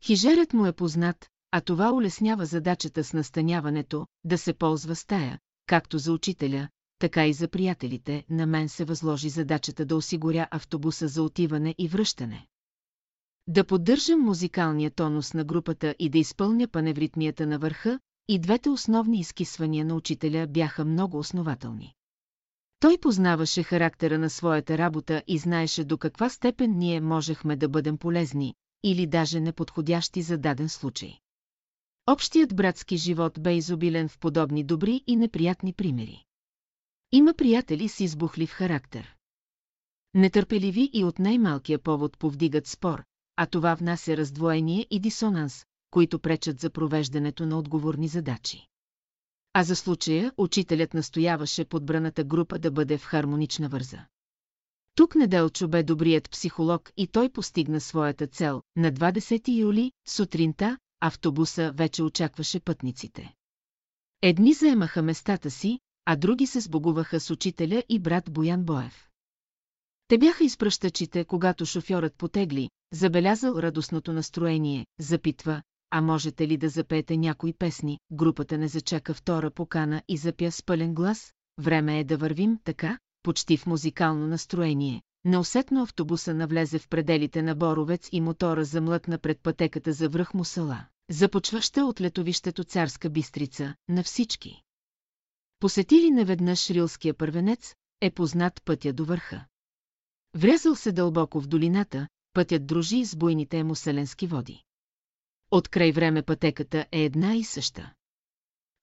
Хижерът му е познат, а това улеснява задачата с настаняването, да се ползва стая, както за учителя, така и за приятелите, на мен се възложи задачата да осигуря автобуса за отиване и връщане. Да поддържам музикалния тонус на групата и да изпълня паневритмията на върха, и двете основни изкисвания на учителя бяха много основателни. Той познаваше характера на своята работа и знаеше до каква степен ние можехме да бъдем полезни, или даже неподходящи за даден случай. Общият братски живот бе изобилен в подобни добри и неприятни примери. Има приятели с избухлив характер. Нетърпеливи и от най-малкия повод повдигат спор, а това внася раздвоение и дисонанс, които пречат за провеждането на отговорни задачи. А за случая учителят настояваше подбраната група да бъде в хармонична върза. Тук Неделчо бе добрият психолог и той постигна своята цел. На 20 юли, сутринта, автобуса вече очакваше пътниците. Едни заемаха местата си, а други се сбогуваха с учителя и брат Боян Боев. Те бяха изпръщачите, когато шофьорът потегли, забелязал радостното настроение, запитва, а можете ли да запеете някои песни, групата не зачака втора покана и запя с пълен глас, време е да вървим така, почти в музикално настроение. Неусетно автобуса навлезе в пределите на Боровец и мотора замлъкна пред пътеката за връх Мусала, започваща от летовището Царска Бистрица, на всички. Посетили неведнъж Рилския първенец, е познат пътя до върха. Врязал се дълбоко в долината, пътят дружи с буйните муселенски води. От край време пътеката е една и съща.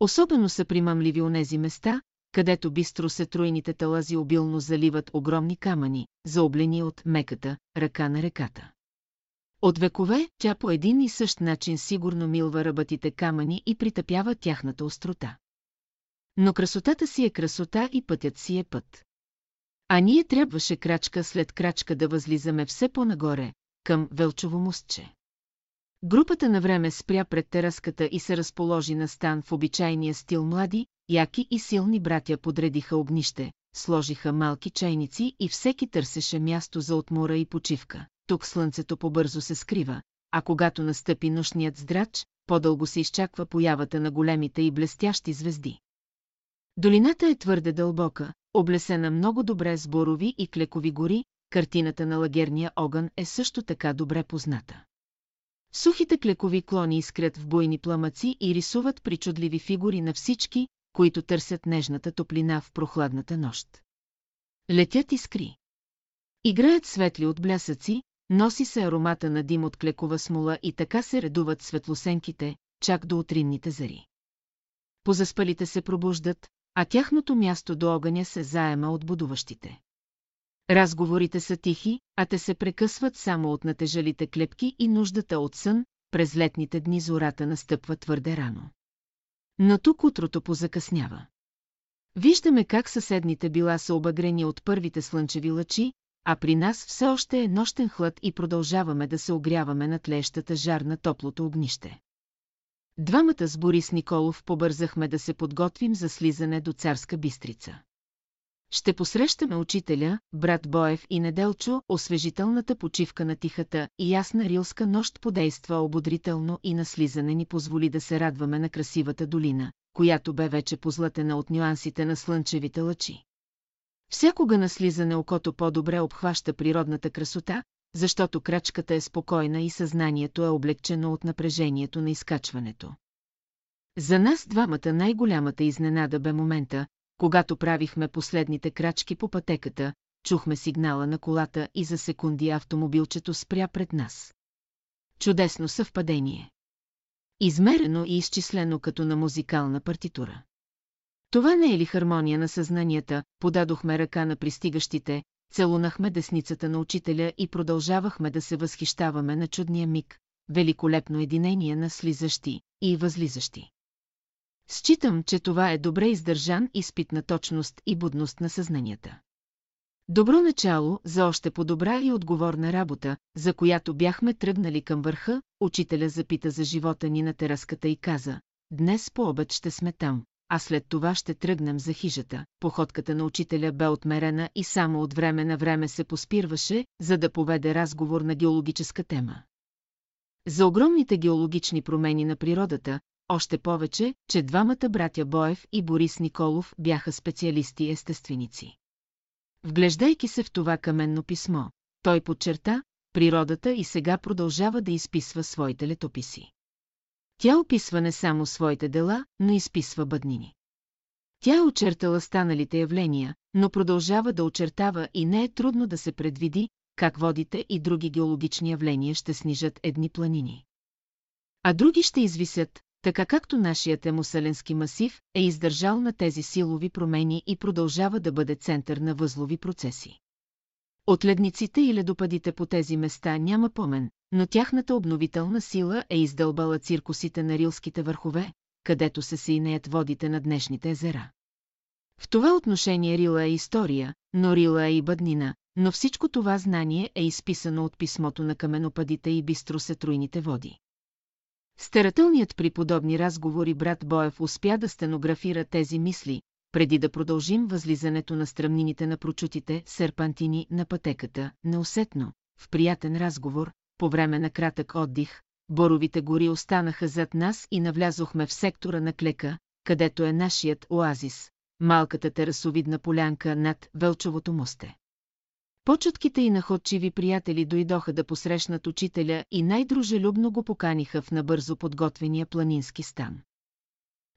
Особено са примамливи онези места, където бистро се труйните талази обилно заливат огромни камъни, заоблени от меката ръка на реката. От векове тя по един и същ начин сигурно милва ръбатите камъни и притъпява тяхната острота. Но красотата си е красота и пътят си е път. А ние трябваше крачка след крачка да възлизаме все по-нагоре, към Велчово мостче. Групата на време спря пред тераската и се разположи на стан в обичайния стил млади, яки и силни братя подредиха огнище, сложиха малки чайници и всеки търсеше място за отмора и почивка. Тук слънцето побързо се скрива, а когато настъпи нощният здрач, по-дълго се изчаква появата на големите и блестящи звезди. Долината е твърде дълбока, облесена много добре с борови и клекови гори, картината на лагерния огън е също така добре позната. Сухите клекови клони изкрят в бойни пламъци и рисуват причудливи фигури на всички, които търсят нежната топлина в прохладната нощ. Летят искри. Играят светли от блясъци, носи се аромата на дим от клекова смола и така се редуват светлосенките, чак до утринните зари. Позаспалите се пробуждат, а тяхното място до огъня се заема от будуващите. Разговорите са тихи, а те се прекъсват само от натежалите клепки и нуждата от сън, през летните дни зората настъпва твърде рано. Но тук утрото позакъснява. Виждаме как съседните била са обагрени от първите слънчеви лъчи, а при нас все още е нощен хлад и продължаваме да се огряваме на тлещата жар на топлото огнище. Двамата с Борис Николов побързахме да се подготвим за слизане до царска бистрица. Ще посрещаме учителя, брат Боев и Неделчо, освежителната почивка на тихата и ясна рилска нощ подейства ободрително и на слизане ни позволи да се радваме на красивата долина, която бе вече позлатена от нюансите на слънчевите лъчи. Всякога на слизане окото по-добре обхваща природната красота, защото крачката е спокойна и съзнанието е облегчено от напрежението на изкачването. За нас двамата най-голямата изненада бе момента, когато правихме последните крачки по пътеката, чухме сигнала на колата и за секунди автомобилчето спря пред нас. Чудесно съвпадение. Измерено и изчислено като на музикална партитура. Това не е ли хармония на съзнанията, подадохме ръка на пристигащите, целунахме десницата на учителя и продължавахме да се възхищаваме на чудния миг, великолепно единение на слизащи и възлизащи. Считам, че това е добре издържан изпит на точност и будност на съзнанията. Добро начало за още по-добра и отговорна работа, за която бяхме тръгнали към върха, учителя запита за живота ни на тераската и каза, днес по обед ще сме там, а след това ще тръгнем за хижата. Походката на учителя бе отмерена и само от време на време се поспирваше, за да поведе разговор на геологическа тема. За огромните геологични промени на природата, още повече, че двамата братя Боев и Борис Николов бяха специалисти-естественици. Вглеждайки се в това каменно писмо, той подчерта природата и сега продължава да изписва своите летописи. Тя описва не само своите дела, но изписва бъднини. Тя е очертала станалите явления, но продължава да очертава и не е трудно да се предвиди, как водите и други геологични явления ще снижат едни планини. А други ще извисят, така както нашият емусаленски масив е издържал на тези силови промени и продължава да бъде център на възлови процеси. От ледниците и ледопадите по тези места няма помен, но тяхната обновителна сила е издълбала циркусите на рилските върхове, където се синеят водите на днешните езера. В това отношение Рила е история, но Рила е и бъднина, но всичко това знание е изписано от писмото на каменопадите и бистро сетруйните води. Старателният при подобни разговори брат Боев успя да стенографира тези мисли, преди да продължим възлизането на стръмнините на прочутите серпантини на пътеката, неусетно, в приятен разговор, по време на кратък отдих, боровите гори останаха зад нас и навлязохме в сектора на клека, където е нашият оазис, малката терасовидна полянка над Велчовото мосте. Почутките и находчиви приятели дойдоха да посрещнат учителя и най-дружелюбно го поканиха в набързо подготвения планински стан.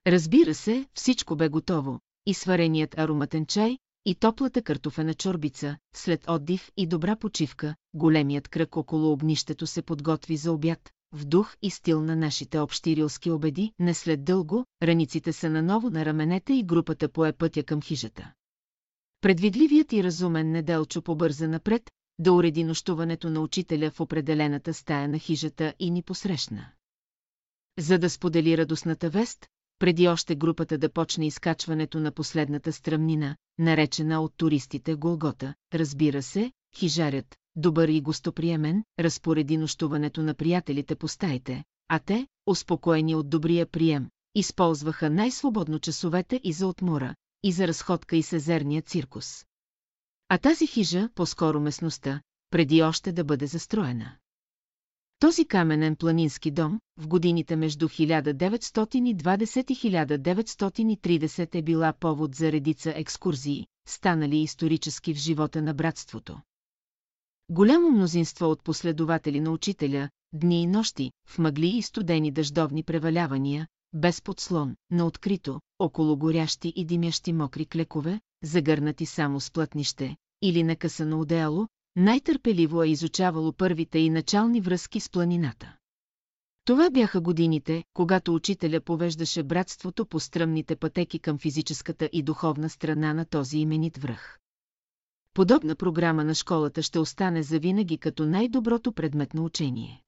Разбира се, всичко бе готово, и свареният ароматен чай, и топлата картофена чорбица, след отдих и добра почивка, големият кръг около огнището се подготви за обяд, в дух и стил на нашите общи рилски обеди, не след дълго, раниците са наново на раменете и групата пое пътя към хижата. Предвидливият и разумен неделчо побърза напред, да уреди нощуването на учителя в определената стая на хижата и ни посрещна. За да сподели радостната вест, преди още групата да почне изкачването на последната стръмнина, наречена от туристите Голгота, разбира се, хижарят, добър и гостоприемен, разпореди нощуването на приятелите по стаите, а те, успокоени от добрия прием, използваха най-свободно часовете и за отмора, и за разходка и сезерния циркус. А тази хижа, по-скоро местността, преди още да бъде застроена. Този каменен планински дом, в годините между 1920 и 1930 е била повод за редица екскурзии, станали исторически в живота на братството. Голямо мнозинство от последователи на учителя, дни и нощи, в мъгли и студени дъждовни превалявания, без подслон, на открито, около горящи и димящи мокри клекове, загърнати само с плътнище, или накъсано одеяло, най-търпеливо е изучавало първите и начални връзки с планината. Това бяха годините, когато учителя повеждаше братството по стръмните пътеки към физическата и духовна страна на този именит връх. Подобна програма на школата ще остане завинаги като най-доброто предметно учение.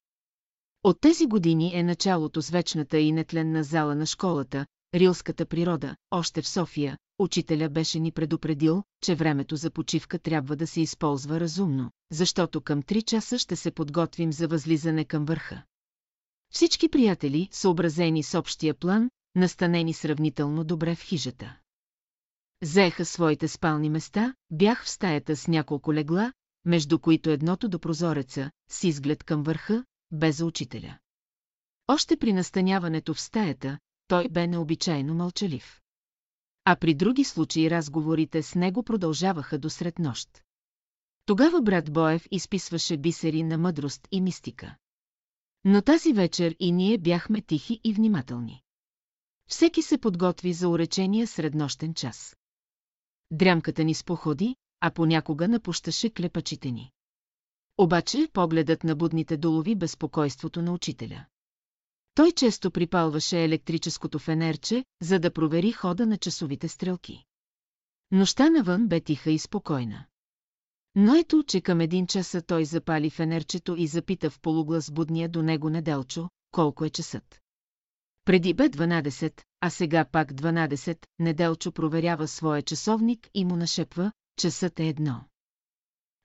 От тези години е началото с вечната и нетленна зала на школата, рилската природа, още в София, учителя беше ни предупредил, че времето за почивка трябва да се използва разумно, защото към 3 часа ще се подготвим за възлизане към върха. Всички приятели, съобразени с общия план, настанени сравнително добре в хижата. Заеха своите спални места, бях в стаята с няколко легла, между които едното до прозореца, с изглед към върха, без за учителя. Още при настаняването в стаята, той бе необичайно мълчалив. А при други случаи разговорите с него продължаваха до сред нощ. Тогава брат Боев изписваше бисери на мъдрост и мистика. Но тази вечер и ние бяхме тихи и внимателни. Всеки се подготви за уречения среднощен час. Дрямката ни споходи, а понякога напущаше клепачите ни. Обаче погледът на будните долови безпокойството на учителя. Той често припалваше електрическото фенерче, за да провери хода на часовите стрелки. Нощта навън бе тиха и спокойна. Но ето, че към един часа той запали фенерчето и запита в полуглас будния до него неделчо, колко е часът. Преди бе 12, а сега пак 12, неделчо проверява своя часовник и му нашепва, часът е едно.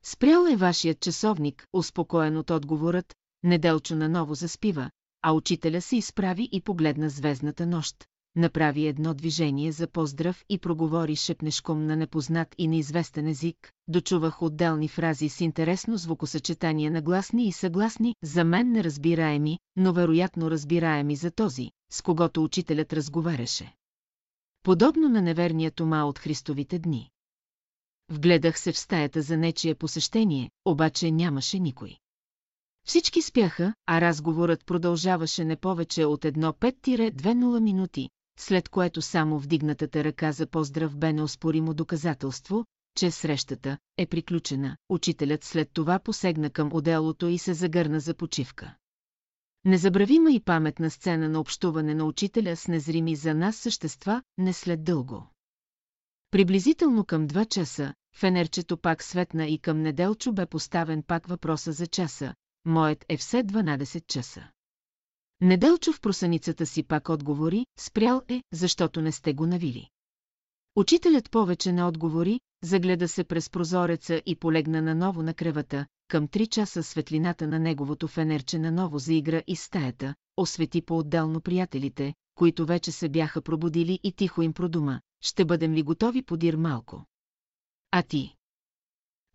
Спрял е вашият часовник, успокоен от отговорът, неделчо наново заспива, а учителя се изправи и погледна звездната нощ, направи едно движение за поздрав и проговори шепнешком на непознат и неизвестен език, дочувах отделни фрази с интересно звукосъчетание на гласни и съгласни, за мен неразбираеми, но вероятно разбираеми за този, с когото учителят разговаряше. Подобно на неверния Тома от Христовите дни. Вгледах се в стаята за нечие посещение, обаче нямаше никой. Всички спяха, а разговорът продължаваше не повече от едно 5-2-0 минути, след което само вдигнатата ръка за поздрав бе неоспоримо доказателство, че срещата е приключена. Учителят след това посегна към отделото и се загърна за почивка. Незабравима и паметна сцена на общуване на учителя с незрими за нас същества не след дълго. Приблизително към два часа, фенерчето пак светна и към неделчо бе поставен пак въпроса за часа. Моят е все 12 часа. Неделчо в просаницата си пак отговори, спрял е, защото не сте го навили. Учителят повече не отговори, загледа се през прозореца и полегна наново на кревата, към три часа светлината на неговото фенерче наново заигра из стаята, освети по-отделно приятелите, които вече се бяха пробудили и тихо им продума, ще бъдем ли готови подир малко. А ти?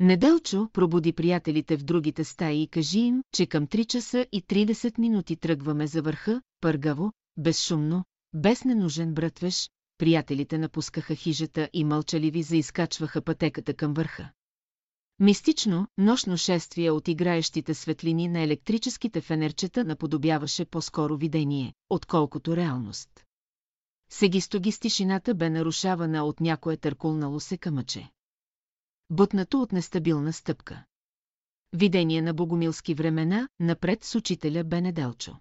Неделчо пробуди приятелите в другите стаи и кажи им, че към 3 часа и 30 минути тръгваме за върха, пъргаво, безшумно, без ненужен братвеж, приятелите напускаха хижата и мълчаливи заискачваха пътеката към върха. Мистично, нощно шествие от играещите светлини на електрическите фенерчета наподобяваше по-скоро видение, отколкото реалност. Сегистогис тишината бе нарушавана от някое търкулнало се къмъче. Бутнато от нестабилна стъпка. Видение на богомилски времена, напред с учителя Бенеделчо.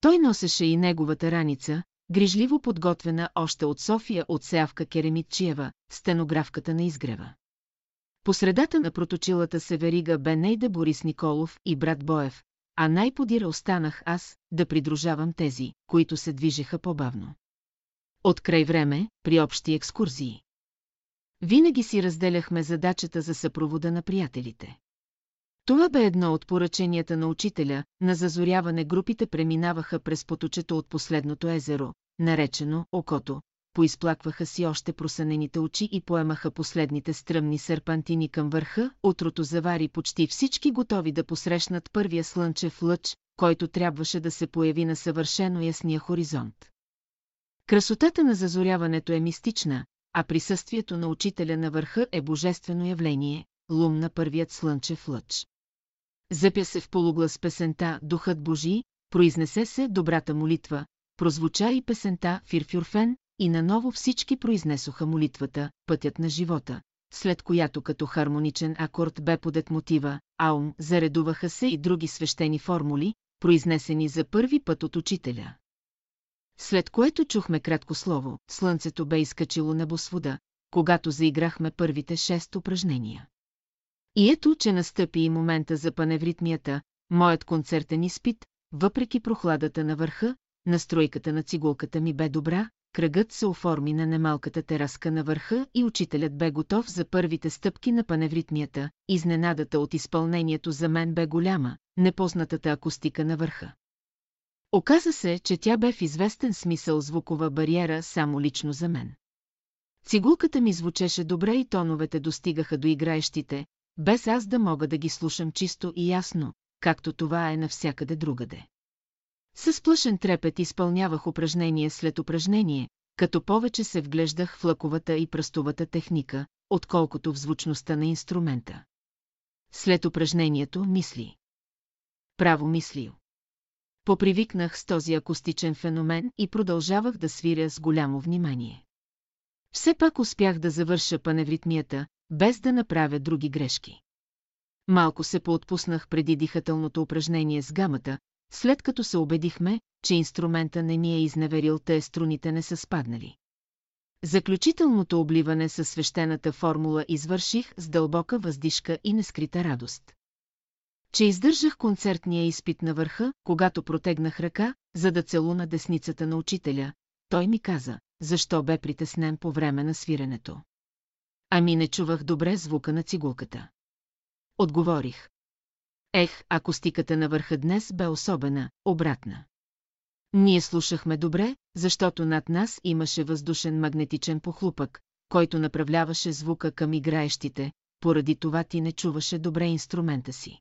Той носеше и неговата раница, грижливо подготвена още от София от Сеавка Керемитчиева, стенографката на изгрева. По средата на проточилата се верига бе Нейда Борис Николов и брат Боев, а най-подира останах аз да придружавам тези, които се движеха по-бавно. От край време, при общи екскурзии. Винаги си разделяхме задачата за съпровода на приятелите. Това бе едно от поръченията на учителя, на зазоряване групите преминаваха през поточето от последното езеро, наречено Окото, поизплакваха си още просънените очи и поемаха последните стръмни серпантини към върха, утрото завари почти всички готови да посрещнат първия слънчев лъч, който трябваше да се появи на съвършено ясния хоризонт. Красотата на зазоряването е мистична, а присъствието на учителя на върха е божествено явление, лум на първият слънчев лъч. Запя се в полуглас песента «Духът Божи», произнесе се добрата молитва, прозвуча и песента «Фирфюрфен», и наново всички произнесоха молитвата «Пътят на живота», след която като хармоничен акорд бе подет мотива «Аум» заредуваха се и други свещени формули, произнесени за първи път от учителя. След което чухме кратко слово, слънцето бе изкачило небосвода, когато заиграхме първите шест упражнения. И ето, че настъпи и момента за паневритмията, моят концертен изпит, въпреки прохладата на върха, настройката на цигулката ми бе добра, кръгът се оформи на немалката тераска на върха и учителят бе готов за първите стъпки на паневритмията, изненадата от изпълнението за мен бе голяма, непознатата акустика на върха. Оказа се, че тя бе в известен смисъл звукова бариера само лично за мен. Цигулката ми звучеше добре и тоновете достигаха до играещите, без аз да мога да ги слушам чисто и ясно, както това е навсякъде другаде. С плъшен трепет изпълнявах упражнение след упражнение, като повече се вглеждах в лъковата и пръстовата техника, отколкото в звучността на инструмента. След упражнението мисли. Право мислил. Попривикнах с този акустичен феномен и продължавах да свиря с голямо внимание. Все пак успях да завърша паневритмията, без да направя други грешки. Малко се поотпуснах преди дихателното упражнение с гамата, след като се убедихме, че инструмента не ми е изневерил, те струните не са спаднали. Заключителното обливане със свещената формула извърших с дълбока въздишка и нескрита радост. Че издържах концертния изпит на върха, когато протегнах ръка, за да целуна десницата на учителя, той ми каза, защо бе притеснен по време на свиренето. Ами не чувах добре звука на цигулката. Отговорих. Ех, акустиката на върха днес бе особена, обратна. Ние слушахме добре, защото над нас имаше въздушен магнетичен похлупък, който направляваше звука към играещите, поради това ти не чуваше добре инструмента си.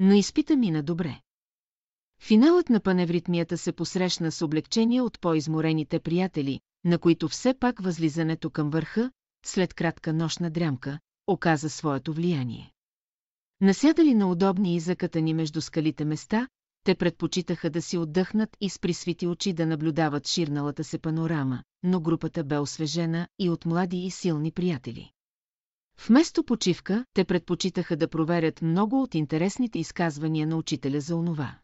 Но изпита мина добре. Финалът на паневритмията се посрещна с облегчение от по-изморените приятели, на които все пак възлизането към върха, след кратка нощна дрямка, оказа своето влияние. Насядали на удобни и закатани между скалите места, те предпочитаха да си отдъхнат и с присвити очи да наблюдават ширналата се панорама, но групата бе освежена и от млади и силни приятели. Вместо почивка, те предпочитаха да проверят много от интересните изказвания на учителя за онова.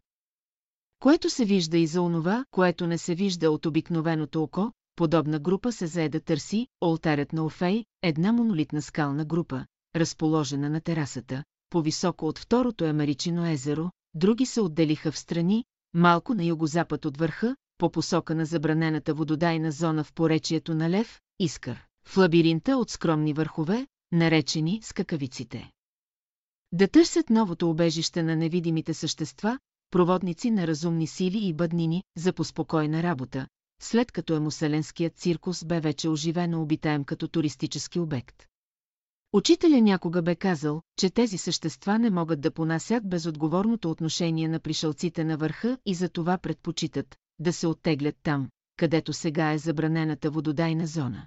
Което се вижда и за онова, което не се вижда от обикновеното око, подобна група се зае да търси олтарят на Орфей, една монолитна скална група, разположена на терасата, по-високо от второто Америчино езеро, други се отделиха в страни, малко на югозапад от върха, по посока на забранената вододайна зона в поречието на Лев, Искър, в лабиринта от скромни върхове, наречени скакавиците. Да търсят новото убежище на невидимите същества, проводници на разумни сили и бъднини за поспокойна работа, след като емуселенският циркус бе вече оживено обитаем като туристически обект. Учителя някога бе казал, че тези същества не могат да понасят безотговорното отношение на пришълците на върха и за това предпочитат да се оттеглят там, където сега е забранената вододайна зона.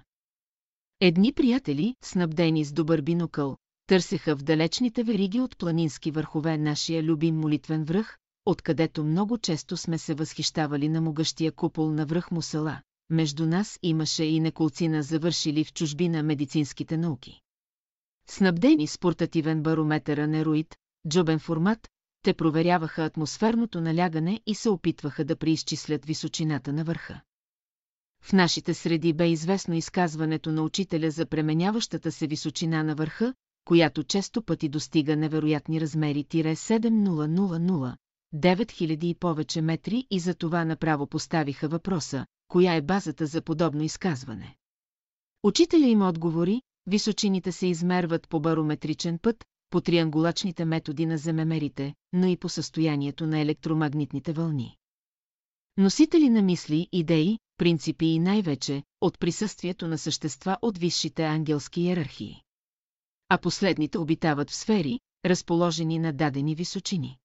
Едни приятели, снабдени с добър бинокъл, търсеха в далечните вериги от планински върхове нашия любим молитвен връх, откъдето много често сме се възхищавали на могъщия купол на връх Мусала. Между нас имаше и неколцина завършили в чужбина медицинските науки. Снабдени с портативен барометър анероид, джобен формат, те проверяваха атмосферното налягане и се опитваха да преизчислят височината на върха. В нашите среди бе известно изказването на учителя за пременяващата се височина на върха, която често пъти достига невероятни размери 7000, 9000 и повече метри и за това направо поставиха въпроса, коя е базата за подобно изказване. Учителя им отговори, височините се измерват по барометричен път, по триангулачните методи на земемерите, но и по състоянието на електромагнитните вълни. Носители на мисли, идеи, принципи и най-вече от присъствието на същества от висшите ангелски иерархии. А последните обитават в сфери, разположени на дадени височини.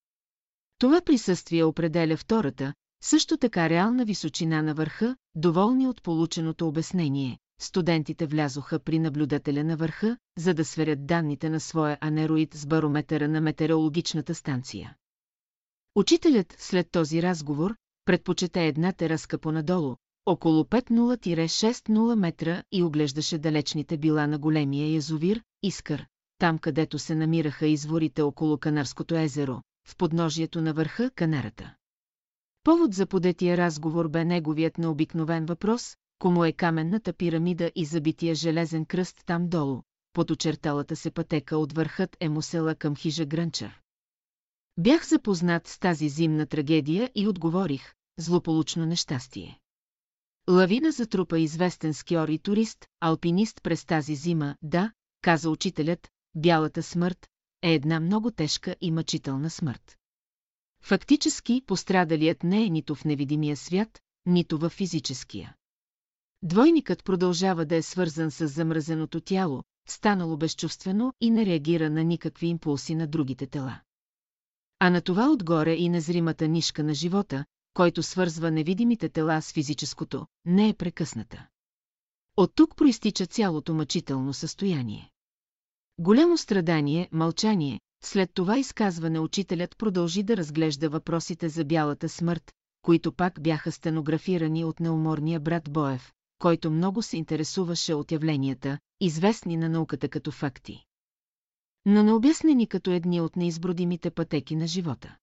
Това присъствие определя втората, също така реална височина на върха, доволни от полученото обяснение. Студентите влязоха при наблюдателя на върха, за да сверят данните на своя анероид с барометъра на метеорологичната станция. Учителят след този разговор предпочете една тераска понадолу, около 50-60 метра и оглеждаше далечните била на големия язовир, Искър, там където се намираха изворите около Канарското езеро, в подножието на върха Канарата. Повод за подетия разговор бе неговият необикновен въпрос, кому е каменната пирамида и забития железен кръст там долу, под очерталата се пътека от върхът Емусела към хижа Грънчър. Бях запознат с тази зимна трагедия и отговорих, злополучно нещастие. Лавина затрупа известен скиор и турист, алпинист през тази зима, да, каза учителят, бялата смърт е една много тежка и мъчителна смърт. Фактически пострадалият не е нито в невидимия свят, нито в физическия. Двойникът продължава да е свързан с замръзеното тяло, станало безчувствено и не реагира на никакви импулси на другите тела. А на това отгоре и незримата нишка на живота, който свързва невидимите тела с физическото, не е прекъсната. От тук проистича цялото мъчително състояние. Голямо страдание, мълчание, след това изказване учителят продължи да разглежда въпросите за бялата смърт, които пак бяха стенографирани от неуморния брат Боев, който много се интересуваше от явленията, известни на науката като факти. Но необяснени като едни от неизбродимите пътеки на живота.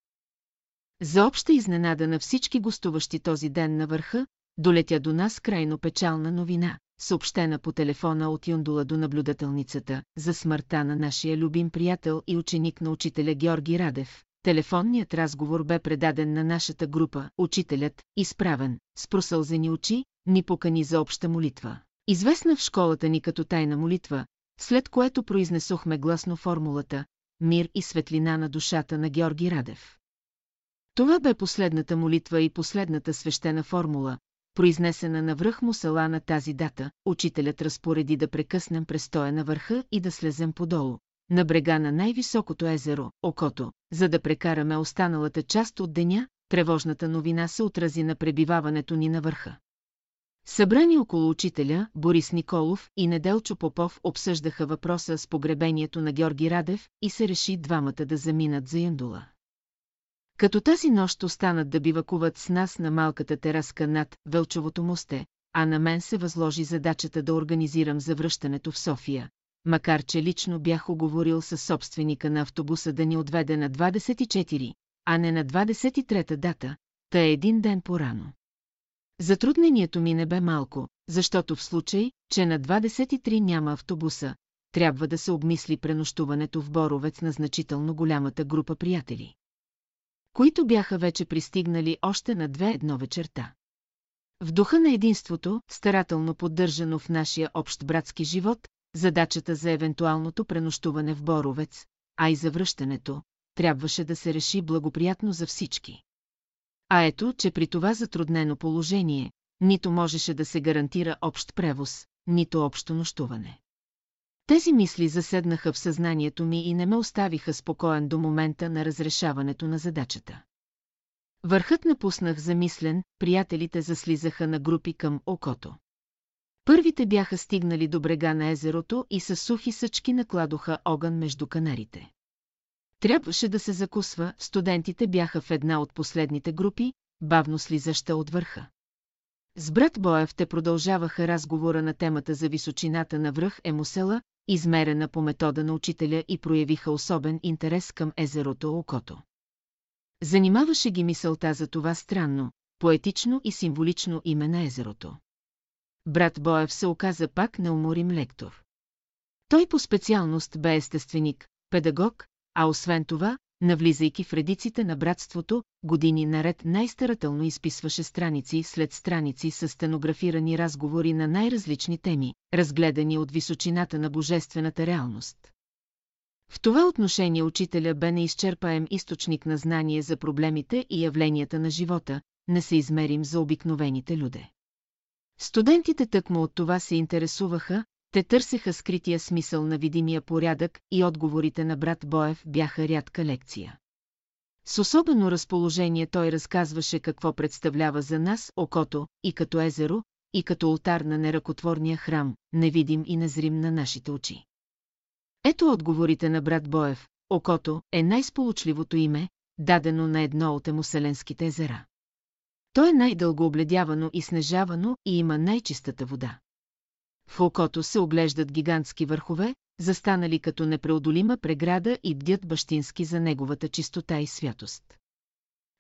За обща изненада на всички гостуващи този ден на върха, долетя до нас крайно печална новина, съобщена по телефона от Юндула до наблюдателницата, за смъртта на нашия любим приятел и ученик на учителя Георги Радев. Телефонният разговор бе предаден на нашата група, учителят, изправен, с просълзени очи, ни покани за обща молитва. Известна в школата ни като тайна молитва, след което произнесохме гласно формулата «Мир и светлина на душата на Георги Радев». Това бе последната молитва и последната свещена формула, произнесена на връх мусала на тази дата, учителят разпореди да прекъснем престоя на върха и да слезем подолу, на брега на най-високото езеро, Окото, за да прекараме останалата част от деня, тревожната новина се отрази на пребиваването ни на върха. Събрани около учителя, Борис Николов и Неделчо Попов обсъждаха въпроса с погребението на Георги Радев и се реши двамата да заминат за Яндула. Като тази нощ останат да бивакуват с нас на малката тераска над Велчовото мосте, а на мен се възложи задачата да организирам завръщането в София, макар че лично бях оговорил със собственика на автобуса да ни отведе на 24, а не на 23-та дата, та е един ден по-рано. Затруднението ми не бе малко, защото в случай, че на 23 няма автобуса, трябва да се обмисли пренощуването в Боровец на значително голямата група приятели които бяха вече пристигнали още на две едно вечерта. В духа на единството, старателно поддържано в нашия общ братски живот, задачата за евентуалното пренощуване в Боровец, а и за връщането, трябваше да се реши благоприятно за всички. А ето, че при това затруднено положение, нито можеше да се гарантира общ превоз, нито общо нощуване. Тези мисли заседнаха в съзнанието ми и не ме оставиха спокоен до момента на разрешаването на задачата. Върхът напуснах замислен, приятелите заслизаха на групи към окото. Първите бяха стигнали до брега на езерото и с сухи съчки накладоха огън между канарите. Трябваше да се закусва, студентите бяха в една от последните групи, бавно слизаща от върха. С брат Боев те продължаваха разговора на темата за височината на връх Емусела, измерена по метода на учителя и проявиха особен интерес към езерото Окото. Занимаваше ги мисълта за това странно, поетично и символично име на езерото. Брат Боев се оказа пак неуморим лектор. Той по специалност бе естественик, педагог, а освен това, навлизайки в редиците на братството, години наред най-старателно изписваше страници след страници с стенографирани разговори на най-различни теми, разгледани от височината на божествената реалност. В това отношение учителя бе неизчерпаем източник на знание за проблемите и явленията на живота, не се измерим за обикновените люде. Студентите тъкмо от това се интересуваха, те търсеха скрития смисъл на видимия порядък и отговорите на брат Боев бяха рядка лекция. С особено разположение той разказваше какво представлява за нас окото и като езеро, и като ултар на неръкотворния храм, невидим и незрим на нашите очи. Ето отговорите на брат Боев. Окото е най-сполучливото име, дадено на едно от емуселенските езера. То е най-дълго обледявано и снежавано и има най-чистата вода. В окото се оглеждат гигантски върхове, застанали като непреодолима преграда и бдят бащински за неговата чистота и святост.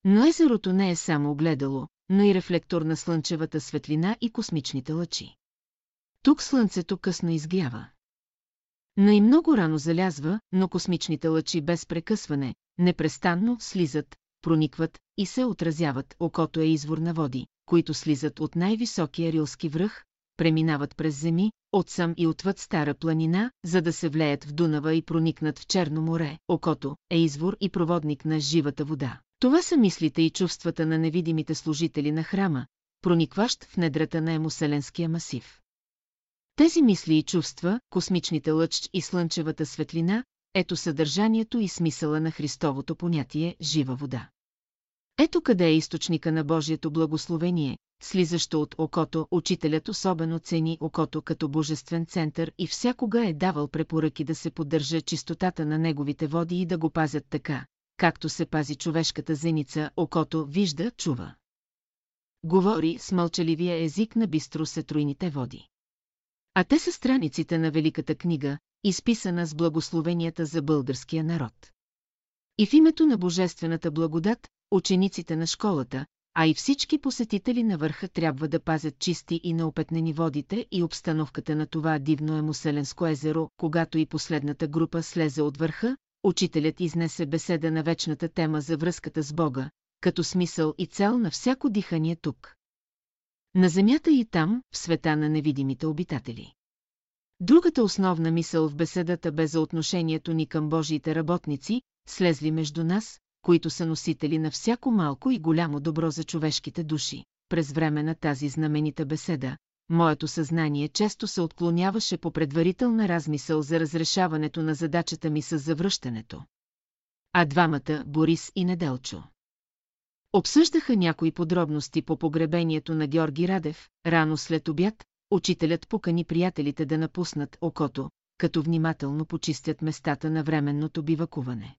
Но езерото не е само огледало, но и рефлектор на слънчевата светлина и космичните лъчи. Тук слънцето късно изгрява. Но и много рано залязва, но космичните лъчи без прекъсване, непрестанно слизат, проникват и се отразяват. Окото е извор на води, които слизат от най-високия рилски връх, преминават през земи, отсам и отвъд Стара планина, за да се влеят в Дунава и проникнат в Черно море. Окото е извор и проводник на живата вода. Това са мислите и чувствата на невидимите служители на храма, проникващ в недрата на емуселенския масив. Тези мисли и чувства, космичните лъч и слънчевата светлина, ето съдържанието и смисъла на Христовото понятие «жива вода». Ето къде е източника на Божието благословение, слизащо от окото, учителят особено цени окото като божествен център и всякога е давал препоръки да се поддържа чистотата на неговите води и да го пазят така, както се пази човешката зеница, окото вижда, чува. Говори с мълчаливия език на бистро сетруйните води. А те са страниците на Великата книга, изписана с благословенията за българския народ. И в името на Божествената благодат, учениците на школата, а и всички посетители на върха трябва да пазят чисти и неопетнени водите и обстановката на това дивно емуселенско езеро, когато и последната група слезе от върха, учителят изнесе беседа на вечната тема за връзката с Бога, като смисъл и цел на всяко дихание тук. На земята и там, в света на невидимите обитатели. Другата основна мисъл в беседата бе за отношението ни към Божиите работници, слезли между нас, които са носители на всяко малко и голямо добро за човешките души. През време на тази знаменита беседа, моето съзнание често се отклоняваше по предварителна размисъл за разрешаването на задачата ми с завръщането. А двамата, Борис и Неделчо, обсъждаха някои подробности по погребението на Георги Радев, рано след обяд, учителят покани приятелите да напуснат окото, като внимателно почистят местата на временното бивакуване.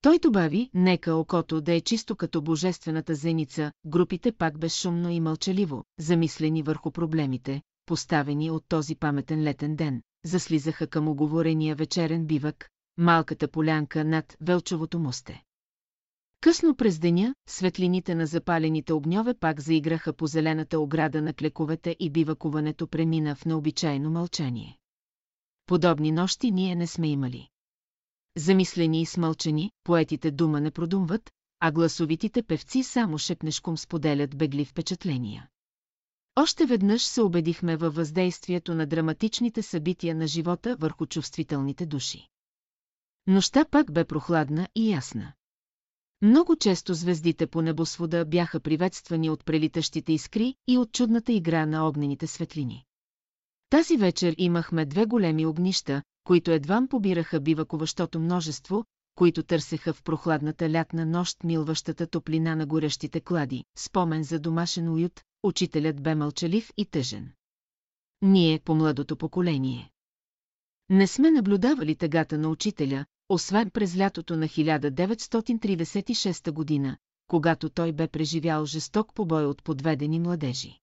Той добави, нека окото да е чисто като божествената зеница, групите пак безшумно и мълчаливо, замислени върху проблемите, поставени от този паметен летен ден, заслизаха към оговорения вечерен бивък, малката полянка над Велчовото мосте. Късно през деня, светлините на запалените огньове пак заиграха по зелената ограда на клековете и бивакуването премина в необичайно мълчание. Подобни нощи ние не сме имали. Замислени и смълчени, поетите дума не продумват, а гласовитите певци само шепнешком споделят бегли впечатления. Още веднъж се убедихме във въздействието на драматичните събития на живота върху чувствителните души. Нощта пак бе прохладна и ясна. Много често звездите по небосвода бяха приветствани от прелитащите искри и от чудната игра на огнените светлини. Тази вечер имахме две големи огнища, които едвам побираха бивакуващото множество, които търсеха в прохладната лятна нощ милващата топлина на горещите клади, спомен за домашен уют, учителят бе мълчалив и тъжен. Ние, по младото поколение. Не сме наблюдавали тъгата на учителя, освен през лятото на 1936 година, когато той бе преживял жесток побой от подведени младежи.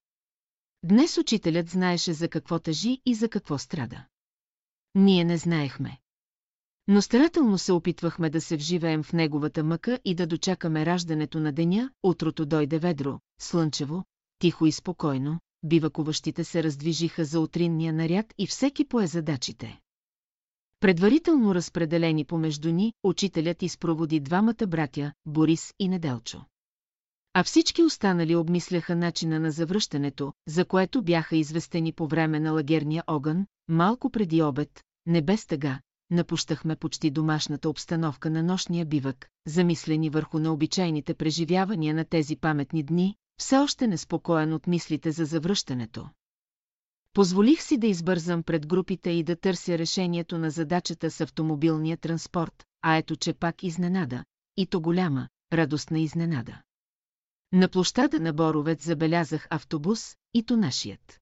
Днес учителят знаеше за какво тъжи и за какво страда. Ние не знаехме. Но старателно се опитвахме да се вживеем в неговата мъка и да дочакаме раждането на деня, утрото дойде ведро, слънчево, тихо и спокойно, бивакуващите се раздвижиха за утринния наряд и всеки пое задачите. Предварително разпределени помежду ни, учителят изпроводи двамата братя, Борис и Неделчо. А всички останали обмисляха начина на завръщането, за което бяха известени по време на лагерния огън, малко преди обед, не без тъга, напущахме почти домашната обстановка на нощния бивък, замислени върху необичайните преживявания на тези паметни дни, все още неспокоен от мислите за завръщането. Позволих си да избързам пред групите и да търся решението на задачата с автомобилния транспорт, а ето че пак изненада, и то голяма, радостна изненада. На площада на Боровец забелязах автобус, и то нашият.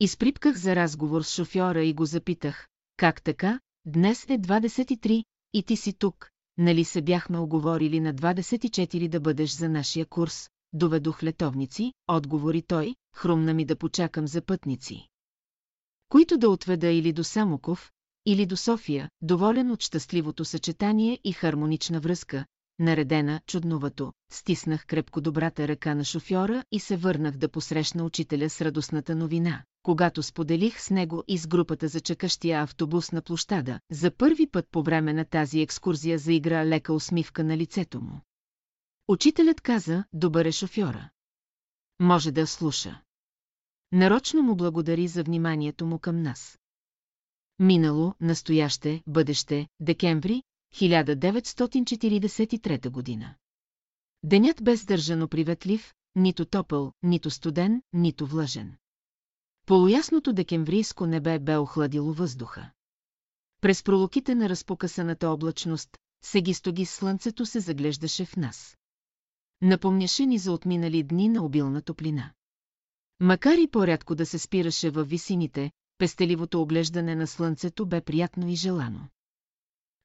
Изприпках за разговор с шофьора и го запитах, как така, днес е 23, и ти си тук, нали се бяхме оговорили на 24 да бъдеш за нашия курс, доведох летовници, отговори той, хрумна ми да почакам за пътници. Които да отведа или до Самоков, или до София, доволен от щастливото съчетание и хармонична връзка, наредена чудновато, стиснах крепко добрата ръка на шофьора и се върнах да посрещна учителя с радостната новина. Когато споделих с него и с групата за чакащия автобус на площада, за първи път по време на тази екскурзия заигра лека усмивка на лицето му. Учителят каза, добър е шофьора. Може да слуша. Нарочно му благодари за вниманието му към нас. Минало, настояще, бъдеще, декември, 1943 година. Денят бе сдържано приветлив, нито топъл, нито студен, нито влъжен. Полуясното декемврийско небе бе охладило въздуха. През пролуките на разпокъсаната облачност, сегистоги слънцето се заглеждаше в нас. Напомняше ни за отминали дни на обилна топлина. Макар и по-рядко да се спираше във висините, пестеливото оглеждане на слънцето бе приятно и желано.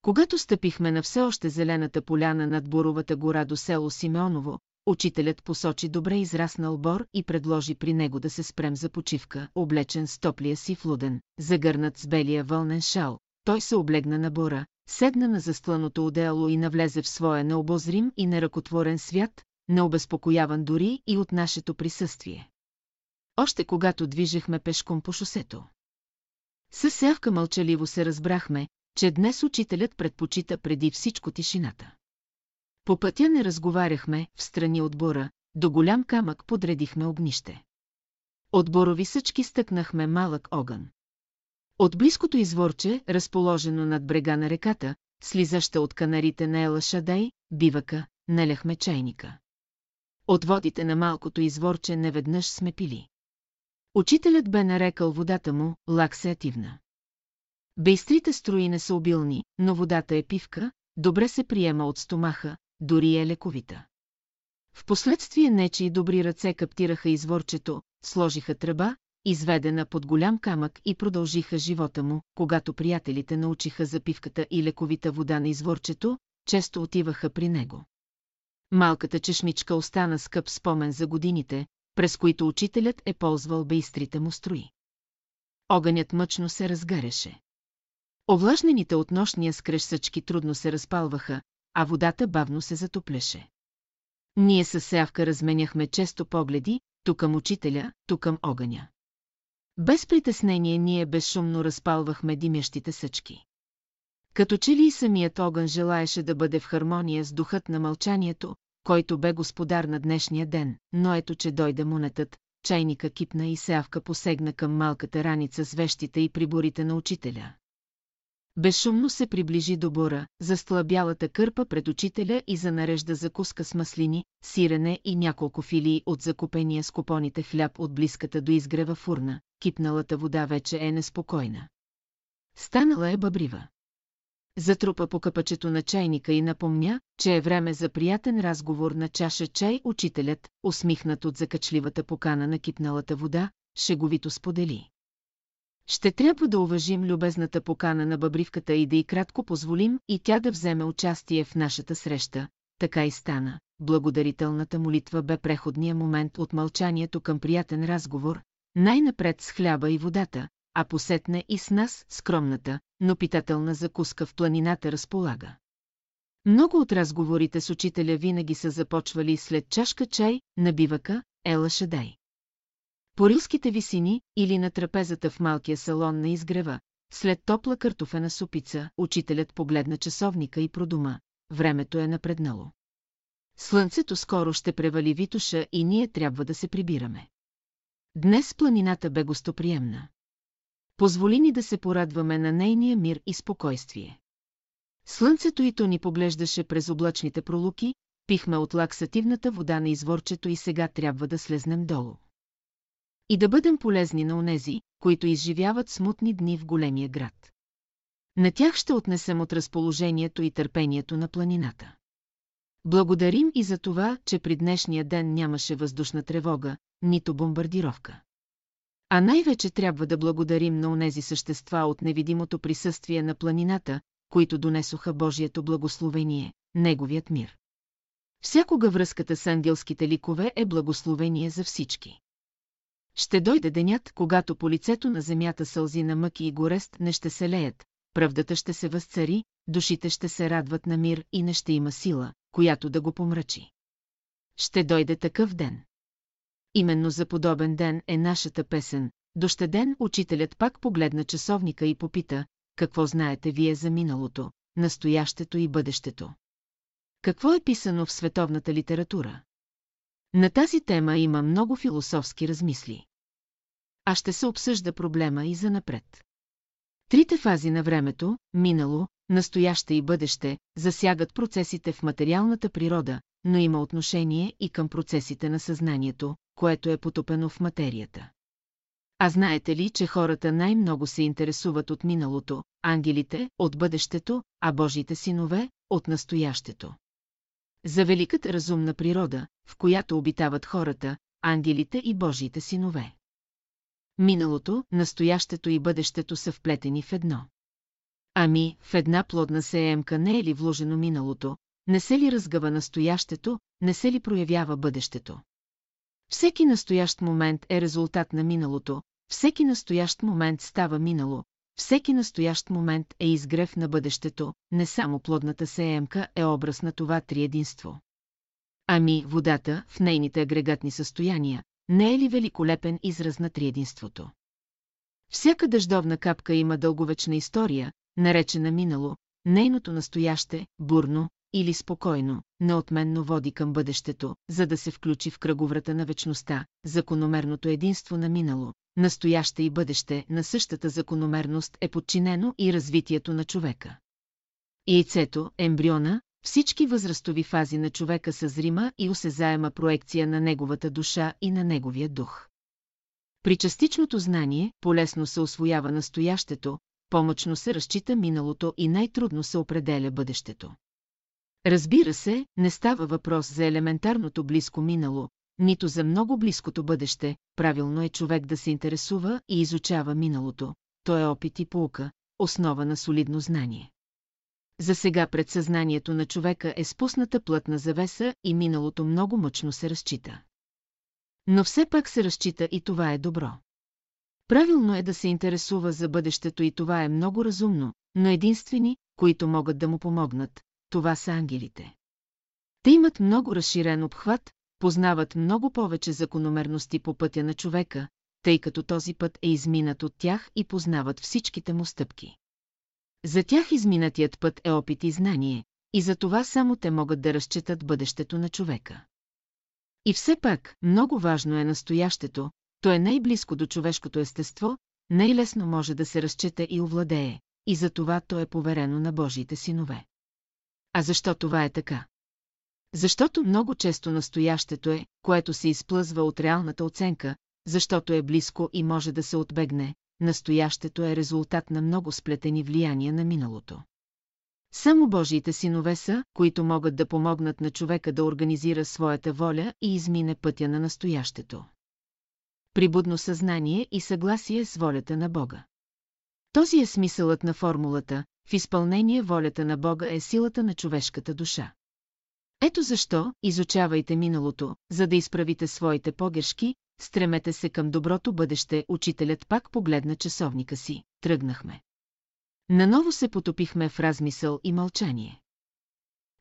Когато стъпихме на все още зелената поляна над Буровата гора до село Симеоново, учителят посочи добре израснал бор и предложи при него да се спрем за почивка, облечен с топлия си флуден, загърнат с белия вълнен шал. Той се облегна на бора, седна на застланото отдело и навлезе в своя необозрим и неръкотворен свят, необезпокояван дори и от нашето присъствие. Още когато движехме пешком по шосето. Със сявка мълчаливо се разбрахме, че днес учителят предпочита преди всичко тишината. По пътя не разговаряхме, в страни от бора, до голям камък подредихме огнище. От борови съчки стъкнахме малък огън. От близкото изворче, разположено над брега на реката, слизаща от канарите на Ела Шадай, бивака, наляхме чайника. От водите на малкото изворче неведнъж сме пили. Учителят бе нарекал водата му лаксеативна. Бейстрите строи не са обилни, но водата е пивка, добре се приема от стомаха, дори е лековита. Впоследствие нечи добри ръце каптираха изворчето, сложиха тръба, изведена под голям камък и продължиха живота му, когато приятелите научиха за пивката и лековита вода на изворчето, често отиваха при него. Малката чешмичка остана скъп спомен за годините, през които учителят е ползвал бейстрите му строи. Огънят мъчно се разгаряше. Овлажнените от нощния скрещъчки трудно се разпалваха, а водата бавно се затопляше. Ние със сявка разменяхме често погледи, тук към учителя, тук към огъня. Без притеснение ние безшумно разпалвахме димящите съчки. Като че ли и самият огън желаеше да бъде в хармония с духът на мълчанието, който бе господар на днешния ден, но ето че дойде монетът, чайника кипна и сявка посегна към малката раница с вещите и приборите на учителя. Безшумно се приближи до бора, застла бялата кърпа пред учителя и занарежда закуска с маслини, сирене и няколко филии от закупения с купоните хляб от близката до изгрева фурна. Кипналата вода вече е неспокойна. Станала е бъбрива. Затрупа по къпачето на чайника и напомня, че е време за приятен разговор на чаша чай учителят, усмихнат от закачливата покана на кипналата вода, шеговито сподели. Ще трябва да уважим любезната покана на бъбривката и да й кратко позволим и тя да вземе участие в нашата среща. Така и стана. Благодарителната молитва бе преходния момент от мълчанието към приятен разговор, най-напред с хляба и водата, а посетне и с нас скромната, но питателна закуска в планината разполага. Много от разговорите с учителя винаги са започвали след чашка чай на бивака Ела Шадай. По рилските висини или на трапезата в малкия салон на изгрева, след топла картофена супица, учителят погледна часовника и продума. Времето е напреднало. Слънцето скоро ще превали Витуша и ние трябва да се прибираме. Днес планината бе гостоприемна. Позволи ни да се порадваме на нейния мир и спокойствие. Слънцето и то ни поглеждаше през облачните пролуки, пихме от лаксативната вода на изворчето и сега трябва да слезнем долу. И да бъдем полезни на онези, които изживяват смутни дни в големия град. На тях ще отнесем от разположението и търпението на планината. Благодарим и за това, че при днешния ден нямаше въздушна тревога, нито бомбардировка. А най-вече трябва да благодарим на онези същества от невидимото присъствие на планината, които донесоха Божието благословение, Неговият мир. Всякога връзката с ангелските ликове е благословение за всички. Ще дойде денят, когато по лицето на земята сълзи на мъки и горест не ще се леят, правдата ще се възцари, душите ще се радват на мир и не ще има сила, която да го помрачи. Ще дойде такъв ден. Именно за подобен ден е нашата песен. Дощаден учителят пак погледна часовника и попита, какво знаете вие за миналото, настоящето и бъдещето. Какво е писано в световната литература? На тази тема има много философски размисли. А ще се обсъжда проблема и за напред. Трите фази на времето, минало, настояще и бъдеще, засягат процесите в материалната природа, но има отношение и към процесите на съзнанието, което е потопено в материята. А знаете ли, че хората най-много се интересуват от миналото, ангелите, от бъдещето, а Божите синове, от настоящето? За великата разумна природа, в която обитават хората, ангелите и Божиите синове. Миналото, настоящето и бъдещето са вплетени в едно. Ами, в една плодна сеемка не е ли вложено миналото, не се ли разгъва настоящето, не се ли проявява бъдещето? Всеки настоящ момент е резултат на миналото, всеки настоящ момент става минало, всеки настоящ момент е изгрев на бъдещето, не само плодната сеемка е образ на това триединство. Ами водата, в нейните агрегатни състояния, не е ли великолепен израз на триединството? Всяка дъждовна капка има дълговечна история, наречена минало, нейното настояще, бурно или спокойно, неотменно води към бъдещето, за да се включи в кръговрата на вечността, закономерното единство на минало, настояще и бъдеще на същата закономерност е подчинено и развитието на човека. Яйцето, ембриона, всички възрастови фази на човека са зрима и осезаема проекция на неговата душа и на неговия дух. При частичното знание полесно се освоява настоящето, помъчно се разчита миналото и най-трудно се определя бъдещето. Разбира се, не става въпрос за елементарното близко минало, нито за много близкото бъдеще, правилно е човек да се интересува и изучава миналото, то е опит и полука, основа на солидно знание. За сега пред съзнанието на човека е спусната плътна завеса и миналото много мъчно се разчита. Но все пак се разчита и това е добро. Правилно е да се интересува за бъдещето и това е много разумно, но единствени, които могат да му помогнат, това са ангелите. Те имат много разширен обхват, познават много повече закономерности по пътя на човека, тъй като този път е изминат от тях и познават всичките му стъпки. За тях изминатият път е опит и знание, и за това само те могат да разчитат бъдещето на човека. И все пак, много важно е настоящето, то е най-близко до човешкото естество, най-лесно може да се разчита и овладее, и за това то е поверено на Божиите синове. А защо това е така? Защото много често настоящето е, което се изплъзва от реалната оценка, защото е близко и може да се отбегне, настоящето е резултат на много сплетени влияния на миналото. Само Божиите синове са, които могат да помогнат на човека да организира своята воля и измине пътя на настоящето. Прибудно съзнание и съгласие с волята на Бога. Този е смисълът на формулата, в изпълнение волята на Бога е силата на човешката душа. Ето защо изучавайте миналото, за да изправите своите погрешки, стремете се към доброто бъдеще, учителят пак погледна часовника си, тръгнахме. Наново се потопихме в размисъл и мълчание.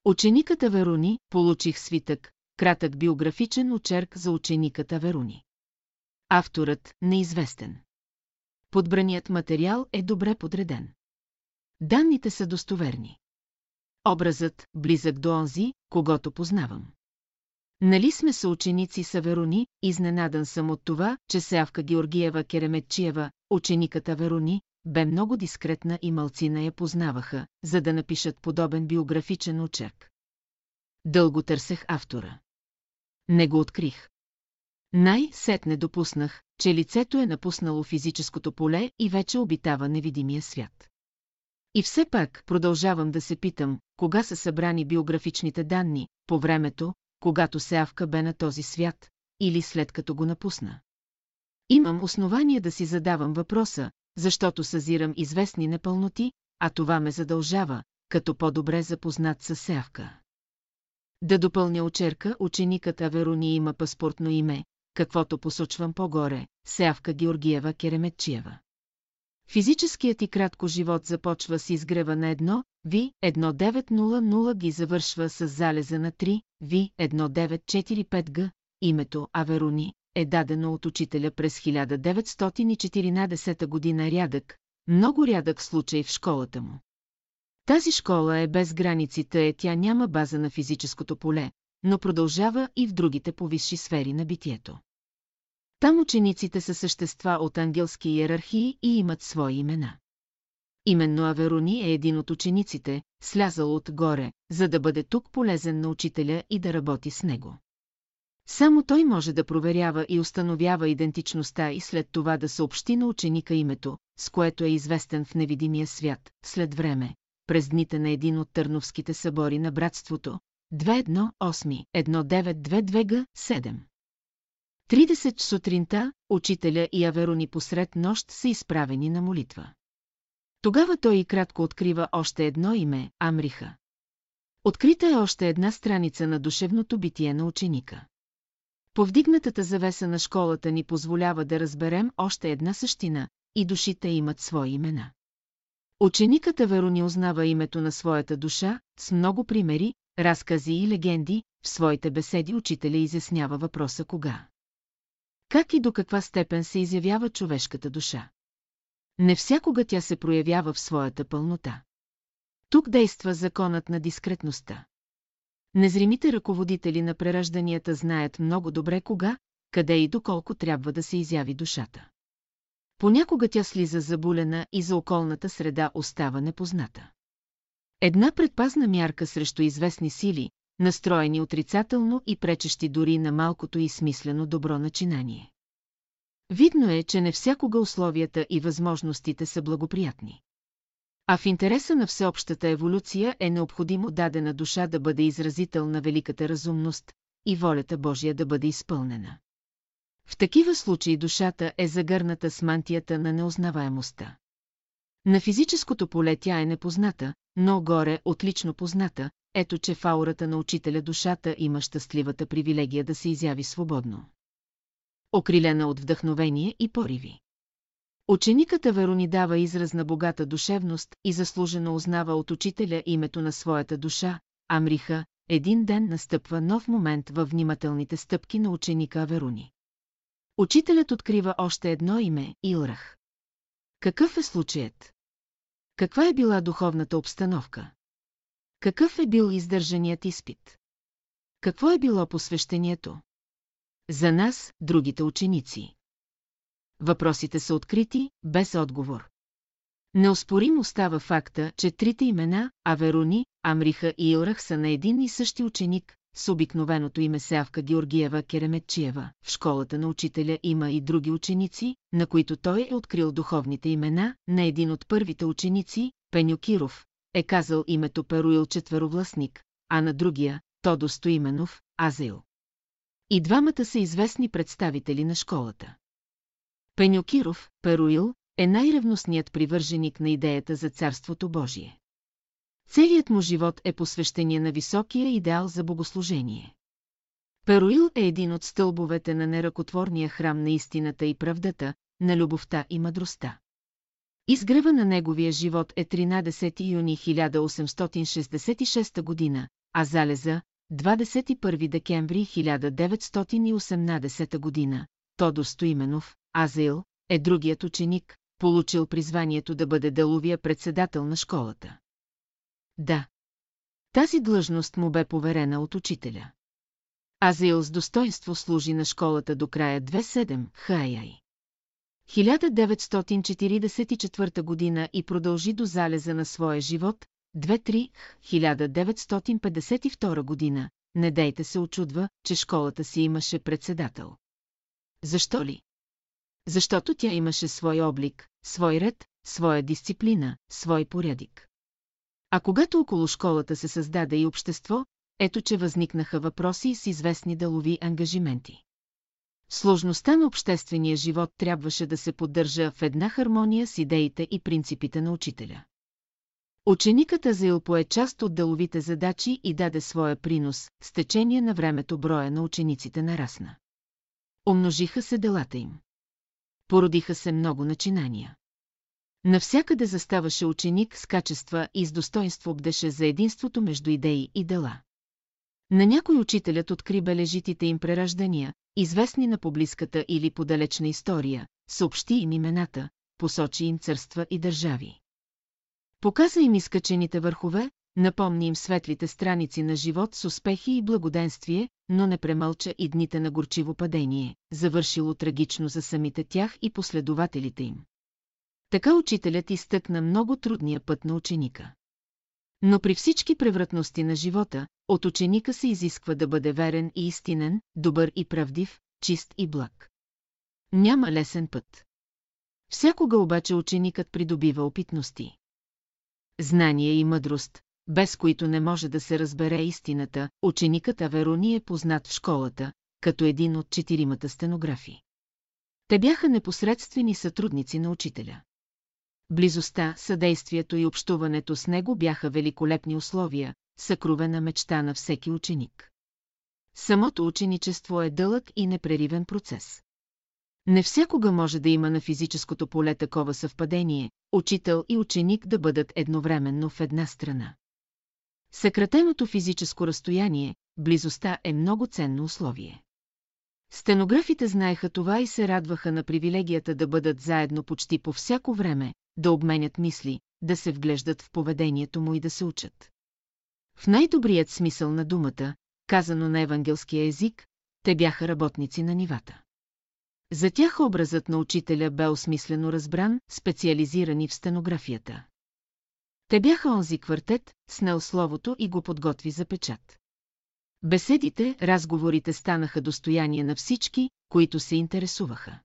Учениката Веруни получих свитък, кратък биографичен очерк за учениката Веруни. Авторът неизвестен. Подбраният материал е добре подреден. Данните са достоверни. Образът, близък до онзи, когато познавам. Нали сме съученици с Аверони, изненадан съм от това, че Сявка Георгиева Кереметчиева, учениката Верони, бе много дискретна и малцина я познаваха, за да напишат подобен биографичен очерк. Дълго търсех автора. Не го открих. Най-сетне допуснах, че лицето е напуснало физическото поле и вече обитава невидимия свят. И все пак продължавам да се питам, кога са събрани биографичните данни, по времето, когато Сеавка бе на този свят, или след като го напусна. Имам основание да си задавам въпроса, защото съзирам известни непълноти, а това ме задължава, като по-добре запознат с Сеавка. Да допълня очерка, ученикът Аверони има паспортно име, каквото посочвам по-горе, Сеавка Георгиева Кереметчиева. Физическият и кратко живот започва с изгрева на едно, Ви 1900 ги завършва с залеза на 3, Ви 1945 г. Името Аверони е дадено от учителя през 1914 година рядък, много рядък случай в школата му. Тази школа е без границите, е тя няма база на физическото поле, но продължава и в другите повисши сфери на битието. Там учениците са същества от ангелски иерархии и имат свои имена. Именно Аверони е един от учениците, слязал отгоре, за да бъде тук полезен на учителя и да работи с него. Само той може да проверява и установява идентичността и след това да съобщи на ученика името, с което е известен в невидимия свят, след време, през дните на един от търновските събори на братството, 2.1.8.1922 г. 7. 30 сутринта, учителя и Аверони посред нощ са изправени на молитва. Тогава той и кратко открива още едно име – Амриха. Открита е още една страница на душевното битие на ученика. Повдигнатата завеса на школата ни позволява да разберем още една същина, и душите имат свои имена. Ученикът Аверони узнава името на своята душа, с много примери, разкази и легенди, в своите беседи учителя изяснява въпроса кога. Как и до каква степен се изявява човешката душа? Не всякога тя се проявява в своята пълнота. Тук действа законът на дискретността. Незримите ръководители на преражданията знаят много добре кога, къде и доколко трябва да се изяви душата. Понякога тя слиза забулена и за околната среда остава непозната. Една предпазна мярка срещу известни сили, настроени отрицателно и пречещи дори на малкото и смислено добро начинание. Видно е, че не всякога условията и възможностите са благоприятни. А в интереса на всеобщата еволюция е необходимо дадена душа да бъде изразител на великата разумност и волята Божия да бъде изпълнена. В такива случаи душата е загърната с мантията на неузнаваемостта. На физическото поле тя е непозната, но горе отлично позната, ето че в аурата на учителя душата има щастливата привилегия да се изяви свободно. Окрилена от вдъхновение и пориви. Учениката Верони дава израз на богата душевност и заслужено узнава от учителя името на своята душа, Амриха, един ден настъпва нов момент във внимателните стъпки на ученика Веруни. Учителят открива още едно име – Илрах. Какъв е случаят? Каква е била духовната обстановка? Какъв е бил издържаният изпит? Какво е било посвещението? За нас, другите ученици. Въпросите са открити, без отговор. Неоспорим остава факта, че трите имена, Аверони, Амриха и Илрах са на един и същи ученик, с обикновеното име Сявка Георгиева Кереметчиева. В школата на учителя има и други ученици, на които той е открил духовните имена, на един от първите ученици, Пеню Киров, е казал името Перуил четверовластник, а на другия, Тодо Стоименов, Азейл. И двамата са известни представители на школата. Пенюкиров, Перуил, е най-ревностният привърженик на идеята за Царството Божие. Целият му живот е посвещение на високия идеал за богослужение. Перуил е един от стълбовете на неръкотворния храм на истината и правдата, на любовта и мъдростта. Изгрева на неговия живот е 13 юни 1866 година, а залеза 21 декември 1918 година. Тодо Стоименов, Азил, е другият ученик, получил призванието да бъде деловия председател на школата. Да. Тази длъжност му бе поверена от учителя. Азаил с достоинство служи на школата до края 27 Хаяй. 1944 година и продължи до залеза на своя живот, 2-3, 1952 година, не дейте се очудва, че школата си имаше председател. Защо ли? Защото тя имаше свой облик, свой ред, своя дисциплина, свой порядик. А когато около школата се създаде и общество, ето че възникнаха въпроси с известни делови ангажименти. Сложността на обществения живот трябваше да се поддържа в една хармония с идеите и принципите на учителя. Ученикът Азаил пое част от деловите задачи и даде своя принос, с течение на времето броя на учениците нарасна. Умножиха се делата им. Породиха се много начинания. Навсякъде заставаше ученик с качества и с достоинство бдеше за единството между идеи и дела. На някой учителят откри бележитите им прераждания, известни на поблизката или подалечна история, съобщи им имената, посочи им църства и държави. Показа им изкачените върхове, напомни им светлите страници на живот с успехи и благоденствие, но не премълча и дните на горчиво падение, завършило трагично за самите тях и последователите им. Така учителят изтъкна много трудния път на ученика. Но при всички превратности на живота, от ученика се изисква да бъде верен и истинен, добър и правдив, чист и благ. Няма лесен път. Всякога обаче ученикът придобива опитности. Знание и мъдрост, без които не може да се разбере истината, ученикът Аверони е познат в школата, като един от четиримата стенографи. Те бяха непосредствени сътрудници на учителя. Близостта, съдействието и общуването с него бяха великолепни условия, съкровена мечта на всеки ученик. Самото ученичество е дълъг и непреривен процес. Не всякога може да има на физическото поле такова съвпадение, учител и ученик да бъдат едновременно в една страна. Съкратеното физическо разстояние, близостта е много ценно условие. Стенографите знаеха това и се радваха на привилегията да бъдат заедно почти по всяко време, да обменят мисли, да се вглеждат в поведението му и да се учат. В най-добрият смисъл на думата, казано на евангелския език, те бяха работници на нивата. За тях образът на учителя бе осмислено разбран, специализирани в стенографията. Те бяха онзи квартет, снел словото и го подготви за печат. Беседите, разговорите станаха достояние на всички, които се интересуваха.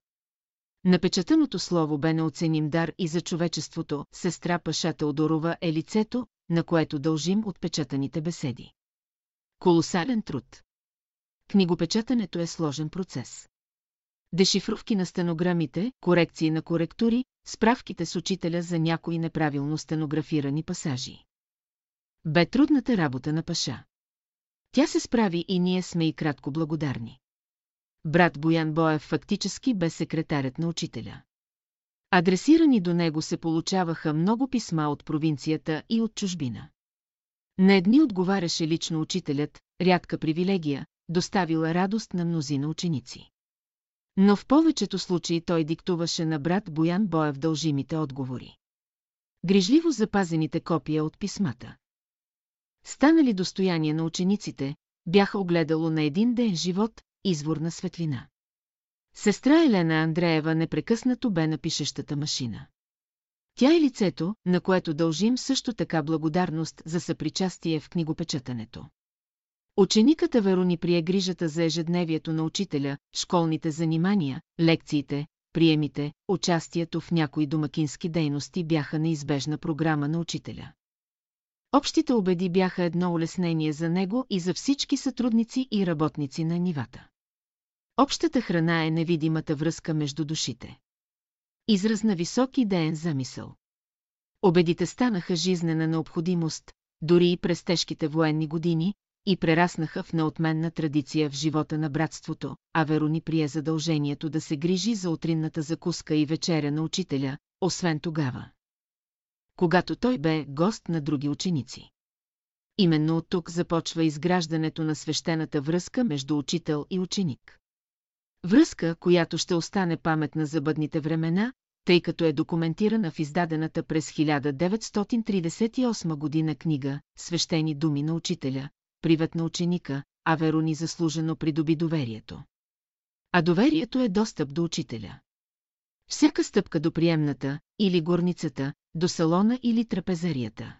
Напечатаното слово бе неоценим дар и за човечеството, сестра Паша Теодорова е лицето, на което дължим отпечатаните беседи. Колосален труд. Книгопечатането е сложен процес. Дешифровки на стенограмите, корекции на коректури, справките с учителя за някои неправилно стенографирани пасажи. Бе трудната работа на Паша. Тя се справи и ние сме и кратко благодарни. Брат Боян Боев фактически бе секретарят на учителя. Адресирани до него се получаваха много писма от провинцията и от чужбина. На едни отговаряше лично учителят, рядка привилегия, доставила радост на мнозина ученици. Но в повечето случаи той диктуваше на брат Боян Боев дължимите отговори. Грижливо запазените копия от писмата. Станали достояние на учениците, бяха огледало на един ден живот, извор на светлина. Сестра Елена Андреева непрекъснато бе на пишещата машина. Тя е лицето, на което дължим също така благодарност за съпричастие в книгопечатането. Ученикът Аверони прие грижата за ежедневието на учителя, школните занимания, лекциите, приемите, участието в някои домакински дейности бяха неизбежна програма на учителя. Общите обеди бяха едно улеснение за него и за всички сътрудници и работници на нивата. Общата храна е невидимата връзка между душите. Израз на висок идеен замисъл. Обедите станаха жизнена необходимост, дори и през тежките военни години, и прераснаха в неотменна традиция в живота на братството, а Верони прие задължението да се грижи за утринната закуска и вечеря на учителя, освен тогава. Когато той бе гост на други ученици. Именно от тук започва изграждането на свещената връзка между учител и ученик. Връзка, която ще остане паметна за бъдните времена, тъй като е документирана в издадената през 1938 година книга «Свещени думи на учителя», привет на ученика, а Верони заслужено придоби доверието. А доверието е достъп до учителя. Всяка стъпка до приемната, или горницата, до салона или трапезарията.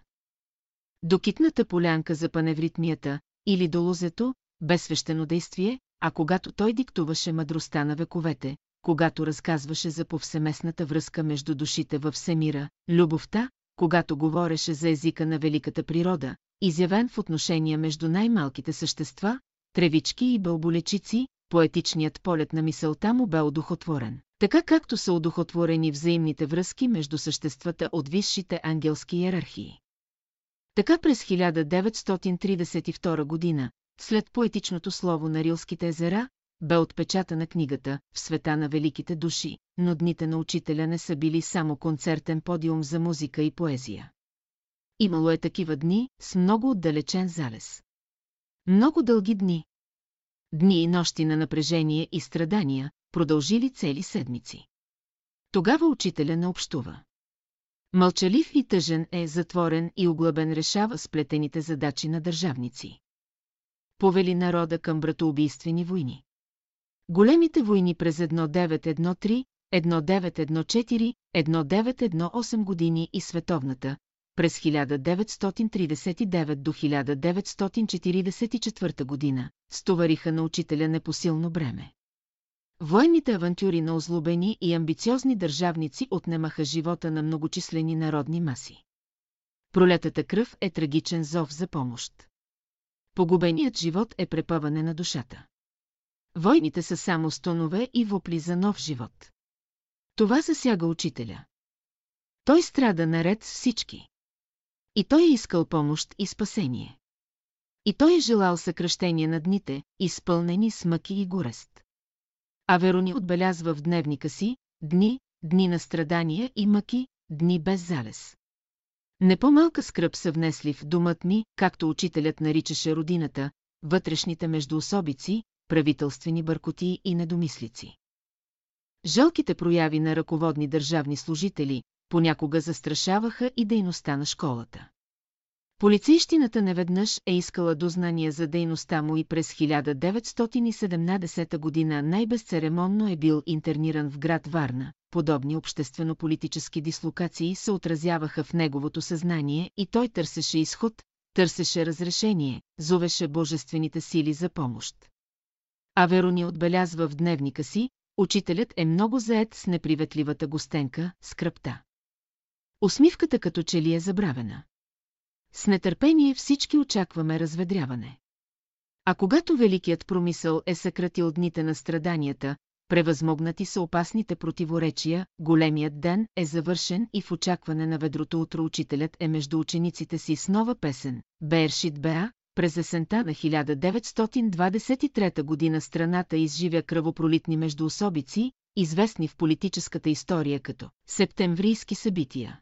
До китната полянка за паневритмията, или до лозето, без свещено действие, а когато той диктуваше мъдростта на вековете, когато разказваше за повсеместната връзка между душите във всемира, любовта, когато говореше за езика на великата природа, изявен в отношения между най-малките същества, тревички и бълболечици, поетичният полет на мисълта му бе одухотворен. Така както са одухотворени взаимните връзки между съществата от висшите ангелски иерархии. Така през 1932 година, след поетичното слово на Рилските езера, бе отпечатана книгата «В света на великите души», но дните на учителя не са били само концертен подиум за музика и поезия. Имало е такива дни с много отдалечен залез. Много дълги дни. Дни и нощи на напрежение и страдания, продължили цели седмици. Тогава учителя не общува. Мълчалив и тъжен е, затворен и оглъбен решава сплетените задачи на държавници. Повели народа към братоубийствени войни. Големите войни през 1913, 1914, 1918 години и световната, през 1939 до 1944 година, стовариха на учителя непосилно бреме. Военните авантюри на озлобени и амбициозни държавници отнемаха живота на многочислени народни маси. Пролетата кръв е трагичен зов за помощ. Погубеният живот е препъване на душата. Войните са само стонове и вопли за нов живот. Това засяга учителя. Той страда наред с всички. И той е искал помощ и спасение. И той е желал съкръщение на дните, изпълнени с мъки и горест. А Верони отбелязва в дневника си дни, дни на страдания и мъки, дни без залез. Не по-малка скръп са внесли в думът ми, както учителят наричаше родината, вътрешните междуособици, правителствени бъркоти и недомислици. Жалките прояви на ръководни държавни служители понякога застрашаваха и дейността на школата. Полицейщината неведнъж е искала дознания за дейността му и през 1917 година най-безцеремонно е бил интерниран в град Варна. Подобни обществено-политически дислокации се отразяваха в неговото съзнание и той търсеше изход, търсеше разрешение, зовеше божествените сили за помощ. А отбелязва в дневника си, учителят е много заед с неприветливата гостенка, скръпта. Усмивката като че ли е забравена. С нетърпение всички очакваме разведряване. А когато великият промисъл е съкратил дните на страданията, превъзмогнати са опасните противоречия, големият ден е завършен и в очакване на ведрото утро учителят е между учениците си с нова песен, Бершит Беа, през есента на 1923 година страната изживя кръвопролитни междуособици, известни в политическата история като септемврийски събития.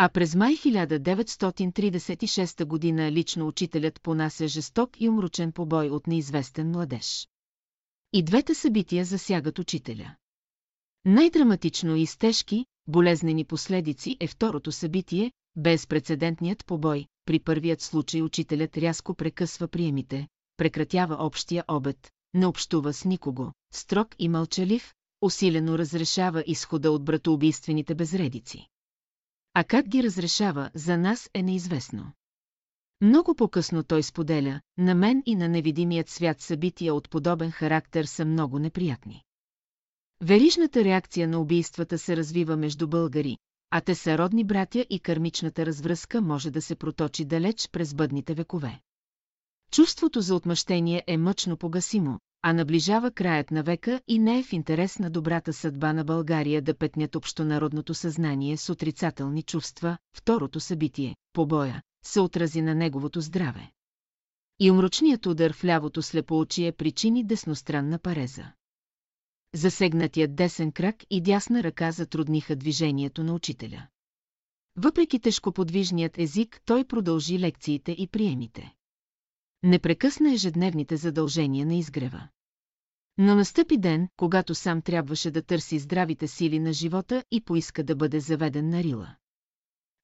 А през май 1936 година лично учителят понася жесток и умручен побой от неизвестен младеж. И двете събития засягат учителя. Най-драматично и с тежки, болезнени последици е второто събитие, безпредседентният побой. При първият случай учителят рязко прекъсва приемите, прекратява общия обед, не общува с никого, строг и мълчалив, усилено разрешава изхода от братоубийствените безредици. А как ги разрешава, за нас е неизвестно. Много по-късно той споделя, на мен и на невидимият свят събития от подобен характер са много неприятни. Верижната реакция на убийствата се развива между българи, а те са родни братя и кърмичната развръзка може да се проточи далеч през бъдните векове. Чувството за отмъщение е мъчно погасимо, а наближава краят на века и не е в интерес на добрата съдба на България да петнят общонародното съзнание с отрицателни чувства. Второто събитие, побоя, се отрази на неговото здраве. И умрочният удар в лявото слепоочие причини десностранна пареза. Засегнатият десен крак и дясна ръка затрудниха движението на учителя. Въпреки тежкоподвижният език, той продължи лекциите и приемите. Не прекъсна ежедневните задължения на изгрева. Но настъпи ден, когато сам трябваше да търси здравите сили на живота и поиска да бъде заведен на Рила.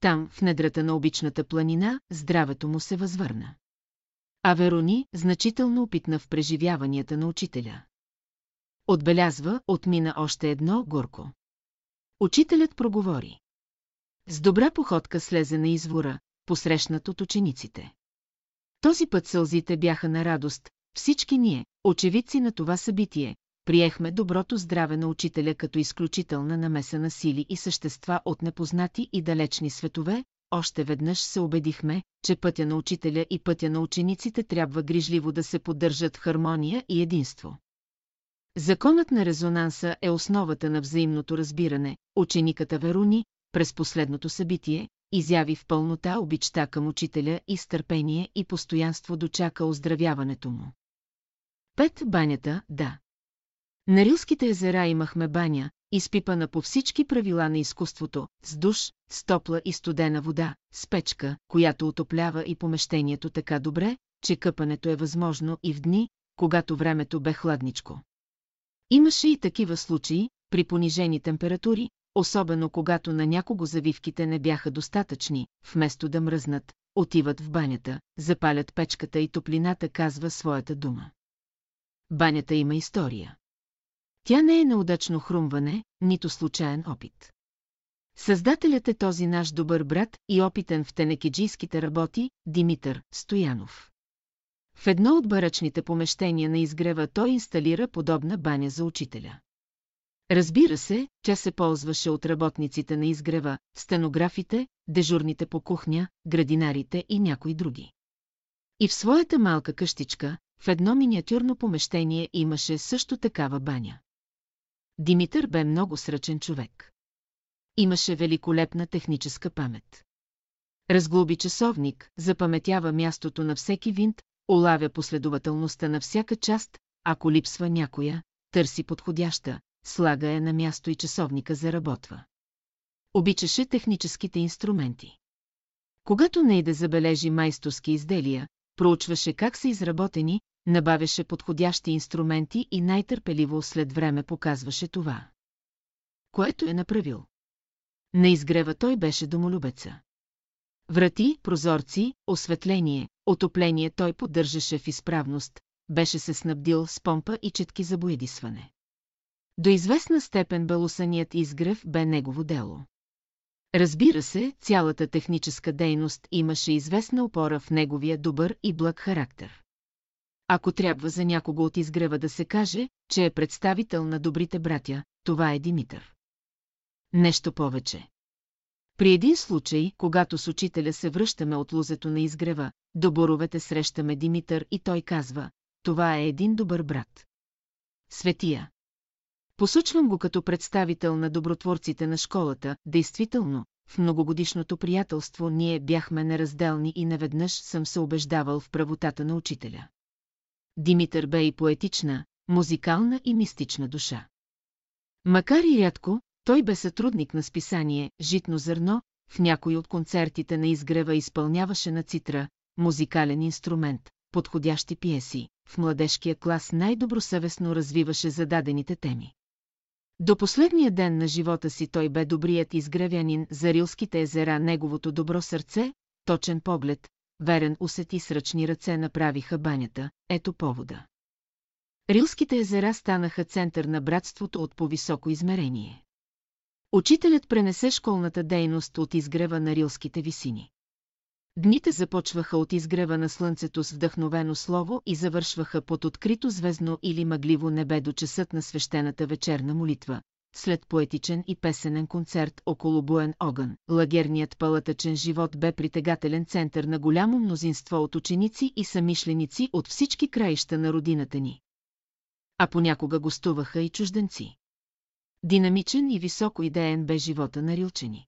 Там, в недрата на обичната планина, здравето му се възвърна. А Верони значително опитна в преживяванията на учителя. Отбелязва, отмина още едно горко. Учителят проговори. С добра походка слезе на извора, посрещнат от учениците. Този път сълзите бяха на радост, всички ние, очевидци на това събитие, приехме доброто здраве на учителя като изключителна намеса на сили и същества от непознати и далечни светове, още веднъж се убедихме, че пътя на учителя и пътя на учениците трябва грижливо да се поддържат в хармония и единство. Законът на резонанса е основата на взаимното разбиране. Учениката Веруни, през последното събитие, изяви в пълнота обичта към учителя и с търпение и постоянство дочака оздравяването му. Пет банята, да. На Рилските езера имахме баня, изпипана по всички правила на изкуството, с душ, с топла и студена вода, с печка, която отоплява и помещението така добре, че къпането е възможно и в дни, когато времето бе хладничко. Имаше и такива случаи, при понижени температури, особено когато на някого завивките не бяха достатъчни, вместо да мръзнат, отиват в банята, запалят печката и топлината казва своята дума. Банята има история. Тя не е неудачно хрумване, нито случайен опит. Създателят е този наш добър брат и опитен в тенекеджийските работи, Димитър Стоянов. В едно от барачните помещения на изгрева той инсталира подобна баня за учителя. Разбира се, тя се ползваше от работниците на изгрева, стенографите, дежурните по кухня, градинарите и някои други. И в своята малка къщичка, в едно миниатюрно помещение имаше също такава баня. Димитър бе много сръчен човек. Имаше великолепна техническа памет. Разглоби часовник, запаметява мястото на всеки винт, улавя последователността на всяка част, ако липсва някоя, търси подходяща, слага е на място и часовника заработва. Обичаше техническите инструменти. Когато не да забележи майсторски изделия, проучваше как са изработени, набавяше подходящи инструменти и най-търпеливо след време показваше това. Което е направил. На изгрева той беше домолюбеца. Врати, прозорци, осветление, отопление той поддържаше в изправност, беше се снабдил с помпа и четки за боядисване. До известна степен балусаният изгрев бе негово дело. Разбира се, цялата техническа дейност имаше известна опора в неговия добър и благ характер. Ако трябва за някого от изгрева да се каже, че е представител на добрите братя, това е Димитър. Нещо повече. При един случай, когато с учителя се връщаме от лузето на изгрева, до боровете срещаме Димитър и той казва, това е един добър брат. Светия. Посочвам го като представител на добротворците на школата, действително, в многогодишното приятелство ние бяхме неразделни и неведнъж съм се убеждавал в правотата на учителя. Димитър бе и поетична, музикална и мистична душа. Макар и рядко, той бе сътрудник на списание «Житно зърно», в някой от концертите на изгрева изпълняваше на цитра, музикален инструмент, подходящи пиеси, в младежкия клас най-добросъвестно развиваше зададените теми. До последния ден на живота си той бе добрият изгревянин за рилските езера, неговото добро сърце, точен поглед, верен усет и сръчни ръце направиха банята, ето повода. Рилските езера станаха център на братството от по-високо измерение. Учителят пренесе школната дейност от изгрева на рилските висини. Дните започваха от изгрева на слънцето с вдъхновено слово и завършваха под открито звездно или мъгливо небе до часът на свещената вечерна молитва. След поетичен и песенен концерт около буен огън, лагерният палатъчен живот бе притегателен център на голямо мнозинство от ученици и самишленици от всички краища на родината ни. А понякога гостуваха и чужденци. Динамичен и високо идеен бе живота на рилчени.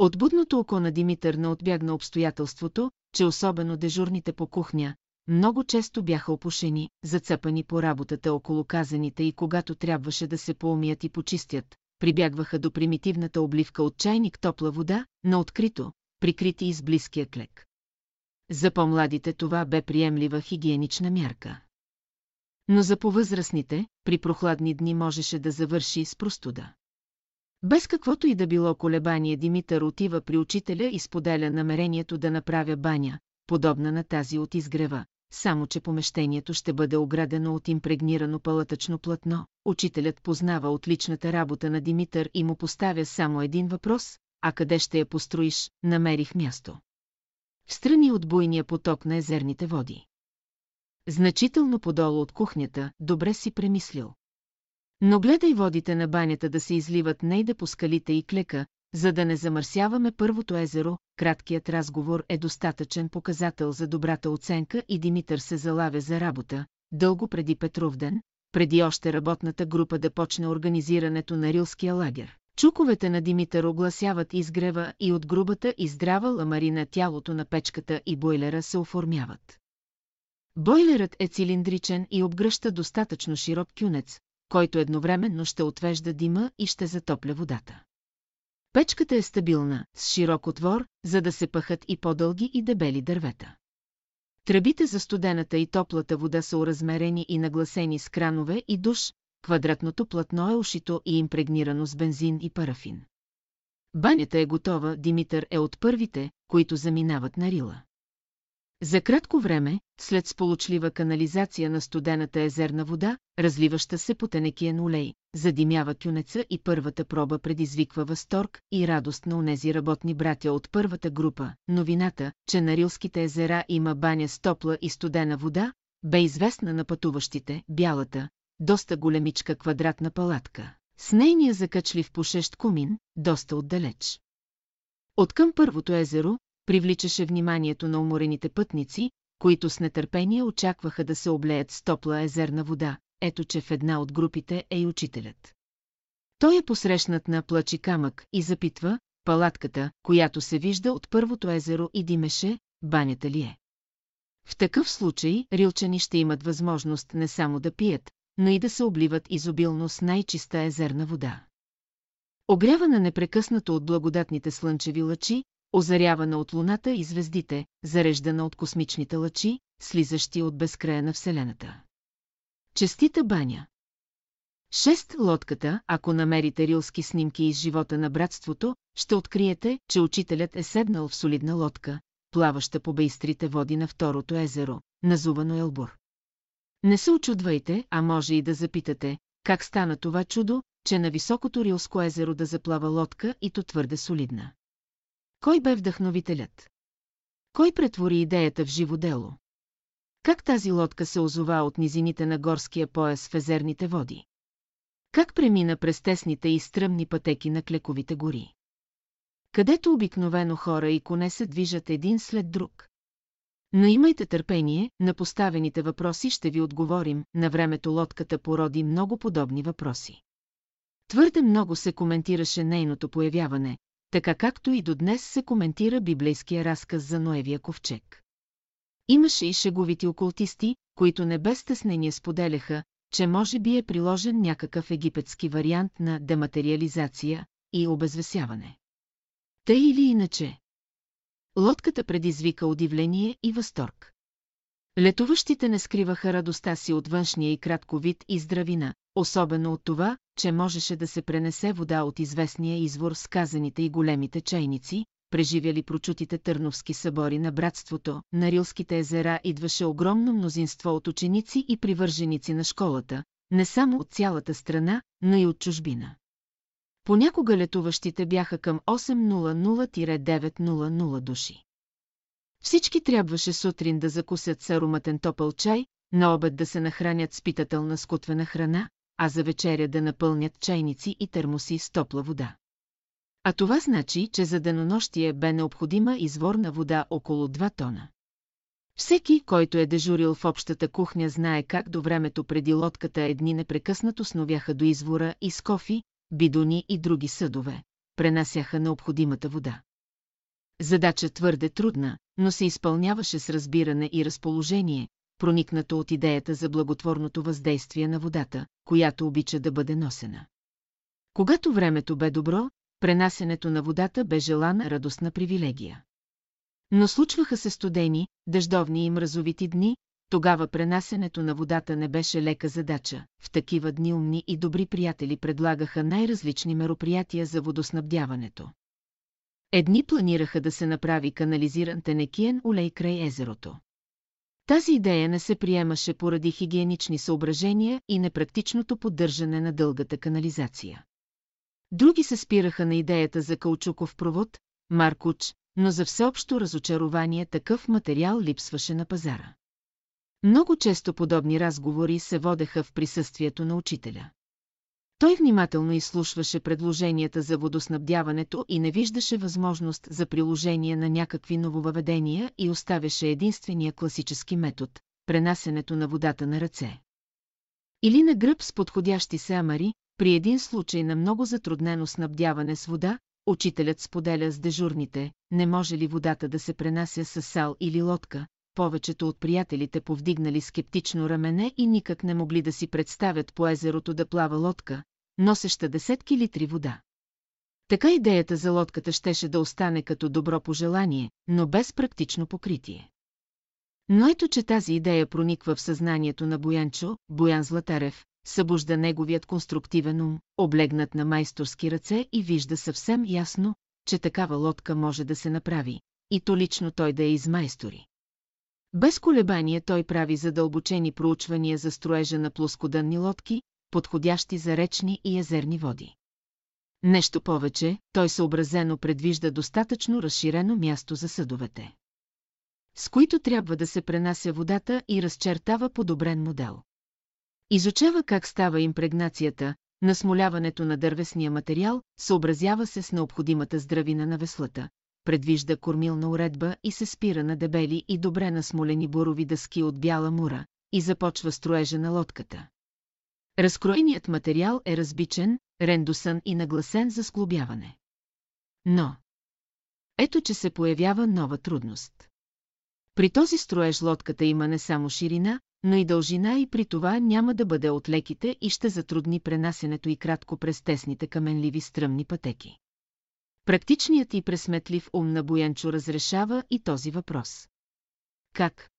От будното око на Димитър не отбягна обстоятелството, че особено дежурните по кухня, много често бяха опушени, зацепани по работата около казаните и когато трябваше да се поумият и почистят, прибягваха до примитивната обливка от чайник топла вода, на открито, прикрити из близкия клек. За по-младите това бе приемлива хигиенична мярка. Но за повъзрастните, при прохладни дни можеше да завърши с простуда. Без каквото и да било колебание Димитър отива при учителя и споделя намерението да направя баня, подобна на тази от изгрева, само че помещението ще бъде оградено от импрегнирано палатъчно платно. Учителят познава отличната работа на Димитър и му поставя само един въпрос, а къде ще я построиш, намерих място. В страни от буйния поток на езерните води. Значително подолу от кухнята, добре си премислил. Но гледай водите на банята да се изливат нейде по скалите и клека, за да не замърсяваме първото езеро, краткият разговор е достатъчен показател за добрата оценка и Димитър се залавя за работа, дълго преди Петровден, преди още работната група да почне организирането на рилския лагер. Чуковете на Димитър огласяват изгрева и от грубата и здрава ламарина тялото на печката и бойлера се оформяват. Бойлерът е цилиндричен и обгръща достатъчно широк кюнец, който едновременно ще отвежда дима и ще затопля водата. Печката е стабилна, с широк отвор, за да се пъхат и по-дълги и дебели дървета. Тръбите за студената и топлата вода са уразмерени и нагласени с кранове и душ, квадратното платно е ушито и импрегнирано с бензин и парафин. Банята е готова, Димитър е от първите, които заминават на Рила. За кратко време, след сполучлива канализация на студената езерна вода, разливаща се по тенекиен олей, задимява кюнеца и първата проба предизвиква възторг и радост на унези работни братя от първата група. Новината, че на Рилските езера има баня с топла и студена вода, бе известна на пътуващите, бялата, доста големичка квадратна палатка. С нейния закачлив пушещ кумин, доста отдалеч. От към първото езеро, привличаше вниманието на уморените пътници, които с нетърпение очакваха да се облеят с топла езерна вода. Ето, че в една от групите е и учителят. Той е посрещнат на плачи камък и запитва, палатката, която се вижда от първото езеро и димеше, банята ли е. В такъв случай рилчани ще имат възможност не само да пият, но и да се обливат изобилно с най-чиста езерна вода. Огрявана непрекъснато от благодатните слънчеви лъчи, озарявана от луната и звездите, зареждана от космичните лъчи, слизащи от безкрая на Вселената. Честита баня! Шест лодката, ако намерите рилски снимки из живота на братството, ще откриете, че учителят е седнал в солидна лодка, плаваща по бейстрите води на второто езеро, назувано Елбур. Не се очудвайте, а може и да запитате, как стана това чудо, че на високото Рилско езеро да заплава лодка и то твърде солидна. Кой бе вдъхновителят? Кой претвори идеята в живо дело? Как тази лодка се озова от низините на горския пояс в езерните води? Как премина през тесните и стръмни пътеки на клековите гори? Където обикновено хора и коне се движат един след друг. Но имайте търпение, на поставените въпроси ще ви отговорим, на времето лодката породи много подобни въпроси. Твърде много се коментираше нейното появяване, така както и до днес се коментира библейския разказ за Ноевия ковчег. Имаше и шеговити окултисти, които не без стеснение споделяха, че може би е приложен някакъв египетски вариант на дематериализация и обезвесяване. Тъй или иначе. Лодката предизвика удивление и възторг. Летуващите не скриваха радостта си от външния и кратко вид и здравина, особено от това, че можеше да се пренесе вода от известния извор с казаните и големите чайници, преживяли прочутите търновски събори на братството, на Рилските езера идваше огромно мнозинство от ученици и привърженици на школата, не само от цялата страна, но и от чужбина. Понякога летуващите бяха към 800-900 души. Всички трябваше сутрин да закусят с ароматен топъл чай, на обед да се нахранят с питателна скутвена храна, а за вечеря да напълнят чайници и термоси с топла вода. А това значи, че за денонощие бе необходима изворна вода около 2 тона. Всеки, който е дежурил в общата кухня, знае как до времето преди лодката едни непрекъснато сновяха до извора и с кофи, бидони и други съдове, пренасяха необходимата вода. Задача твърде трудна, но се изпълняваше с разбиране и разположение, проникнато от идеята за благотворното въздействие на водата, която обича да бъде носена. Когато времето бе добро, пренасенето на водата бе желана радостна привилегия. Но случваха се студени, дъждовни и мразовити дни, тогава пренасенето на водата не беше лека задача. В такива дни умни и добри приятели предлагаха най-различни мероприятия за водоснабдяването. Едни планираха да се направи канализиран тенекиен улей край езерото. Тази идея не се приемаше поради хигиенични съображения и непрактичното поддържане на дългата канализация. Други се спираха на идеята за каучуков провод, Маркуч, но за всеобщо разочарование такъв материал липсваше на пазара. Много често подобни разговори се водеха в присъствието на учителя. Той внимателно изслушваше предложенията за водоснабдяването и не виждаше възможност за приложение на някакви нововъведения и оставяше единствения класически метод – пренасенето на водата на ръце. Или на гръб с подходящи се амари, при един случай на много затруднено снабдяване с вода, учителят споделя с дежурните, не може ли водата да се пренася с сал или лодка, повечето от приятелите повдигнали скептично рамене и никак не могли да си представят по езерото да плава лодка, носеща десетки литри вода. Така идеята за лодката щеше да остане като добро пожелание, но без практично покритие. Но ето, че тази идея прониква в съзнанието на Боянчо, Боян Златарев, събужда неговият конструктивен ум, облегнат на майсторски ръце и вижда съвсем ясно, че такава лодка може да се направи, и то лично той да я измайстори. Без колебание той прави задълбочени проучвания за строежа на плоскодънни лодки, подходящи за речни и езерни води. Нещо повече, той съобразено предвижда достатъчно разширено място за съдовете, с които трябва да се пренася водата и разчертава подобрен модел. Изучава как става импрегнацията, насмоляването на дървесния материал, съобразява се с необходимата здравина на веслата, предвижда кормилна уредба и се спира на дебели и добре насмолени борови дъски от бяла мура и започва строежа на лодката. Разкроеният материал е разбичен, рендосън и нагласен за склобяване. Но... Ето, че се появява нова трудност. При този строеж лодката има не само ширина, но и дължина и при това няма да бъде от леките и ще затрудни пренасенето и кратко през тесните каменливи стръмни пътеки. Практичният и пресметлив ум на Боянчо разрешава и този въпрос. Как?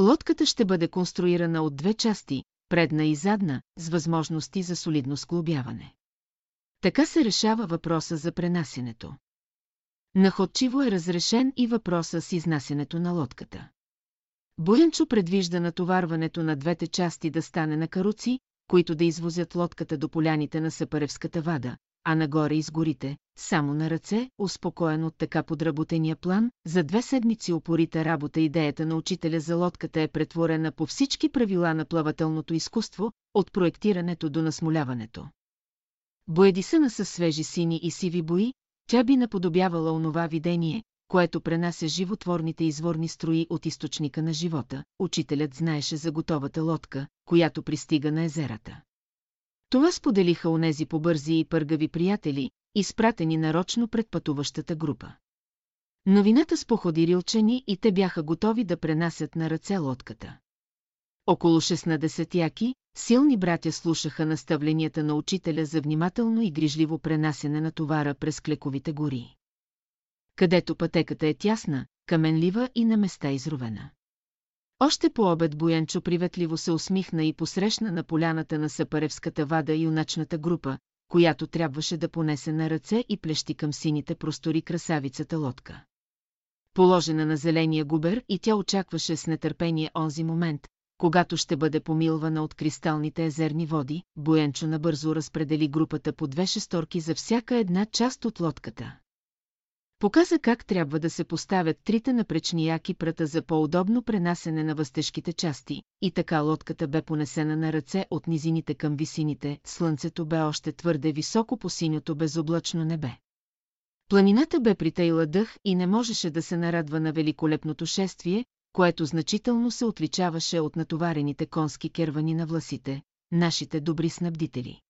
Лодката ще бъде конструирана от две части, предна и задна, с възможности за солидно склобяване. Така се решава въпроса за пренасенето. Находчиво е разрешен и въпроса с изнасянето на лодката. Боянчо предвижда натоварването на двете части да стане на каруци, които да извозят лодката до поляните на Сапаревската вада, а нагоре из горите, само на ръце, успокоен от така подработения план, за две седмици опорита работа идеята на учителя за лодката е претворена по всички правила на плавателното изкуство, от проектирането до насмоляването. Боедисана с свежи сини и сиви бои, тя би наподобявала онова видение, което пренася животворните изворни строи от източника на живота. Учителят знаеше за готовата лодка, която пристига на езерата. Това споделиха онези побързи и пъргави приятели, изпратени нарочно пред пътуващата група. Новината споходи рилчани и те бяха готови да пренасят на ръце лодката. Около 16 яки, силни братя слушаха наставленията на учителя за внимателно и грижливо пренасене на товара през клековите гори. Където пътеката е тясна, каменлива и на места изровена. Още по обед Боянчо приветливо се усмихна и посрещна на поляната на Сапаревската вада юначната група, която трябваше да понесе на ръце и плещи към сините простори красавицата лодка. Положена на зеления губер и тя очакваше с нетърпение онзи момент, когато ще бъде помилвана от кристалните езерни води, Боенчо набързо разпредели групата по две шесторки за всяка една част от лодката. Показа как трябва да се поставят трите напречни яки прата за по-удобно пренасене на възтежките части, и така лодката бе понесена на ръце от низините към висините, слънцето бе още твърде високо по синьото безоблачно небе. Планината бе притейла дъх и не можеше да се нарадва на великолепното шествие, което значително се отличаваше от натоварените конски кервани на власите, нашите добри снабдители.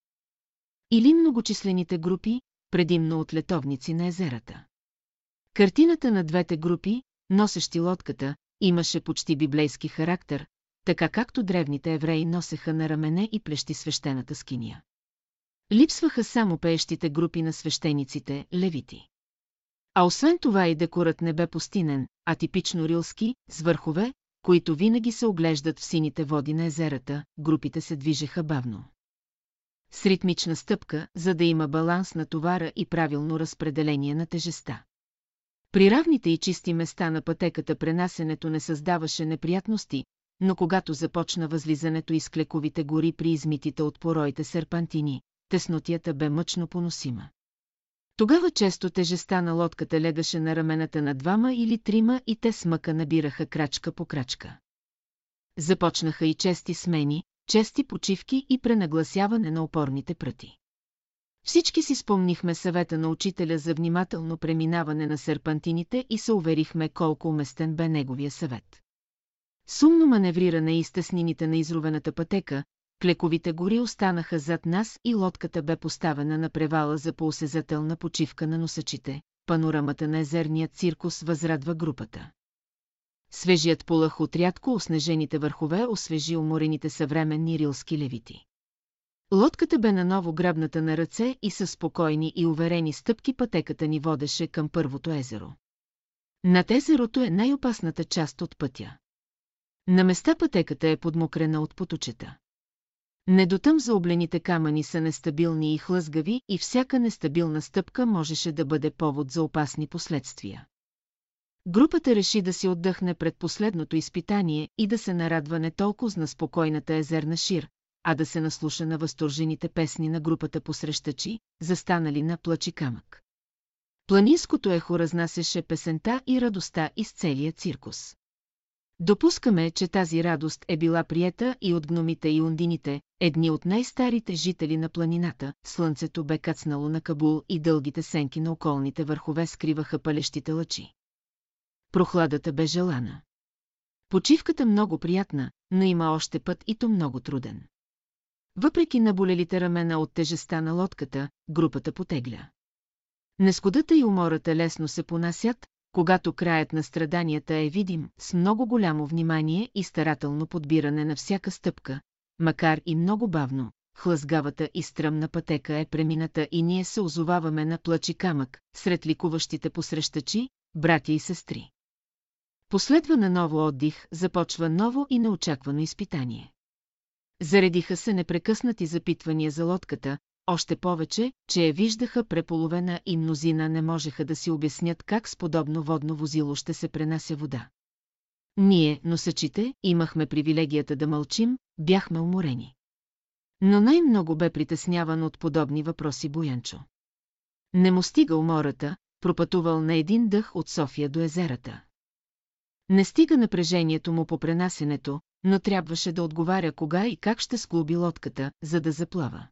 Или многочислените групи, предимно от летовници на езерата. Картината на двете групи, носещи лодката, имаше почти библейски характер, така както древните евреи носеха на рамене и плещи свещената скиния. Липсваха само пеещите групи на свещениците, левити. А освен това и декорът не бе пустинен, а типично рилски, с върхове, които винаги се оглеждат в сините води на езерата, групите се движеха бавно. С ритмична стъпка, за да има баланс на товара и правилно разпределение на тежеста. При равните и чисти места на пътеката пренасенето не създаваше неприятности, но когато започна възлизането из клековите гори при измитите от пороите серпантини, теснотията бе мъчно поносима. Тогава често тежеста на лодката легаше на рамената на двама или трима и те смъка набираха крачка по крачка. Започнаха и чести смени, чести почивки и пренагласяване на опорните пръти. Всички си спомнихме съвета на учителя за внимателно преминаване на серпантините и се уверихме колко уместен бе неговия съвет. Сумно маневриране и стеснините на изровената пътека, клековите гори останаха зад нас и лодката бе поставена на превала за поосезателна почивка на носачите. Панорамата на езерният циркус възрадва групата. Свежият полъх от рядко оснежените върхове освежи уморените съвременни рилски левити. Лодката бе наново грабната на ръце и със спокойни и уверени стъпки пътеката ни водеше към първото езеро. Над езерото е най-опасната част от пътя. На места пътеката е подмокрена от поточета. Недотъм заоблените камъни са нестабилни и хлъзгави и всяка нестабилна стъпка можеше да бъде повод за опасни последствия. Групата реши да си отдъхне пред последното изпитание и да се нарадва не толкова на спокойната езерна шир, а да се наслуша на възторжените песни на групата посрещачи, застанали на плачи камък. Планинското ехо разнасяше песента и радостта из целия циркус. Допускаме, че тази радост е била приета и от гномите и ундините, едни от най-старите жители на планината, слънцето бе кацнало на Кабул и дългите сенки на околните върхове скриваха палещите лъчи. Прохладата бе желана. Почивката много приятна, но има още път и то много труден. Въпреки наболелите рамена от тежеста на лодката, групата потегля. Нескодата и умората лесно се понасят, когато краят на страданията е видим, с много голямо внимание и старателно подбиране на всяка стъпка, макар и много бавно, хлъзгавата и стръмна пътека е премината и ние се озоваваме на плачи камък, сред ликуващите посрещачи, братя и сестри. Последва на ново отдих, започва ново и неочаквано изпитание. Заредиха се непрекъснати запитвания за лодката, още повече, че я виждаха преполовена и мнозина не можеха да си обяснят как с подобно водно возило ще се пренася вода. Ние, носачите, имахме привилегията да мълчим, бяхме уморени. Но най-много бе притесняван от подобни въпроси Боянчо. Не му стига умората, пропътувал на един дъх от София до езерата. Не стига напрежението му по пренасенето, но трябваше да отговаря кога и как ще склуби лодката, за да заплава.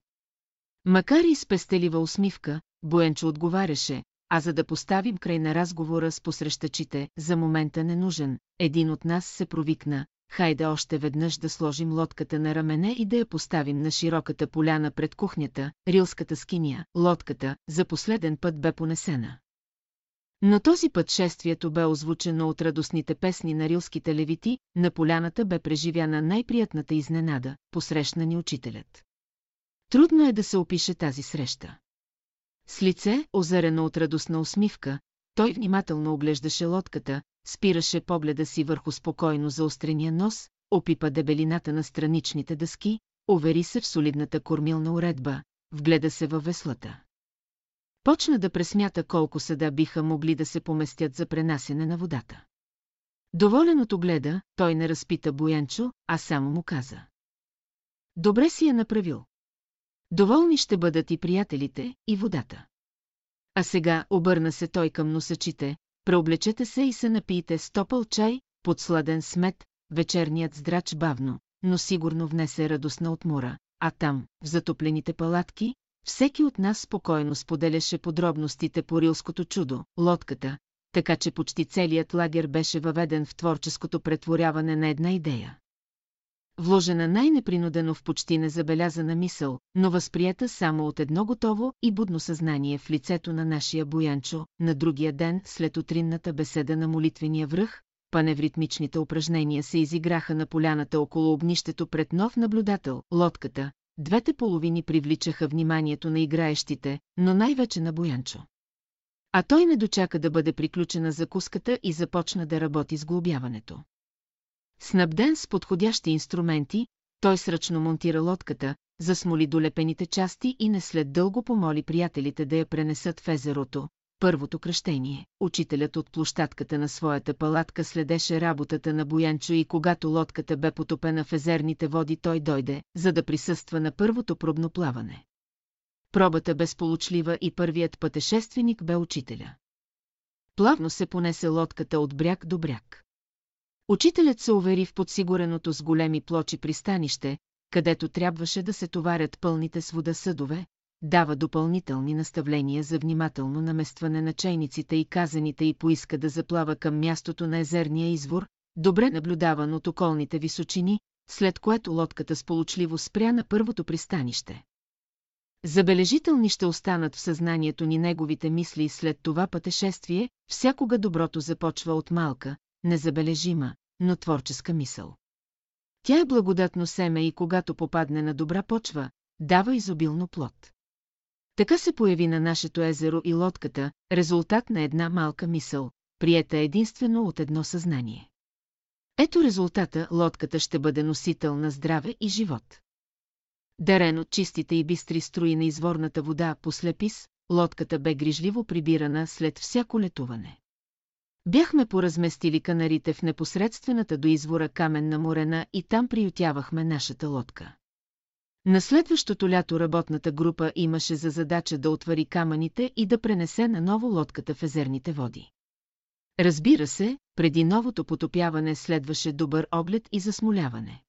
Макар и с пестелива усмивка, Боенчо отговаряше, а за да поставим край на разговора с посрещачите, за момента не нужен, един от нас се провикна, хайде още веднъж да сложим лодката на рамене и да я поставим на широката поляна пред кухнята, рилската скиния, лодката, за последен път бе понесена. Но този път шествието бе озвучено от радостните песни на рилските левити, на поляната бе преживяна най-приятната изненада, посрещна ни учителят. Трудно е да се опише тази среща. С лице, озарено от радостна усмивка, той внимателно оглеждаше лодката, спираше погледа си върху спокойно заострения нос, опипа дебелината на страничните дъски, увери се в солидната кормилна уредба, вгледа се във веслата. Почна да пресмята колко съда биха могли да се поместят за пренасене на водата. Доволен от огледа, той не разпита Боянчо, а само му каза. Добре си я направил. Доволни ще бъдат и приятелите, и водата. А сега обърна се той към носачите, преоблечете се и се напийте с топъл чай, под сладен смет, вечерният здрач бавно, но сигурно внесе радостна отмора, а там, в затоплените палатки, всеки от нас спокойно споделяше подробностите по рилското чудо, лодката, така че почти целият лагер беше въведен в творческото претворяване на една идея. Вложена най-непринудено в почти незабелязана мисъл, но възприета само от едно готово и будно съзнание в лицето на нашия Боянчо, на другия ден след утринната беседа на молитвения връх, паневритмичните упражнения се изиграха на поляната около огнището пред нов наблюдател, лодката, Двете половини привличаха вниманието на играещите, но най-вече на Боянчо. А той не дочака да бъде приключена закуската и започна да работи с глобяването. Снабден с подходящи инструменти, той сръчно монтира лодката, засмоли долепените части и не след дълго помоли приятелите да я пренесат в езерото, първото кръщение. Учителят от площадката на своята палатка следеше работата на Боянчо и когато лодката бе потопена в езерните води, той дойде, за да присъства на първото пробно плаване. Пробата бе сполучлива и първият пътешественик бе учителя. Плавно се понесе лодката от бряг до бряг. Учителят се увери в подсигуреното с големи плочи пристанище, където трябваше да се товарят пълните с вода съдове, дава допълнителни наставления за внимателно наместване на чайниците и казаните и поиска да заплава към мястото на езерния извор, добре наблюдаван от околните височини, след което лодката сполучливо спря на първото пристанище. Забележителни ще останат в съзнанието ни неговите мисли след това пътешествие, всякога доброто започва от малка, незабележима, но творческа мисъл. Тя е благодатно семе и когато попадне на добра почва, дава изобилно плод. Така се появи на нашето езеро и лодката, резултат на една малка мисъл, приета единствено от едно съзнание. Ето резултата, лодката ще бъде носител на здраве и живот. Дарен от чистите и бистри строи на изворната вода по слепис, лодката бе грижливо прибирана след всяко летуване. Бяхме поразместили канарите в непосредствената до извора каменна морена и там приютявахме нашата лодка. На следващото лято работната група имаше за задача да отвари камъните и да пренесе на ново лодката в езерните води. Разбира се, преди новото потопяване следваше добър оглед и засмоляване.